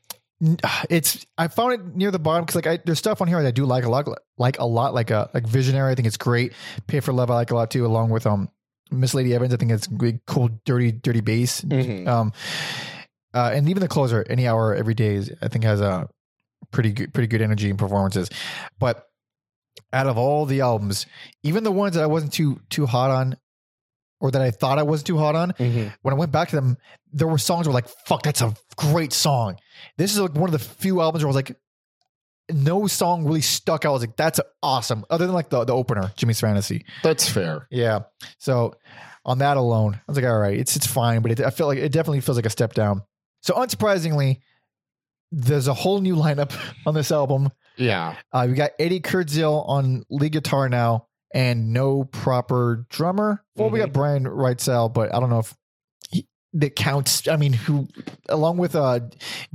[SPEAKER 1] It's I found it near the bottom because like I, there's stuff on here that I do like a lot, like a lot, like a like Visionary. I think it's great. Pay for Love I like a lot too, along with um Miss Lady Evans. I think it's good, cool, dirty, dirty bass.
[SPEAKER 2] Mhm.
[SPEAKER 1] Um, uh, and even the closer, any hour, every day, is, I think has a pretty good, pretty good energy and performances. But out of all the albums, even the ones that I wasn't too too hot on, or that I thought I wasn't too hot on, mm-hmm. when I went back to them, there were songs where like, fuck, that's a great song. This is like one of the few albums where I was like, no song really stuck out. I was like, that's awesome. Other than like the, the opener, Jimmy's Fantasy.
[SPEAKER 2] That's fair.
[SPEAKER 1] Yeah. So on that alone, I was like, all right, it's it's fine, but it, I feel like it definitely feels like a step down. So unsurprisingly, there's a whole new lineup on this album.
[SPEAKER 2] Yeah.
[SPEAKER 1] Uh, we got Eddie Kurdziel on lead guitar now, and no proper drummer. Well, we got Brian Reitzell, but I don't know if he, that counts. I mean, who along with uh,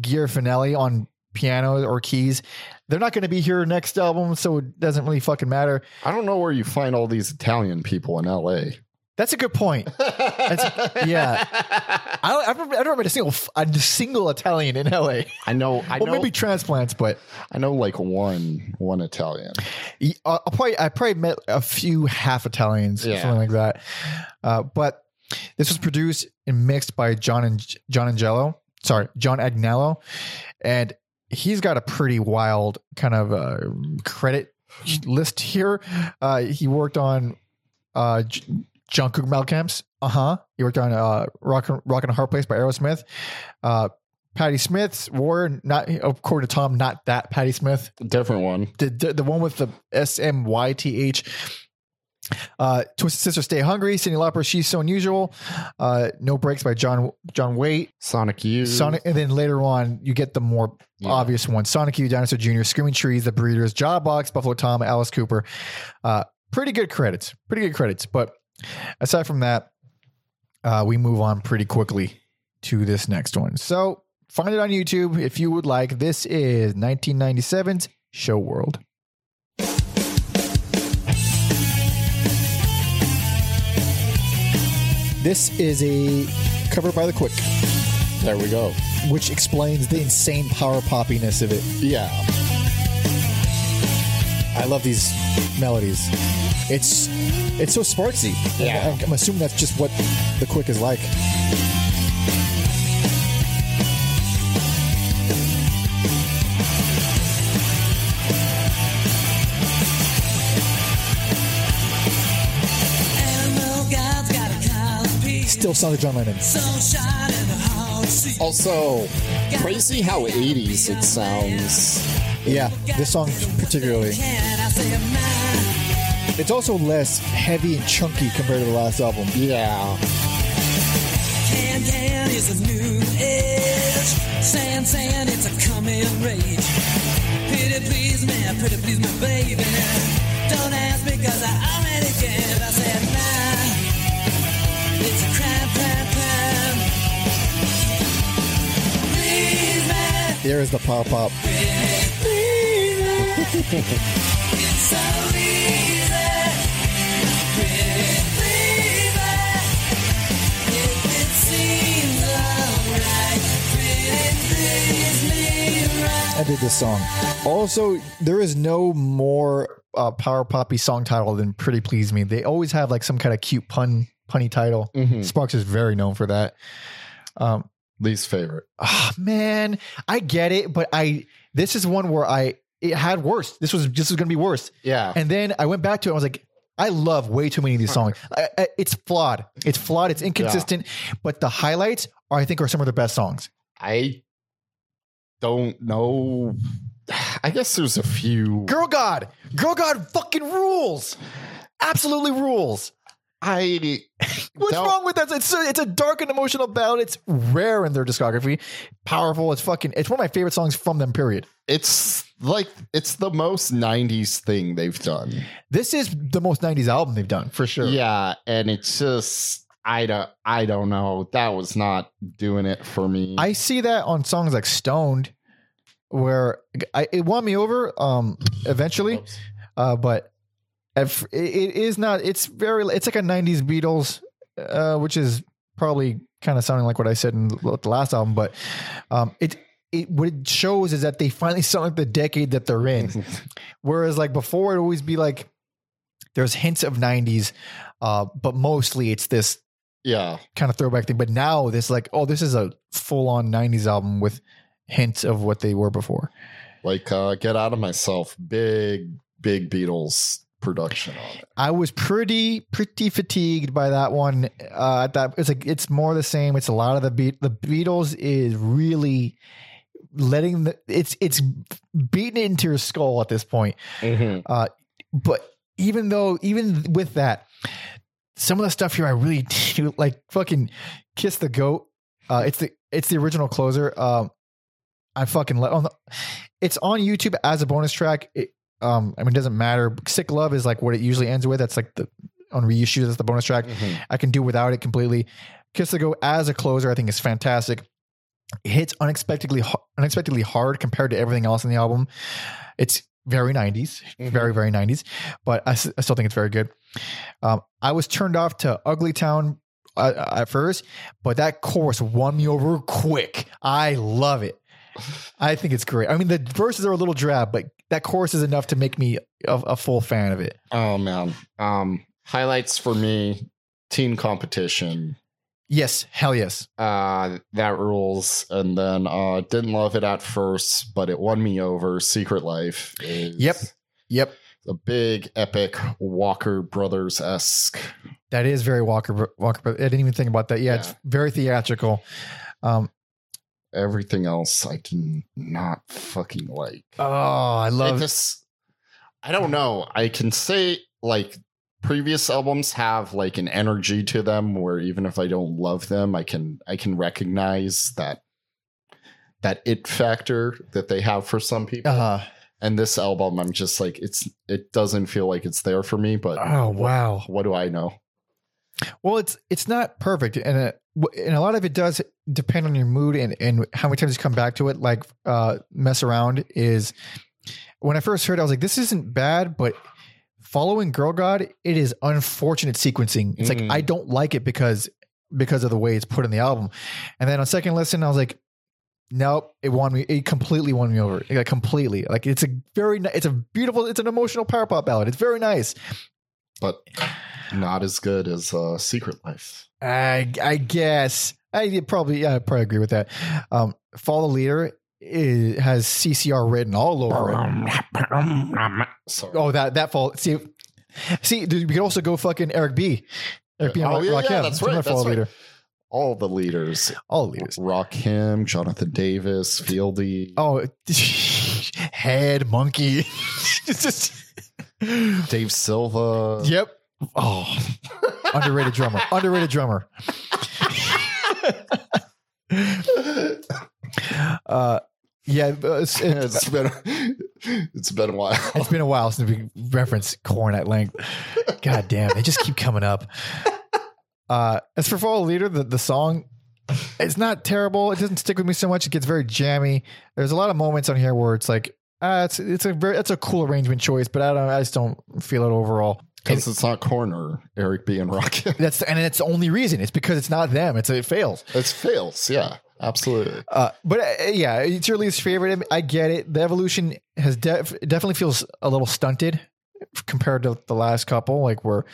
[SPEAKER 1] Gere Fennelly on piano or keys, they're not going to be here next album, so it doesn't really fucking matter.
[SPEAKER 2] I don't know where you find all these Italian people in LA.
[SPEAKER 1] That's a good point. yeah. I don't, I've never, I've met a single a single Italian in LA.
[SPEAKER 2] I know I
[SPEAKER 1] well,
[SPEAKER 2] know
[SPEAKER 1] maybe transplants, but
[SPEAKER 2] I know like one one Italian.
[SPEAKER 1] I'll I'll probably I probably met a few half Italians,
[SPEAKER 2] Yeah.
[SPEAKER 1] something like that. Uh, but this was produced and mixed by John and John Angelo. Sorry, John Agnello, and he's got a pretty wild kind of uh, credit list here. Uh, he worked on uh, John Cougar Malcolm's. Uh huh. He worked on uh, Rock Rock in a Hard Place by Aerosmith. Uh, Patty Smyth's Warrior, not according to Tom, not that Patty Smith
[SPEAKER 2] Different one.
[SPEAKER 1] the the, the one with the S M Y T H. Uh, Twisted Sister, Stay Hungry, Cyndi Lauper, She's So Unusual, uh, No Brakes by John John Waite,
[SPEAKER 2] Sonic Youth.
[SPEAKER 1] Sonic, and then later on you get the more
[SPEAKER 2] Yeah.
[SPEAKER 1] obvious ones: Sonic Youth, Dinosaur Jr., Screaming Trees, The Breeders, Jawbox, Buffalo Tom, Alice Cooper. Uh, pretty good credits, pretty good credits. But aside from that, uh, we move on pretty quickly to this next one. So find it on YouTube if you would like. This is 1997's Show World.
[SPEAKER 4] This is a cover by The Quick,
[SPEAKER 2] There we go.
[SPEAKER 4] which explains the insane power poppiness of it.
[SPEAKER 2] Yeah.
[SPEAKER 4] I love these melodies. It's it's so sparksy.
[SPEAKER 2] Yeah.
[SPEAKER 4] I'm, I'm assuming that's just what The Quick is like.
[SPEAKER 3] Animal God's got a copy.
[SPEAKER 4] Still sounds like John Lennon.
[SPEAKER 3] Sunshine in the hard sea.
[SPEAKER 2] Also, crazy how 80s it sounds.
[SPEAKER 4] Yeah, this song particularly.
[SPEAKER 3] Can I say mine?
[SPEAKER 4] It's also less heavy and chunky compared to the last album.
[SPEAKER 2] Yeah.
[SPEAKER 3] Can can is a new age. Sand sand, it's a coming rage. Pity please me, pretty please my baby. Don't ask me 'cause I already gave. I said nah. It's a crime, crime, crime. Please me,
[SPEAKER 4] There is the power pop.
[SPEAKER 3] please me. did so easy. Pretty please me. If it seems alright, pretty please
[SPEAKER 1] dig this song. Also, there is no more uh, power poppy song title than "Pretty Please Me." They always have like some kind of cute pun punny title.
[SPEAKER 2] Mhm.
[SPEAKER 1] Sparks is very known for that. Um,
[SPEAKER 2] Least favorite.
[SPEAKER 1] ah, man, I get it, but I this is one where I it had worse. This was this was gonna be worse,
[SPEAKER 2] Yeah.
[SPEAKER 1] and then I went back to it. I was like. I love way too many of these songs. I, I, it's flawed. It's flawed. It's inconsistent. Yeah. But the highlights are, I think, are some of the best songs.
[SPEAKER 2] I don't know. I guess there's a few.
[SPEAKER 1] Girl God, Girl God fucking rules. Absolutely rules.
[SPEAKER 2] I
[SPEAKER 1] What's
[SPEAKER 2] don't-
[SPEAKER 1] wrong with that? It's a, it's a dark and emotional ballad. It's rare in their discography. Powerful. It's fucking. It's one of my favorite songs from them. Period.
[SPEAKER 2] It's like it's the most '90s thing they've done.
[SPEAKER 1] This is the most '90s album they've done for sure.
[SPEAKER 2] Yeah, and it's just I don't I don't know. That was not doing it for me.
[SPEAKER 1] I see that on songs like Stoned, where I, it won me over. Um, eventually, uh, but it, is not. It's very. It's like a '90s Beatles, uh, which is probably kind of sounding like what I said in the the last album. But um, it it what it shows is that they finally sound like the decade that they're in. Whereas like before, it always be like there's hints of '90s, uh, but mostly it's this
[SPEAKER 2] yeah,
[SPEAKER 1] kind of throwback thing. But now this like, oh, this is a full on '90s album with hints of what they were before.
[SPEAKER 2] like uh, get out of myself. Big big Beatles production on it.
[SPEAKER 1] I was pretty pretty fatigued by that one. Uh, that it's like it's more the same. It's a lot of the beat. The Beatles is really letting the it's it's beating it into your skull at this point. Uh, but even though even with that, some of the stuff here I really do like. Fucking kiss the goat. Uh, it's the it's the original closer. Um, I fucking let on. The, it's on YouTube as a bonus track. It, um, I mean, it doesn't matter. Sick love is like what it usually ends with. That's like the on reissues. That's the bonus track.
[SPEAKER 2] Mhm.
[SPEAKER 1] I can do without it completely. Kiss the Go as a closer, I think is fantastic. It hits unexpectedly unexpectedly hard compared to everything else in the album. It's very 90s,
[SPEAKER 2] Mhm.
[SPEAKER 1] very very 90s, but I, I, still think it's very good. Um, I was turned off to Ugly Town uh, at first, but that chorus won me over quick. I love it. I think it's great. I mean, the verses are a little drab, but that chorus is enough to make me a, a full fan of it.
[SPEAKER 2] Oh man. Um highlights for me teen competition.
[SPEAKER 1] Yes, hell yes.
[SPEAKER 2] Uh that rules and then uh didn't love it at first but it won me over. Secret Life is
[SPEAKER 1] Yep. Yep.
[SPEAKER 2] a big epic Walker Brothers esque.
[SPEAKER 1] That is very Walker. Walker. I didn't even think about that. Yeah, it's very theatrical. Um,
[SPEAKER 2] Everything else I can not fucking like.
[SPEAKER 1] oh, I love.
[SPEAKER 2] this. I don't know. I can say like previous albums have like an energy to them where even if I don't love them, I can I can recognize that that it factor that they have for some people.
[SPEAKER 1] Uh,
[SPEAKER 2] And this album I'm just like it's it doesn't feel like it's there for me, but
[SPEAKER 1] oh wow.
[SPEAKER 2] what do I know?
[SPEAKER 1] Well, it's it's not perfect, and it, and a lot of it does depend on your mood and and how many times you come back to it. Like uh, mess around is when I first heard, it, I was like, this isn't bad, but following Girl God, it is unfortunate sequencing. It's
[SPEAKER 2] Mm.
[SPEAKER 1] like I don't like it because because of the way it's put in the album. And then on second listen, I was like, nope, it won me. It completely won me over. Like completely. Like it's a very, it's a beautiful, it's an emotional power pop ballad. It's very nice.
[SPEAKER 2] But not as good as uh Secret Life.
[SPEAKER 1] I I guess I probably yeah I probably agree with that. Um, Follow the Leader is, has CCR written all over it.
[SPEAKER 2] Sorry.
[SPEAKER 1] Oh, that that fall. See, see, we could also go fucking Eric B. Eric B.
[SPEAKER 2] Oh,
[SPEAKER 1] and
[SPEAKER 2] yeah,
[SPEAKER 1] Rakim.
[SPEAKER 2] yeah, that's right, that's
[SPEAKER 1] the
[SPEAKER 2] right.
[SPEAKER 1] Leader.
[SPEAKER 2] All the leaders.
[SPEAKER 1] All leaders.
[SPEAKER 2] Rakim, Jonathan Davis, Fieldy.
[SPEAKER 1] Oh, head Munky. It's just
[SPEAKER 2] Dave Silva.
[SPEAKER 1] yep. Oh, underrated drummer. Underrated drummer. Uh, yeah, it's, it's,
[SPEAKER 2] been it's been a while.
[SPEAKER 1] it's been a while since we referenced Korn at length. God damn, they just keep coming up. Uh, as for the Leader, the, the song, it's not terrible. It doesn't stick with me so much. It gets very jammy. There's a lot of moments on here where it's like, uh, it's it's a very it's a cool arrangement choice, but I don't I just don't feel it overall.
[SPEAKER 2] Because it's not corner, Eric B and Rock.
[SPEAKER 1] That's and it's the only reason. It's because it's not them. It's it fails.
[SPEAKER 2] it fails, yeah. absolutely.
[SPEAKER 1] Uh, but uh, yeah, it's your least favorite. I get it. The evolution has def- definitely feels a little stunted compared to the last couple. Like where,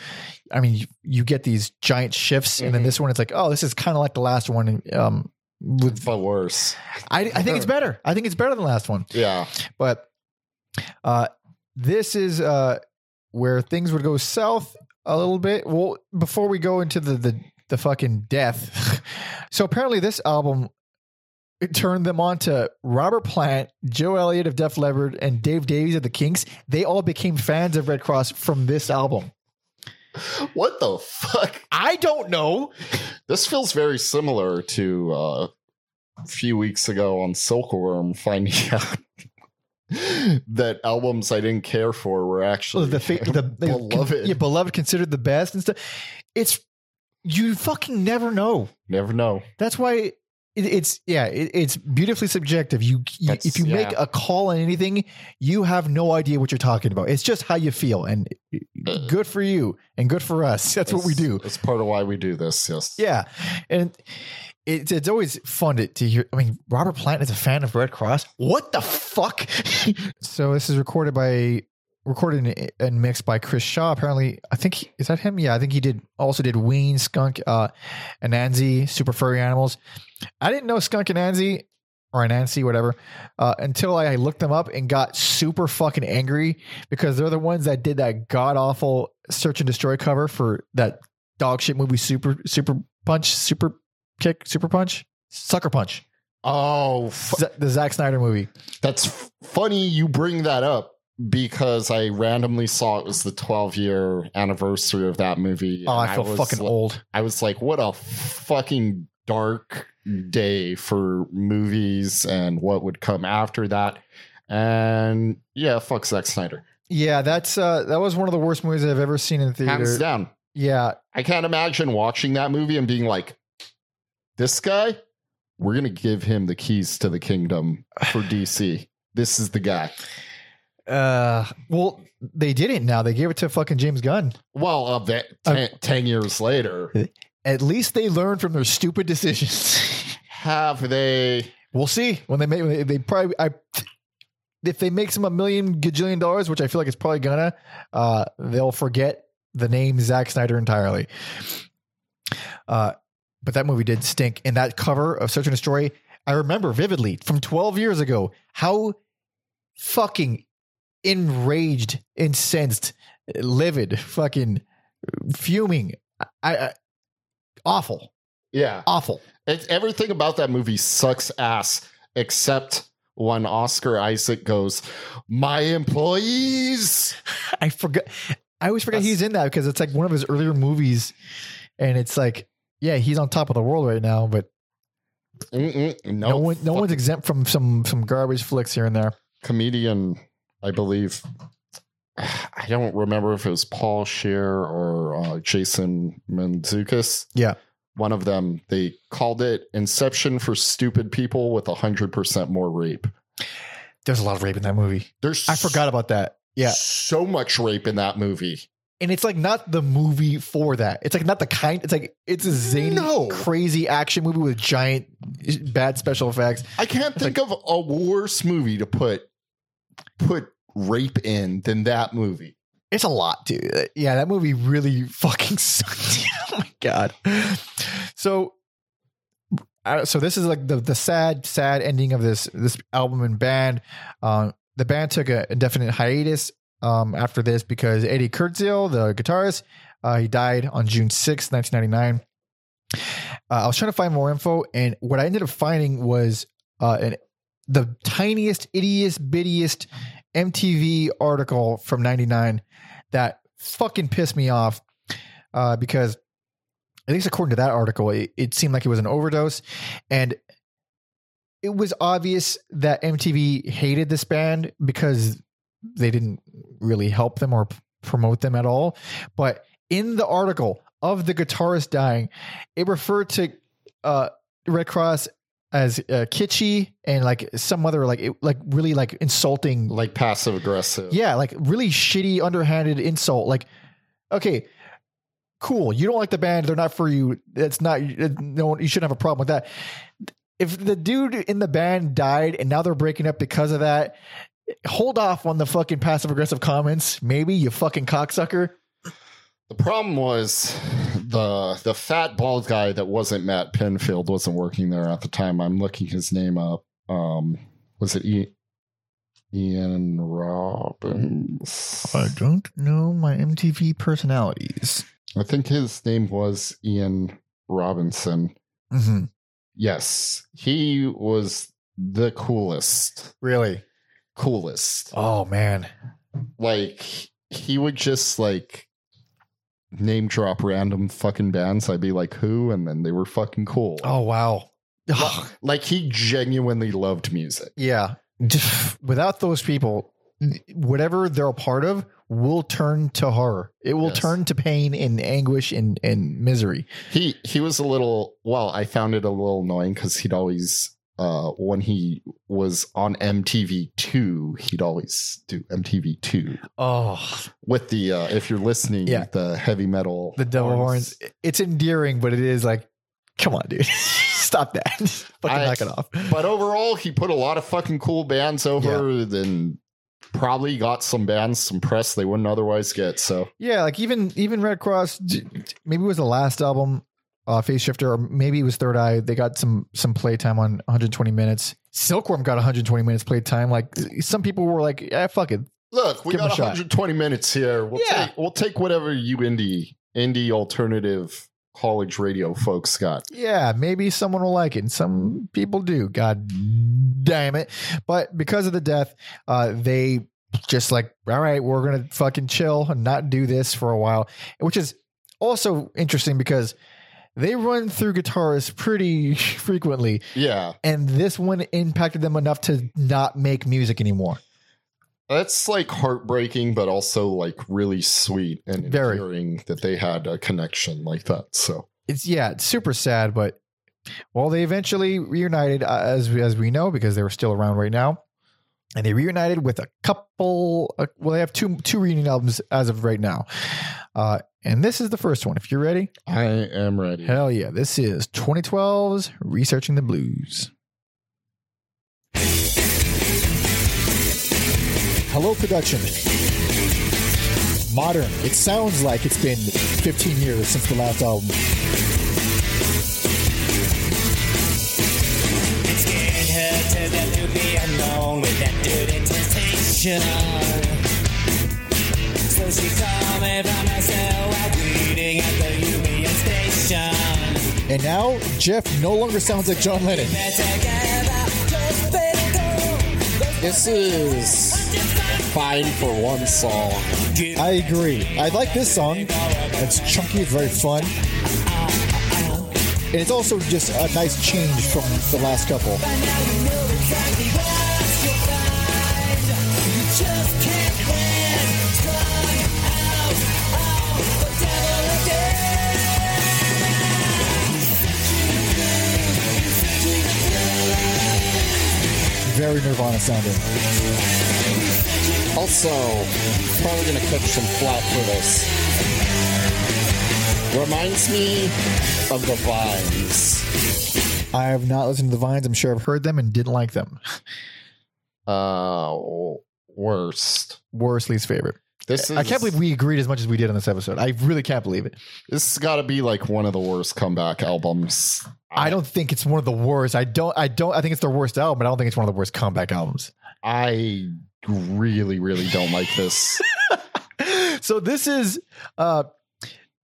[SPEAKER 1] I mean, you, you get these giant shifts, and then
[SPEAKER 2] Mhm.
[SPEAKER 1] this one, it's like, oh, this is kind of like the last one. Um, with
[SPEAKER 2] But worse.
[SPEAKER 1] I, I think it's better. I think it's better than the last one.
[SPEAKER 2] Yeah.
[SPEAKER 1] But uh, this is uh, where things would go south a little bit. Well, before we go into the the, the fucking death. so apparently, this album it turned them on to Robert Plant, Joe Elliott of Def Leppard, and Dave Davies of the Kinks. They all became fans of Redd Kross from this album.
[SPEAKER 2] What the fuck?
[SPEAKER 1] I don't know.
[SPEAKER 2] This feels very similar to uh, a few weeks ago on Silkworm finding out that albums I didn't care for were actually
[SPEAKER 1] the fa- the,
[SPEAKER 2] beloved.
[SPEAKER 1] yeah, beloved considered the best and stuff. It's you fucking never know.
[SPEAKER 2] Never know.
[SPEAKER 1] That's why it, it's yeah, it, it's beautifully subjective. You, you if you make a call on anything, you have no idea what you're talking about. It's just how you feel, and
[SPEAKER 2] Uh,
[SPEAKER 1] good for you and good for us. That's what we do.
[SPEAKER 2] It's part of why we do this. Yes.
[SPEAKER 1] Yeah, and it's it's always fun to, to hear. I mean, Robert Plant is a fan of Redd Kross. What the fuck? so this is recorded by recorded and- and mixed by Chris Shaw. Apparently, I think he- is that him. Yeah, I think he did also did Ween, Skunk, uh, Anansie, Super Furry Animals. I didn't know Skunk and Anansie or Anansie, whatever, uh, until I looked them up and got super fucking angry because they're the ones that did that god awful Search and Destroy cover for that dog shit movie Super Super Punch, Super Kick, Super Punch, Sucker Punch,
[SPEAKER 2] Oh, fu-
[SPEAKER 1] Z- the Zack Snyder movie.
[SPEAKER 2] that's funny you bring that up because I randomly saw it was the 12 year anniversary of that movie.
[SPEAKER 1] Oh, I feel
[SPEAKER 2] was
[SPEAKER 1] fucking old.
[SPEAKER 2] I was like, what a fucking dark day for movies and what would come after that. And yeah, fuck Zack Snyder.
[SPEAKER 1] Yeah, that's uh, that was one of the worst movies I've ever seen in the
[SPEAKER 2] Hands down.
[SPEAKER 1] Yeah,
[SPEAKER 2] I can't imagine watching that movie and being like, this guy, we're going to give him the keys to the kingdom for DC. This is the guy.
[SPEAKER 1] Uh, well, they didn't. Now they gave it to fucking James Gunn.
[SPEAKER 2] Well, uh, that
[SPEAKER 1] Uh,
[SPEAKER 2] ten, 10 years later,
[SPEAKER 1] At least they learned from their stupid decisions.
[SPEAKER 2] have they?
[SPEAKER 1] we'll see when they make. They, they probably. I, if they make some a million gajillion dollars, which I feel like it's probably gonna, uh, they'll forget the name Zack Snyder entirely. Uh, but that movie did stink. And that cover of Search and Destroy, I remember vividly from 12 years ago how fucking enraged, incensed, livid, fucking fuming. I, I awful,
[SPEAKER 2] Yeah.
[SPEAKER 1] awful.
[SPEAKER 2] It's, everything about that movie sucks ass except when Oscar Isaac goes, My employees.
[SPEAKER 1] I forgot. I always forget
[SPEAKER 2] That's-
[SPEAKER 1] he's in that because it's like one of his earlier movies, and it's like, yeah, he's on top of the world right now, but
[SPEAKER 2] no,
[SPEAKER 1] no one, no one's exempt from some some garbage flicks here and there.
[SPEAKER 2] comedian, I believe. I don't remember if it was Paul Scheer or uh, Jason Mantzoukas.
[SPEAKER 1] Yeah.
[SPEAKER 2] One of them, they called it Inception for Stupid People with 100% more rape.
[SPEAKER 1] There's a lot of rape in that movie.
[SPEAKER 2] There's
[SPEAKER 1] I forgot about that. Yeah,
[SPEAKER 2] so much rape in that movie.
[SPEAKER 1] and it's like not the movie for that. It's like not the kind. It's like it's a zany,
[SPEAKER 2] No.
[SPEAKER 1] crazy action movie with giant bad special effects.
[SPEAKER 2] I can't think of a worse movie to put put rape in than that movie.
[SPEAKER 1] It's a lot, dude. Yeah, that movie really fucking sucked. oh my god. So, uh, so this is like the the sad, sad ending of this this album and band. Um, the band took a indefinite hiatus um, after this because Eddie Kurdziel, the guitarist, uh, he died on June sixth, 1999. Uh, I was trying to find more info, and what I ended up finding was uh, an, the tiniest, ittiest, bittiest MTV article from 99 that fucking pissed me off uh, because, at least according to that article, it, it seemed like it was an overdose. And it was obvious that MTV hated this band because they didn't really help them or p- promote them at all. But in the article of the guitarist dying, it referred to uh, Redd Kross as uh, kitschy and like some other like it, like really like insulting
[SPEAKER 2] Like passive aggressive.
[SPEAKER 1] yeah, like really shitty, underhanded insult. Like, okay, cool. You don't like the band; they're not for you. That's not no. You shouldn't have a problem with that. if the dude in the band died and now they're breaking up because of that, hold off on the fucking passive aggressive comments. Maybe you fucking cocksucker.
[SPEAKER 2] The problem was the the fat bald guy that wasn't Matt Pinfield wasn't working there at the time. I'm looking his name up. Um, was it e- Ian Robbins?
[SPEAKER 1] I don't know my MTV personalities.
[SPEAKER 2] I think his name was Ian Robinson.
[SPEAKER 1] Mm-hmm.
[SPEAKER 2] Yes, he was the coolest,
[SPEAKER 1] Really?
[SPEAKER 2] coolest.
[SPEAKER 1] Oh man.
[SPEAKER 2] Like he would just like name drop random fucking bands. I'd be like, who? And then they were fucking cool.
[SPEAKER 1] Oh wow.
[SPEAKER 2] Like he genuinely loved music.
[SPEAKER 1] yeah. Without those people, whatever they're a part of will turn to horror. It will
[SPEAKER 2] Yes.
[SPEAKER 1] turn to pain and anguish and, and misery.
[SPEAKER 2] He he was a little well, I found it a little annoying because he'd always uh when he was on MTV two, he'd always do MTV two
[SPEAKER 1] Oh,
[SPEAKER 2] with the uh if you're listening,
[SPEAKER 1] Yeah.
[SPEAKER 2] the heavy metal
[SPEAKER 1] the devil horns. It's endearing, but it is like, come on, dude. Stop that. Fucking
[SPEAKER 2] I-
[SPEAKER 1] knock it off.
[SPEAKER 2] But overall, he put a lot of fucking cool bands over and probably got some bands some press they wouldn't otherwise get. So
[SPEAKER 1] Yeah, like even even Redd Kross, maybe it was the last album, uh, Phaseshifter, or maybe it was Third Eye. They got some some playtime on 120 minutes. Silkworm got 120 minutes playtime. Like some people were like, "Yeah, fuck it."
[SPEAKER 2] look, we
[SPEAKER 1] Give
[SPEAKER 2] got
[SPEAKER 1] a shot.
[SPEAKER 2] 120 minutes here. We'll
[SPEAKER 1] Yeah.
[SPEAKER 2] take we'll take whatever you indie indie alternative college radio folks got.
[SPEAKER 1] Yeah, maybe someone will like it. And some people do. God damn it! But because of the death, uh, they just like, all right, we're gonna fucking chill and not do this for a while, which is also interesting because. They run through guitarists pretty frequently.
[SPEAKER 2] Yeah.
[SPEAKER 1] and this one impacted them enough to not make music anymore.
[SPEAKER 2] That's like heartbreaking, but also like really sweet and
[SPEAKER 1] Very.
[SPEAKER 2] endearing that they had a connection like that. So
[SPEAKER 1] It's yeah, it's super sad, but well, they eventually reunited uh, as as we know because they were still around right now, and they reunited with a couple. Uh, well, they have two two reunion albums as of right now, uh, and this is the first one. If you're ready,
[SPEAKER 2] I am ready.
[SPEAKER 1] hell yeah, this is 2012's Researching the Blues.
[SPEAKER 4] Hello, production. Modern. It sounds like it's been 15 years since the last album.
[SPEAKER 5] Scared her to the to be alone with that dirty temptation.
[SPEAKER 4] And now, Jeff no longer sounds like John Lennon.
[SPEAKER 2] This is fine for one song.
[SPEAKER 4] I agree. I like this song. It's chunky, it's very fun. And it's also just a nice change from the last couple. Very Nirvana sounding.
[SPEAKER 2] Also, probably gonna catch some flack for this. Reminds me of the vines.
[SPEAKER 1] I have not listened to the Vines. I'm sure I've heard them and didn't like them.
[SPEAKER 2] Uh, worst.
[SPEAKER 1] Worst, least favorite.
[SPEAKER 2] This is.
[SPEAKER 1] I can't believe we agreed as much as we did on this episode. I really can't believe it.
[SPEAKER 2] this has got to be like one of the worst comeback albums.
[SPEAKER 1] I don't think it's one of the worst. I don't. I don't. I think it's their worst album, but I don't think it's one of the worst comeback albums.
[SPEAKER 2] I really, really don't like this.
[SPEAKER 1] so this is uh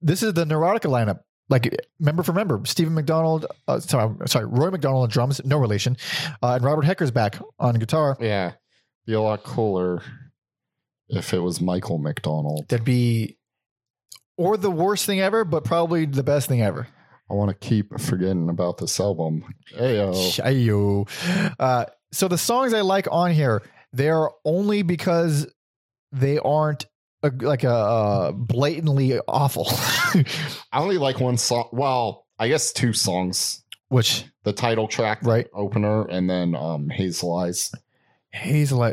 [SPEAKER 1] this is the Neurotica lineup. Like member for member, Stephen McDonald. Uh, sorry, sorry, Roy McDonald on drums, no relation, uh, and Robert Hecker's back on guitar.
[SPEAKER 2] yeah, be a lot cooler if it was Michael McDonald.
[SPEAKER 1] That'd be or the worst thing ever, but probably the best thing ever.
[SPEAKER 2] I want to keep forgetting about this album. Ayo.
[SPEAKER 1] Ayo. Uh, so the songs I like on here, they're only because they aren't a, like a, uh blatantly awful.
[SPEAKER 2] I only like one song. Well, I guess two songs.
[SPEAKER 1] Which
[SPEAKER 2] The title track,
[SPEAKER 1] Right.
[SPEAKER 2] opener, and then um, Hazel Eyes.
[SPEAKER 1] Hazel, uh,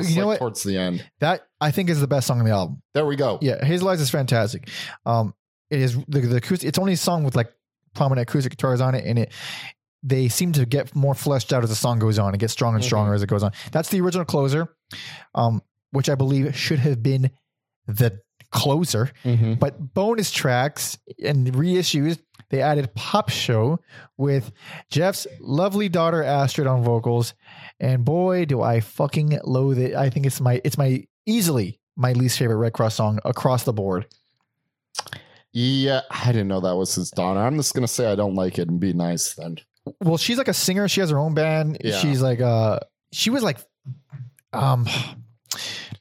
[SPEAKER 2] It's
[SPEAKER 1] you know
[SPEAKER 2] like
[SPEAKER 1] what?
[SPEAKER 2] Towards the end.
[SPEAKER 1] That I think is the best song on the album.
[SPEAKER 2] There we go.
[SPEAKER 1] Yeah, Hazel Eyes is fantastic. Um, it is the, the acoustic. It's only a song with like prominent acoustic guitars on it, and it they seem to get more fleshed out as the song goes on and get stronger and stronger as it goes on. That's the original closer, um, which I believe should have been the closer.
[SPEAKER 2] Mhm.
[SPEAKER 1] But bonus tracks and reissues, they added Pop Show with Jeff's lovely daughter Astrid on vocals. And boy, do I fucking loathe it. I think it's my it's my easily my least favorite Redd Kross song across the board.
[SPEAKER 2] Yeah, I didn't know that was his daughter. I'm just gonna say I don't like it and be nice then.
[SPEAKER 1] Well, she's like a singer. She has her own band.
[SPEAKER 2] Yeah.
[SPEAKER 1] She's like uh she was like um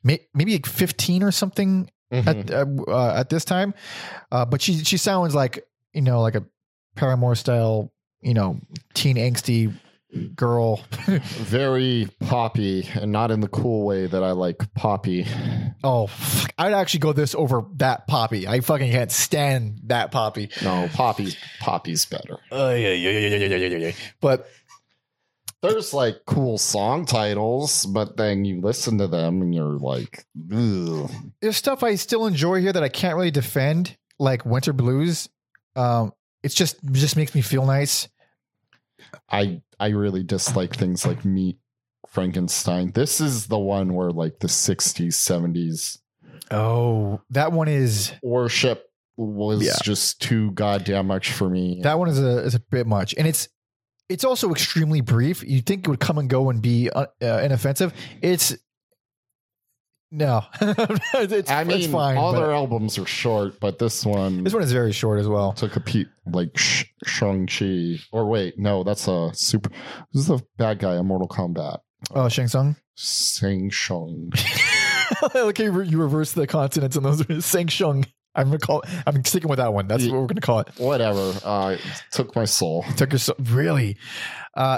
[SPEAKER 1] may, maybe like 15 or something
[SPEAKER 2] Mhm.
[SPEAKER 1] at uh, uh, at this time. Uh, but she she sounds like you know like a Paramore style you know teen angsty girl.
[SPEAKER 2] Very poppy and not in the cool way that I like poppy.
[SPEAKER 1] oh, fuck. I'd actually go this over that Poppy. I fucking can't stand that Poppy.
[SPEAKER 2] No, poppy poppy's better.
[SPEAKER 1] Uh, yeah, yeah, yeah, yeah, yeah, yeah, yeah. But
[SPEAKER 2] There's like cool song titles, but then you listen to them and you're like, Ugh.
[SPEAKER 1] there's stuff I still enjoy here that I can't really defend, like Winter Blues. Um, it's just it just makes me feel nice.
[SPEAKER 2] I I really dislike things like Meet Frankenstein. This is the one where like the 60s, 70s
[SPEAKER 1] Oh, that one is
[SPEAKER 2] worship was
[SPEAKER 1] Yeah.
[SPEAKER 2] just too goddamn much for me.
[SPEAKER 1] that one is a is a bit much, and it's it's also extremely brief. You think it would come and go and be uh, uh, inoffensive? It's no, it's,
[SPEAKER 2] I mean,
[SPEAKER 1] it's fine.
[SPEAKER 2] all their albums are short, but this one,
[SPEAKER 1] this one is very short as well.
[SPEAKER 2] took a peek like Sh- Shang-Chi. Or wait, no, that's a super. This is the bad guy in Mortal Kombat?
[SPEAKER 1] Oh, Shang Tsung.
[SPEAKER 2] Shang Shang.
[SPEAKER 1] okay, you reverse the consonants and those are Shang Shung. I'm gonna call. I'm sticking with that one. That's
[SPEAKER 2] Yeah.
[SPEAKER 1] what we're gonna call it.
[SPEAKER 2] Whatever. Uh, took my soul.
[SPEAKER 1] took her so really uh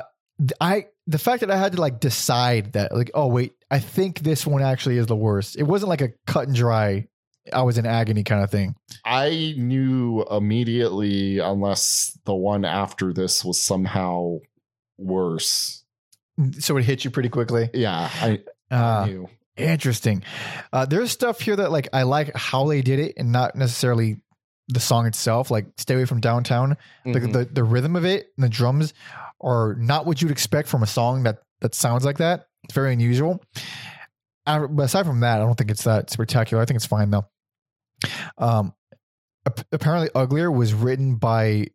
[SPEAKER 1] i the fact that i had to like decide that like oh wait i think this one actually is the worst it wasn't like a cut and dry i was in agony kind of thing
[SPEAKER 2] I knew immediately, unless the one after this was somehow worse.
[SPEAKER 1] so it hit you pretty quickly
[SPEAKER 2] Yeah, I, I
[SPEAKER 1] uh
[SPEAKER 2] knew.
[SPEAKER 1] interesting uh there's stuff here that like i like how they did it and not necessarily the song itself like stay away from downtown the,
[SPEAKER 2] Mhm.
[SPEAKER 1] the the rhythm of it and the drums are not what you'd expect from a song that that sounds like that. It's very unusual. Uh, but aside from that, I don't think it's that spectacular. I think it's fine though. Um, apparently, "Uglier" was written by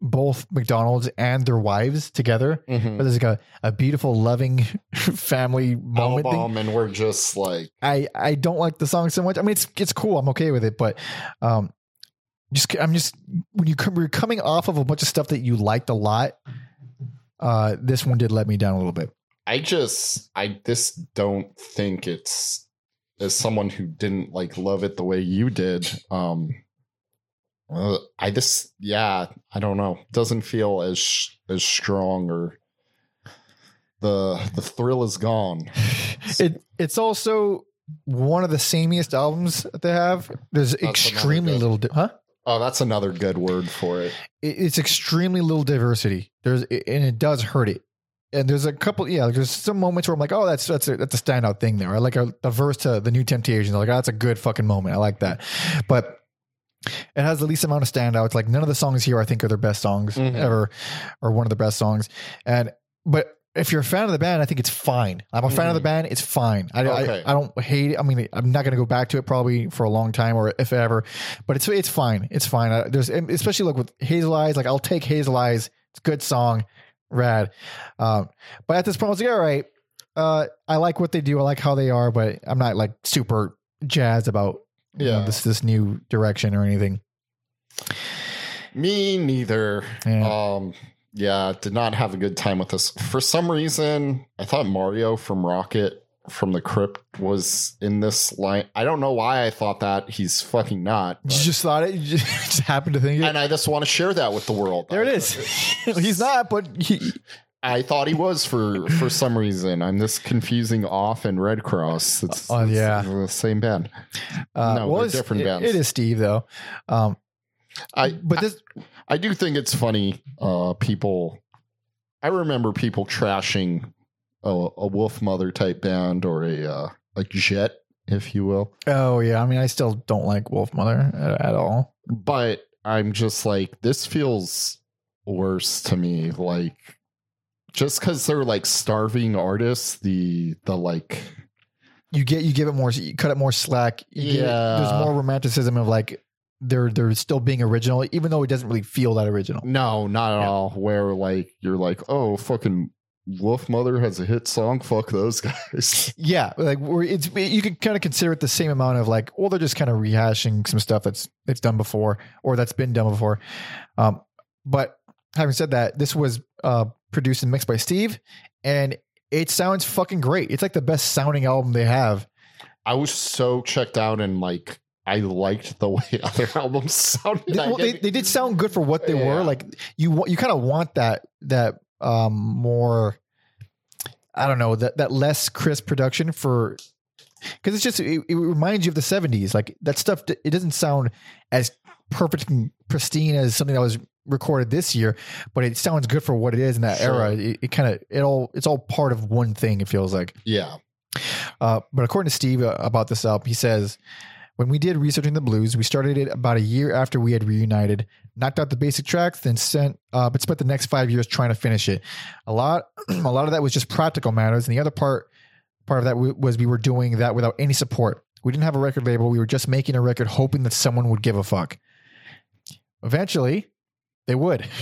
[SPEAKER 1] both McDonald's and their wives together.
[SPEAKER 2] Mhm.
[SPEAKER 1] But there's like a, a beautiful, loving family moment thing.
[SPEAKER 2] and we're just like,
[SPEAKER 1] I I don't like the song so much. I mean, it's it's cool. I'm okay with it, but um, just I'm just when you come, you're coming off of a bunch of stuff that you liked a lot. Uh, this one did let me down a little bit.
[SPEAKER 2] I just, I just don't think it's as someone who didn't like love it the way you did. Um, uh, I just, yeah, I don't know. Doesn't feel as as strong or the the thrill is gone.
[SPEAKER 1] It it's also one of the samiest albums that they have. There's
[SPEAKER 2] another
[SPEAKER 1] extremely little, di- huh?
[SPEAKER 2] Oh, that's another good word for it.
[SPEAKER 1] It, it's extremely little diversity. There's and it does hurt it. And there's a couple, yeah. There's some moments where I'm like, oh, that's that's a, that's a standout thing there. I like a, a verse to the Nu Temptations. I'm like, oh, that's a good fucking moment. I like that. But it has the least amount of standouts. Like none of the songs here, I think, are their best songs
[SPEAKER 2] Mhm.
[SPEAKER 1] ever, or one of the best songs. And but if you're a fan of the band, I think it's fine. I'm a fan of the band. It's fine. I,
[SPEAKER 2] Okay.
[SPEAKER 1] I, I don't hate it. I mean, I'm not going to go back to it probably for a long time or if ever, but it's it's fine. It's fine. Uh, there's especially like with Hazel Eyes. Like I'll take Hazel Eyes. It's a good song, rad. Um, but at this point, I was like, all right. Uh, I like what they do. I like how they are, but I'm not like super jazzed about you know,
[SPEAKER 2] Yeah.
[SPEAKER 1] this this new direction or anything.
[SPEAKER 2] Me neither.
[SPEAKER 1] Yeah.
[SPEAKER 2] Um yeah, did not have a good time with this. For some reason, I thought Mario from Rocket from the Crypt was in this line. I don't know why I thought that. He's fucking not.
[SPEAKER 1] You just thought it. You just, happened to think it.
[SPEAKER 2] and I just want to share that with the world.
[SPEAKER 1] there it is. He's not, but he,
[SPEAKER 2] I thought he was for for some reason. I'm just confusing off and Redd Kross. It's,
[SPEAKER 1] Oh,
[SPEAKER 2] it's
[SPEAKER 1] yeah.
[SPEAKER 2] the same band.
[SPEAKER 1] uh,
[SPEAKER 2] No,
[SPEAKER 1] well,
[SPEAKER 2] they're different
[SPEAKER 1] it-
[SPEAKER 2] bands.
[SPEAKER 1] It is Steve though. Um,
[SPEAKER 2] I
[SPEAKER 1] but this,
[SPEAKER 2] I do think it's funny. Uh, people, I remember people trashing a, a Wolfmother type band or a uh, a Jet, if you will.
[SPEAKER 1] oh yeah. I mean, I still don't like Wolfmother at, at all.
[SPEAKER 2] But I'm just like, this feels worse to me. Like just because they're like starving artists, the the like
[SPEAKER 1] You get you give it more, you cut it more slack. You give it-
[SPEAKER 2] Yeah.
[SPEAKER 1] there's more romanticism of like they're they're still being original, even though it doesn't really feel that original.
[SPEAKER 2] no, not at
[SPEAKER 1] Yeah.
[SPEAKER 2] all. Where like you're like, oh fucking Wolfmother has a hit song. Fuck those guys.
[SPEAKER 1] Yeah, like we're, it's you can kind of consider it the same amount of like, well, they're just kind of rehashing some stuff that's that's done before or that's been done before. Um, but having said that, this was uh, produced and mixed by Steve, and it sounds fucking great. It's like the best sounding album they have.
[SPEAKER 2] I was so checked out and like I liked the way other albums sounded.
[SPEAKER 1] They, well, they, they did sound good for what they
[SPEAKER 2] Yeah.
[SPEAKER 1] were. Like you, you kind of want that that um more. I don't know that that less crisp production for because it's just it, it reminds you of the '70s. Like that stuff, it doesn't sound as perfect and pristine as something that was recorded this year, but it sounds good for what it is in that
[SPEAKER 2] Sure.
[SPEAKER 1] era. It, it kind of it all it's all part of one thing. It feels like.
[SPEAKER 2] yeah.
[SPEAKER 1] Uh, but according to Steve uh, about this album, he says, when we did researching the blues, we started it about a year after we had reunited, knocked out the basic tracks, then sent, uh, but spent the next five years trying to finish it. A lot, a lot of that was just practical matters, and the other part, part of that was we were doing that without any support. We didn't have a record label. We were just making a record, hoping that someone would give a fuck. Eventually, they would.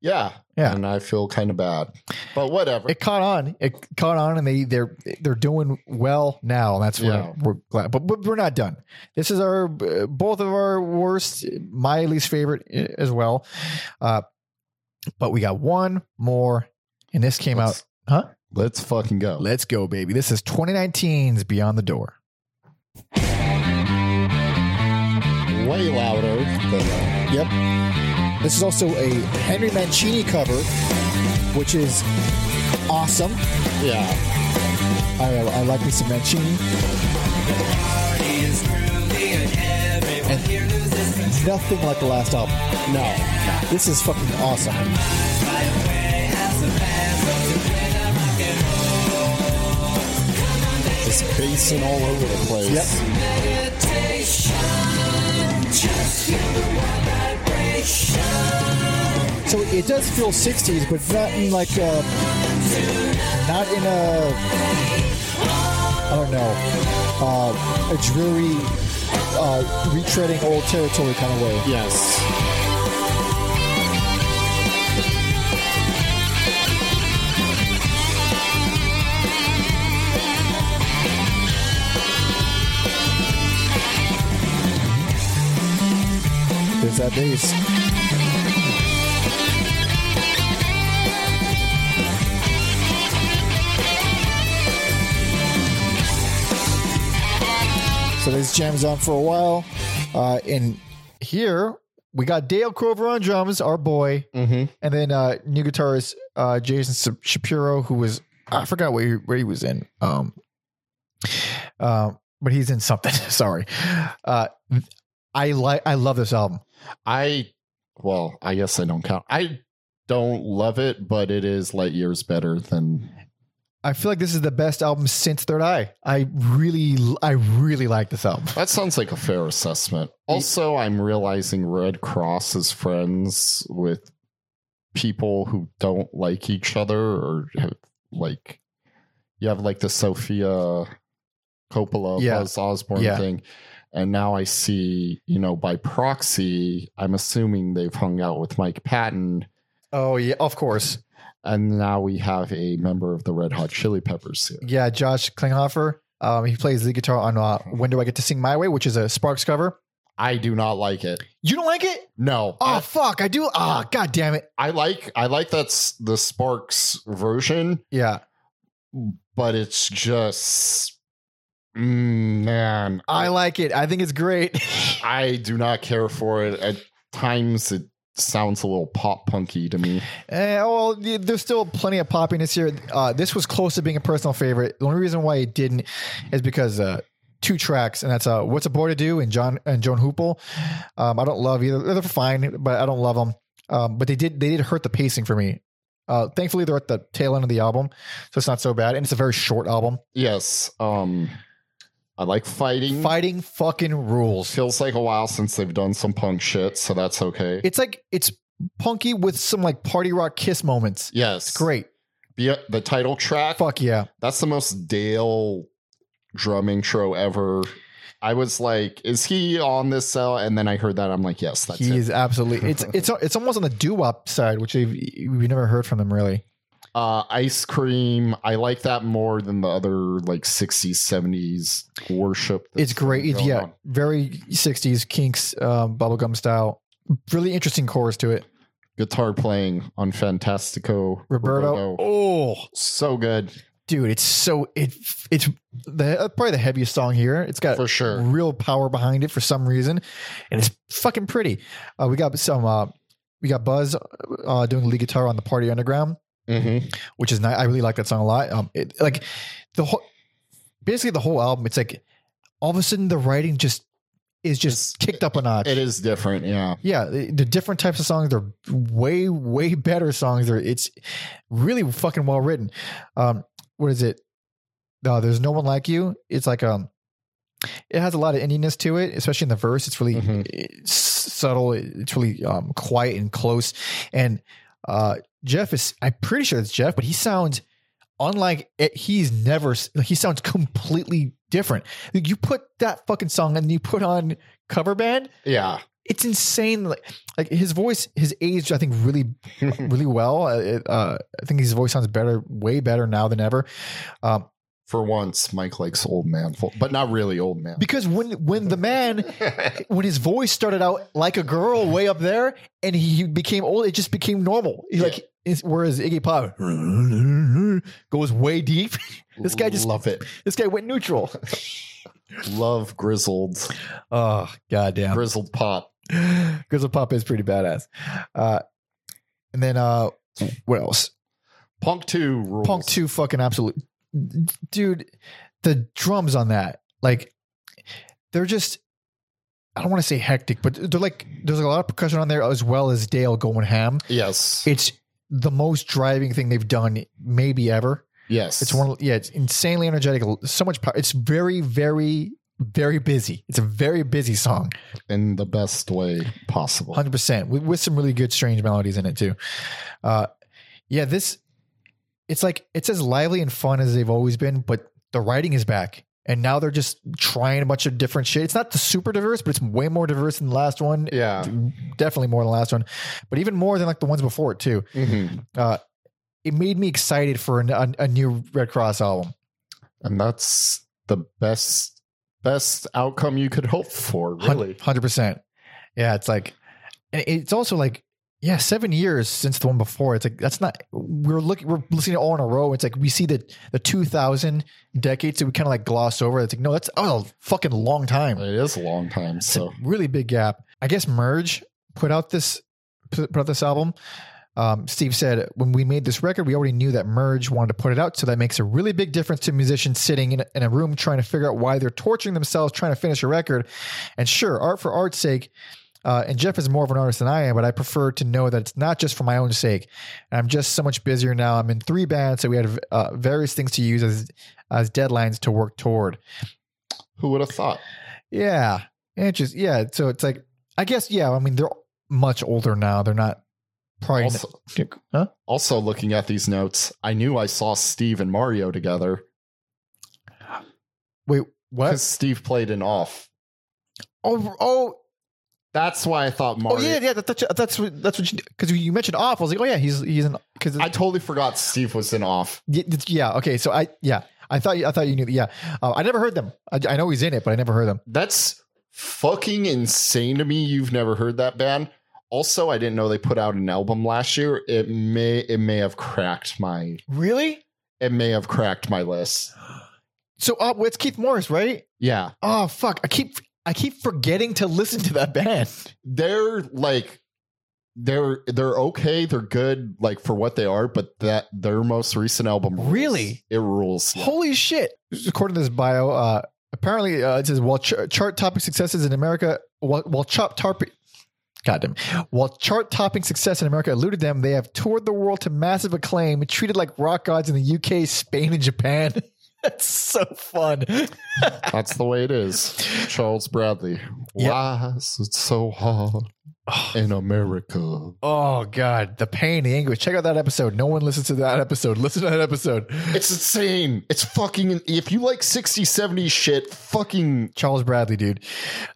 [SPEAKER 2] Yeah.
[SPEAKER 1] Yeah.
[SPEAKER 2] And I feel kind of bad. But whatever.
[SPEAKER 1] it caught on. It caught on, and they they're they're doing well now. And that's what
[SPEAKER 2] Yeah.
[SPEAKER 1] we're glad. But, but we're not done. This is our uh, both of our worst, my least favorite uh, as well. Uh, but we got one more, and this came
[SPEAKER 2] Let's-
[SPEAKER 1] out. Huh?
[SPEAKER 2] Let's fucking go.
[SPEAKER 1] Let's go, baby. This is 2019's Beyond the Door.
[SPEAKER 2] Way louder than that.
[SPEAKER 4] Yep. This is also a Henry Mancini cover, which is awesome.
[SPEAKER 2] Yeah.
[SPEAKER 4] I, uh, I like me some Mancini. And nothing like the last album.
[SPEAKER 2] No.
[SPEAKER 4] This is fucking awesome.
[SPEAKER 2] Just basing all over the place.
[SPEAKER 4] Yep. So it does feel 60s, but not in like a, not in a, I don't know, uh, a dreary, uh, retreading old territory kind of way.
[SPEAKER 2] Yes.
[SPEAKER 4] There's that bass. This jams on for a while. Uh, and
[SPEAKER 1] Here we got Dale Crover on drums, our boy,
[SPEAKER 2] Mm-hmm.
[SPEAKER 1] and then uh, new guitarist uh, Jason Shapiro, who was I forgot where he, where he was in. Um, uh, but he's in something. Sorry. Uh, I like I love this album.
[SPEAKER 2] I, well, I guess I don't count. I don't love it, but it is light years better than.
[SPEAKER 1] I feel like this is the best album since Third Eye. I really I really like this album.
[SPEAKER 2] That sounds like a fair assessment. Also, I'm realizing Redd Kross is friends with people who don't like each other or have, like you have like the Sofia Coppola
[SPEAKER 1] Yeah.
[SPEAKER 2] Buzz Osborne
[SPEAKER 1] Yeah.
[SPEAKER 2] thing. And now I see, you know, by proxy, I'm assuming they've hung out with Mike Patton.
[SPEAKER 1] Oh yeah, of course.
[SPEAKER 2] And now we have a member of the Red Hot Chili Peppers here.
[SPEAKER 1] Yeah, Josh Klinghoffer. Um, he plays the guitar on uh, "When Do I Get to Sing My Way," which is a Sparks cover.
[SPEAKER 2] I do not like it.
[SPEAKER 1] You don't like it?
[SPEAKER 2] No.
[SPEAKER 1] Oh
[SPEAKER 2] I-
[SPEAKER 1] fuck! I do. Ah, god damn it!
[SPEAKER 2] I like I like that's the Sparks version,
[SPEAKER 1] Yeah,
[SPEAKER 2] but it's just mm, man.
[SPEAKER 1] I like it. I think it's great.
[SPEAKER 2] I do not care for it. At times, it sounds a little pop punky to me.
[SPEAKER 1] Eh, well, there's still plenty of poppiness here. Uh, this was close to being a personal favorite. The only reason why it didn't is because uh, two tracks, and that's uh, "What's a Boy to Do" and John and Joan Hoople. Um, I don't love either. They're fine, but I don't love them. Um, but they did they did hurt the pacing for me. Uh, thankfully, they're at the tail end of the album, so it's not so bad. And it's a very short album.
[SPEAKER 2] Yes. Um, I like fighting.
[SPEAKER 1] Fighting fucking rules.
[SPEAKER 2] Feels like a while since they've done some punk shit, so that's okay.
[SPEAKER 1] It's like it's punky with some like party rock kiss moments.
[SPEAKER 2] Yes.
[SPEAKER 1] Great.
[SPEAKER 2] Be- the title track.
[SPEAKER 1] Fuck yeah.
[SPEAKER 2] That's the most Dale drum intro ever. I was like, is he on this cell? And then I heard that. I'm like, yes, that's
[SPEAKER 1] he
[SPEAKER 2] it.
[SPEAKER 1] is absolutely. It's it's it's almost on the doo wop side, which we've, we've never heard from them really.
[SPEAKER 2] Uh, ice cream. I like that more than the other like 60s, 70s worship.
[SPEAKER 1] It's great. It's, yeah,
[SPEAKER 2] on.
[SPEAKER 1] very 60s Kinks um, bubblegum style. Really interesting chorus to it.
[SPEAKER 2] Guitar playing on Fantastico.
[SPEAKER 1] Roberto. Oh,
[SPEAKER 2] So good.
[SPEAKER 1] dude, it's so it it's the probably the heaviest song here. It's got
[SPEAKER 2] For sure.
[SPEAKER 1] real power behind it for some reason, and it's fucking pretty. Uh, we got some. Uh, we got Buzz uh, doing lead guitar on the Party Underground,
[SPEAKER 2] Mm-hmm.
[SPEAKER 1] which is nice. I really like that song a lot. Um, it, like the whole, basically the whole album. It's like all of a sudden the writing just is just kicked up a notch.
[SPEAKER 2] It is different. Yeah.
[SPEAKER 1] yeah, the, the different types of songs, they're way, way better songs. They're it's really fucking well written. Um, what is it? No, there's no one like you. It's like um, it has a lot of indiness to it, especially in the verse. It's really
[SPEAKER 2] Mhm.
[SPEAKER 1] it's subtle. It's really um quiet and close. And uh, Jeff is I'm pretty sure it's Jeff, but he sounds unlike it, he's never. He sounds completely different. Like, You put that fucking song and you put on cover band
[SPEAKER 2] Yeah.
[SPEAKER 1] it's insane. Like, like his voice, his age, I think really, really well. Uh, it, uh, I think his voice sounds better, way better now than ever. Um,
[SPEAKER 2] For once, Mike likes old man, but not really old man.
[SPEAKER 1] because when when the man, when his voice started out like a girl way up there, and he became old, it just became normal. He, Like whereas Iggy Pop goes way deep. This guy just
[SPEAKER 2] love it.
[SPEAKER 1] this guy went neutral.
[SPEAKER 2] Love grizzled,
[SPEAKER 1] Oh goddamn.
[SPEAKER 2] grizzled pop.
[SPEAKER 1] Grizzle Pop is pretty badass. Uh, and then uh, what else?
[SPEAKER 2] Punk two rules.
[SPEAKER 1] Punk 2 fucking absolute dude the drums on that like they're just I don't want to say hectic but they're like there's a lot of percussion on there as well as Dale going ham
[SPEAKER 2] Yes.
[SPEAKER 1] it's the most driving thing they've done maybe ever
[SPEAKER 2] yes.
[SPEAKER 1] it's one yeah it's insanely energetic so much power it's very very very busy it's a very busy song
[SPEAKER 2] in the best way possible.
[SPEAKER 1] Hundred percent, with, with some really good strange melodies in it too. Uh, yeah, this it's like it's as lively and fun as they've always been, but the writing is back, and now they're just trying a bunch of different shit. It's not the super diverse, but it's way more diverse than the last one.
[SPEAKER 2] Yeah.
[SPEAKER 1] Definitely more than the last one, but even more than like the ones before it too.
[SPEAKER 2] Mhm.
[SPEAKER 1] Uh, it made me excited for an, a, a new Redd Kross album.
[SPEAKER 2] And that's the best best outcome you could hope for, really.
[SPEAKER 1] Hundred percent. Yeah, it's like, it's also like, yeah, seven years since the one before. It's like that's not. We're looking. We're listening to all in a row. It's like we see the the two thousand decades, that we kind of like gloss over. It's like no, that's oh, a fucking long time.
[SPEAKER 2] It is a long time. So
[SPEAKER 1] a really big gap. I guess Merge put out this put out this album. Um, Steve said when we made this record, we already knew that Merge wanted to put it out, so that makes a really big difference to musicians sitting in in a room trying to figure out why they're torturing themselves trying to finish a record. And sure, art for art's sake. Uh, and Jeff is more of an artist than I am, but I prefer to know that it's not just for my own sake. And I'm just so much busier now. I'm in three bands, so we had uh, various things to use as as deadlines to work toward.
[SPEAKER 2] who would have thought?
[SPEAKER 1] Yeah. It just yeah. So it's like I guess yeah. I mean they're much older now. They're not probably
[SPEAKER 2] Also,
[SPEAKER 1] huh?
[SPEAKER 2] also looking at these notes, I knew I saw Steve and Mario together
[SPEAKER 1] Wait, what?
[SPEAKER 2] because Steve played in off.
[SPEAKER 1] Oh oh
[SPEAKER 2] That's why I thought
[SPEAKER 1] Mark.
[SPEAKER 2] oh
[SPEAKER 1] yeah yeah. That, that's that's what that's what you because you mentioned off. I was like oh yeah he's he's an because
[SPEAKER 2] I totally forgot Steve was in off.
[SPEAKER 1] yeah okay so I yeah I thought you I thought you knew yeah uh, I never heard them. I, I know he's in it but I never heard them.
[SPEAKER 2] That's fucking insane to me. You've never heard that band. Also, I didn't know they put out an album last year. It may it may have cracked my
[SPEAKER 1] Really?
[SPEAKER 2] it may have cracked my list.
[SPEAKER 1] So uh, it's Keith Morris right?
[SPEAKER 2] Yeah.
[SPEAKER 1] Oh fuck! I keep I keep forgetting to listen to that band.
[SPEAKER 2] They're like they're they're okay, they're good like for what they are, but that their most recent album rules.
[SPEAKER 1] Really?
[SPEAKER 2] It rules.
[SPEAKER 1] Holy shit! According to this bio, uh, apparently uh, it says while ch- chart topping successes in America, while, while chart topping. Goddamn. While chart topping success in America eluded them, they have toured the world to massive acclaim, treated like rock gods in the UK, Spain, and Japan. That's so fun.
[SPEAKER 2] That's the way it is. Charles Bradley.
[SPEAKER 1] Yep.
[SPEAKER 2] Why is it so hard in America.
[SPEAKER 1] Oh God, the pain, the anguish. Check out that episode. No one listens to that episode. Listen to that episode.
[SPEAKER 2] It's insane. It's fucking. If you like 60s, 70s shit, fucking.
[SPEAKER 1] Charles Bradley, dude.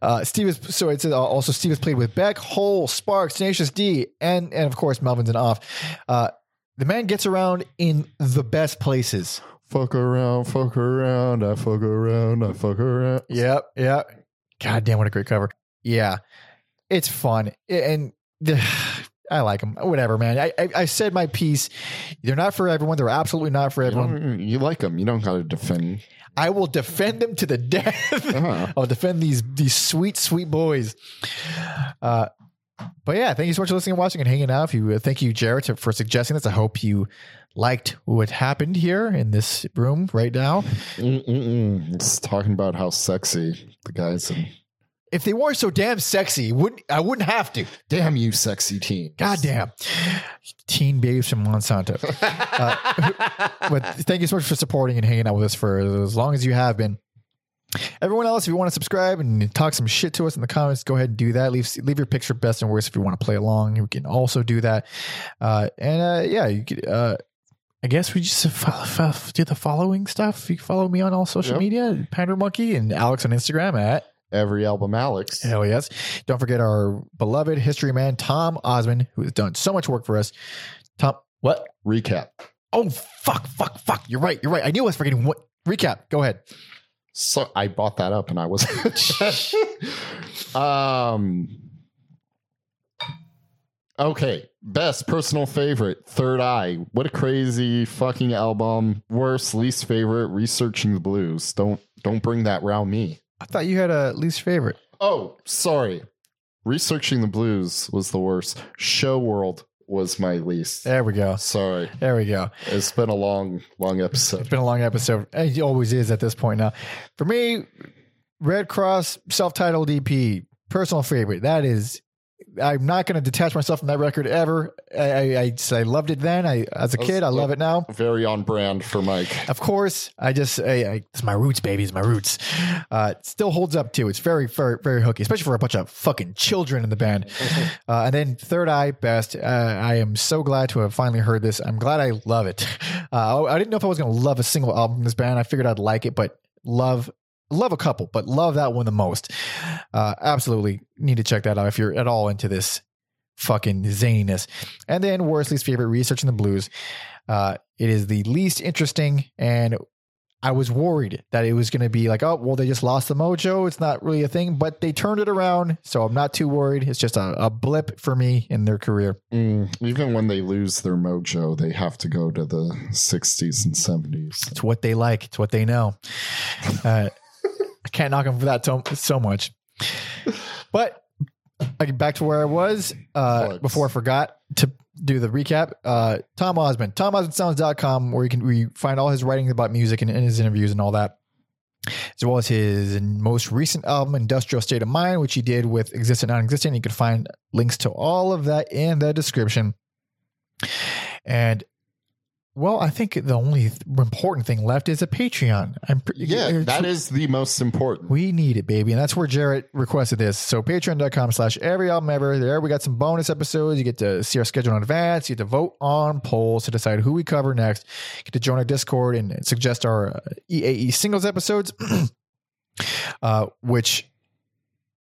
[SPEAKER 1] Uh, Steve is so it's uh, also Steve has played with Beck, Hole, Sparks, Tenacious D, and and of course Melvins and off. Uh, the man gets around in the best places.
[SPEAKER 2] Fuck around, fuck around, I fuck around, I fuck around.
[SPEAKER 1] Yep, yep. God damn, what a great cover. Yeah, it's fun and the, I like them. Whatever, man. I, I I said my piece. They're not for everyone. They're absolutely not for everyone.
[SPEAKER 2] don't- you like them. You don't got to defend.
[SPEAKER 1] I will defend them to the death.
[SPEAKER 2] Uh-huh.
[SPEAKER 1] I'll defend these these sweet sweet boys. Uh, but yeah, thank you so much for listening and watching and hanging out. If you uh, thank you, Jared, for suggesting this. I hope you liked what happened here in this room right now.
[SPEAKER 2] Mm-mm-mm. It's talking about how sexy the guys and
[SPEAKER 1] If they weren't so damn sexy, wouldn't I wouldn't have to.
[SPEAKER 2] damn you, sexy teen.
[SPEAKER 1] God damn, teen babes from Monsanto. Uh, but thank you so much for supporting and hanging out with us for as long as you have been. Everyone else, if you want to subscribe and talk some shit to us in the comments, go ahead and do that. Leave leave your picture best and worst if you want to play along. You can also do that. Uh, and uh, yeah, you could. Uh, I guess we just follow, do the following stuff. You can follow me on all social
[SPEAKER 2] Yep.
[SPEAKER 1] media, Pander Monkey, and Alex on Instagram at
[SPEAKER 2] Every album, Alex.
[SPEAKER 1] Hell yes. Don't forget our beloved history man, Tom Osmond, who has done so much work for us. Tom, what?
[SPEAKER 2] Recap.
[SPEAKER 1] Oh, fuck, fuck, fuck. You're right. You're right. I knew I was forgetting what. Recap. Go ahead.
[SPEAKER 2] So I bought that up and I was um Okay, best personal favorite, Third Eye. What a crazy fucking album. Worst, least favorite, Researching the Blues. Don't don't bring that round me.
[SPEAKER 1] I thought you had a least favorite.
[SPEAKER 2] Oh, sorry. Researching the Blues was the worst. Show World was my least.
[SPEAKER 1] There we go.
[SPEAKER 2] Sorry.
[SPEAKER 1] There we go.
[SPEAKER 2] It's been a long, long episode.
[SPEAKER 1] It's been a long episode. It always is at this point now. For me, Red Cross self titled EP, personal favorite. That is. I'm not going to detach myself from that record ever. I, I, I, loved it then. I as a kid, I love it now.
[SPEAKER 2] Very on brand for Mike.
[SPEAKER 1] Of course, I just I, I, it's my roots, baby. It's my roots. Uh, it still holds up too. It's very, very, very hooky, especially for a bunch of fucking children in the band. Uh, and then Third Eye, best. Uh, I am so glad to have finally heard this. I'm glad I love it. Uh, I didn't know if I was going to love a single album from this band. I figured I'd like it, but love. Love a couple, but love that one the most. Uh, absolutely need to check that out if you're at all into this fucking zaniness. And then worst favorite researching the blues. Uh, it is the least interesting, and I was worried that it was going to be like, oh, well, they just lost the mojo. It's not really a thing, but they turned it around, so I'm not too worried. It's just a, a blip for me in their career.
[SPEAKER 2] Mm, even when they lose their mojo, they have to go to the 60s and 70s.
[SPEAKER 1] It's what they like. It's what they know. Uh, I can't knock him for that so, so much. But like, back to where I was uh, before I forgot to do the recap. Uh, Tom Osmond, TomOsmondSounds.com, where you can where you find all his writings about music and, and his interviews and all that. As well as his most recent album, Industrial State of Mind, which he did with Existent Non Existent. You can find links to all of that in the description. And well, I think the only th- important thing left is a Patreon. I'm pretty
[SPEAKER 2] Yeah, that is the most important.
[SPEAKER 1] we need it, baby. And that's where Jarrett requested this. So patreon.com slash every album ever. There we got some bonus episodes. You get to see our schedule in advance. You get to vote on polls to decide who we cover next. You get to join our Discord and suggest our uh, EAE singles episodes. uh, which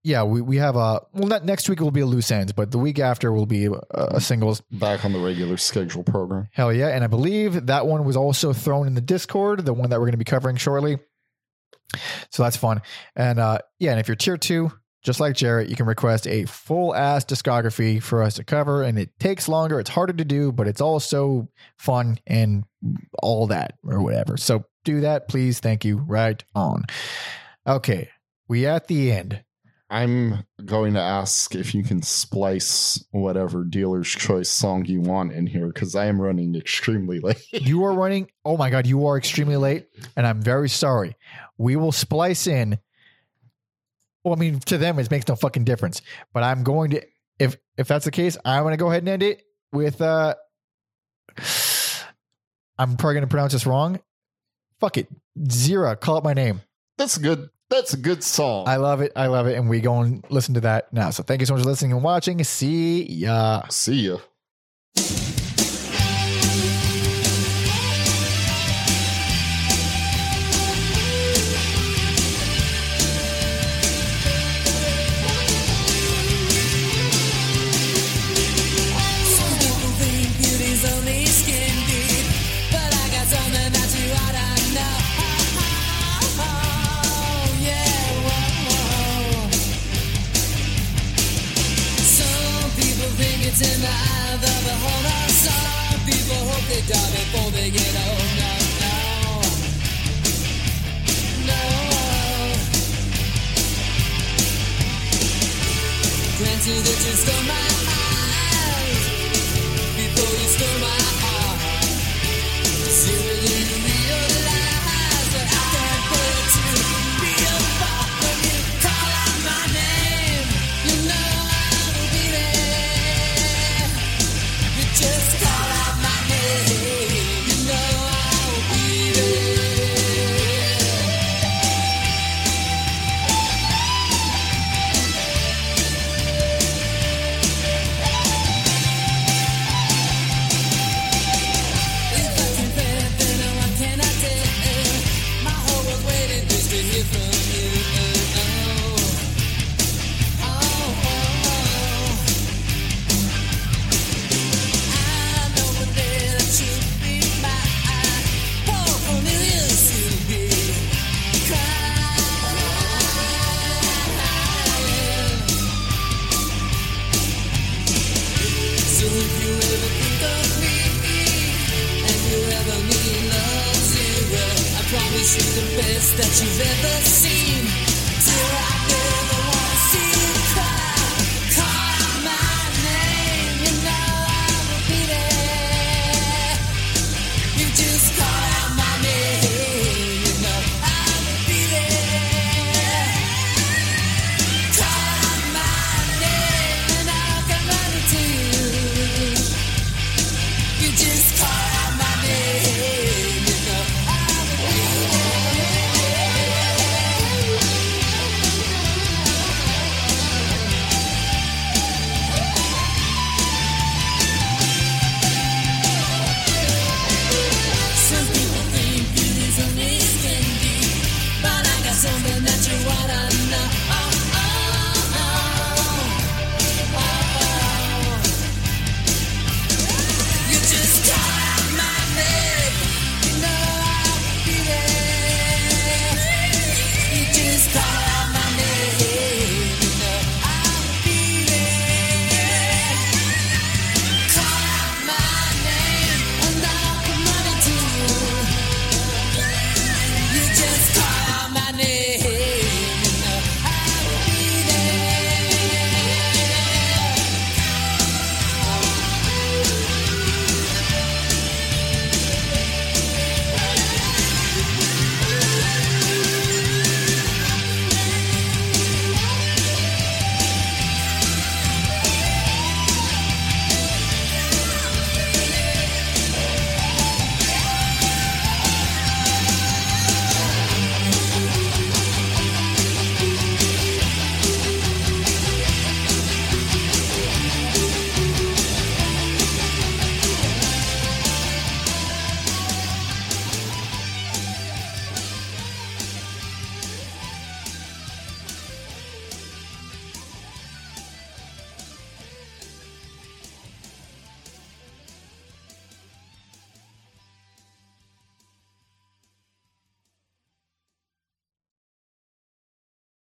[SPEAKER 1] yeah, we, we have a well not next week will be a loose ends, but the week after will be a, a singles.
[SPEAKER 2] Back on the regular schedule program.
[SPEAKER 1] Hell yeah. And I believe that one was also thrown in the Discord, the one that we're going to be covering shortly. So that's fun. And uh, yeah, and if you're tier two, just like Jarrett, you can request a full ass discography for us to cover. And it takes longer, it's harder to do, but it's also fun and all that or whatever. So do that, please. Thank you. Right on. Okay. We at the end.
[SPEAKER 2] I'm going to ask if you can splice whatever dealer's choice song you want in here because I am running extremely late.
[SPEAKER 1] You are running. Oh my God, you are extremely late, and I'm very sorry. We will splice in. Well, I mean, to them, it makes no fucking difference. But I'm going to, if if that's the case, I'm going to go ahead and end it with. uh I'm probably going to pronounce this wrong. Fuck it, Zira. Call it my name.
[SPEAKER 2] That's good. That's a good song.
[SPEAKER 1] I love it. I love it. And we go and listen to that now. So thank you so much for listening and watching. See ya.
[SPEAKER 2] See ya.
[SPEAKER 3] that the disco. you've ever seen.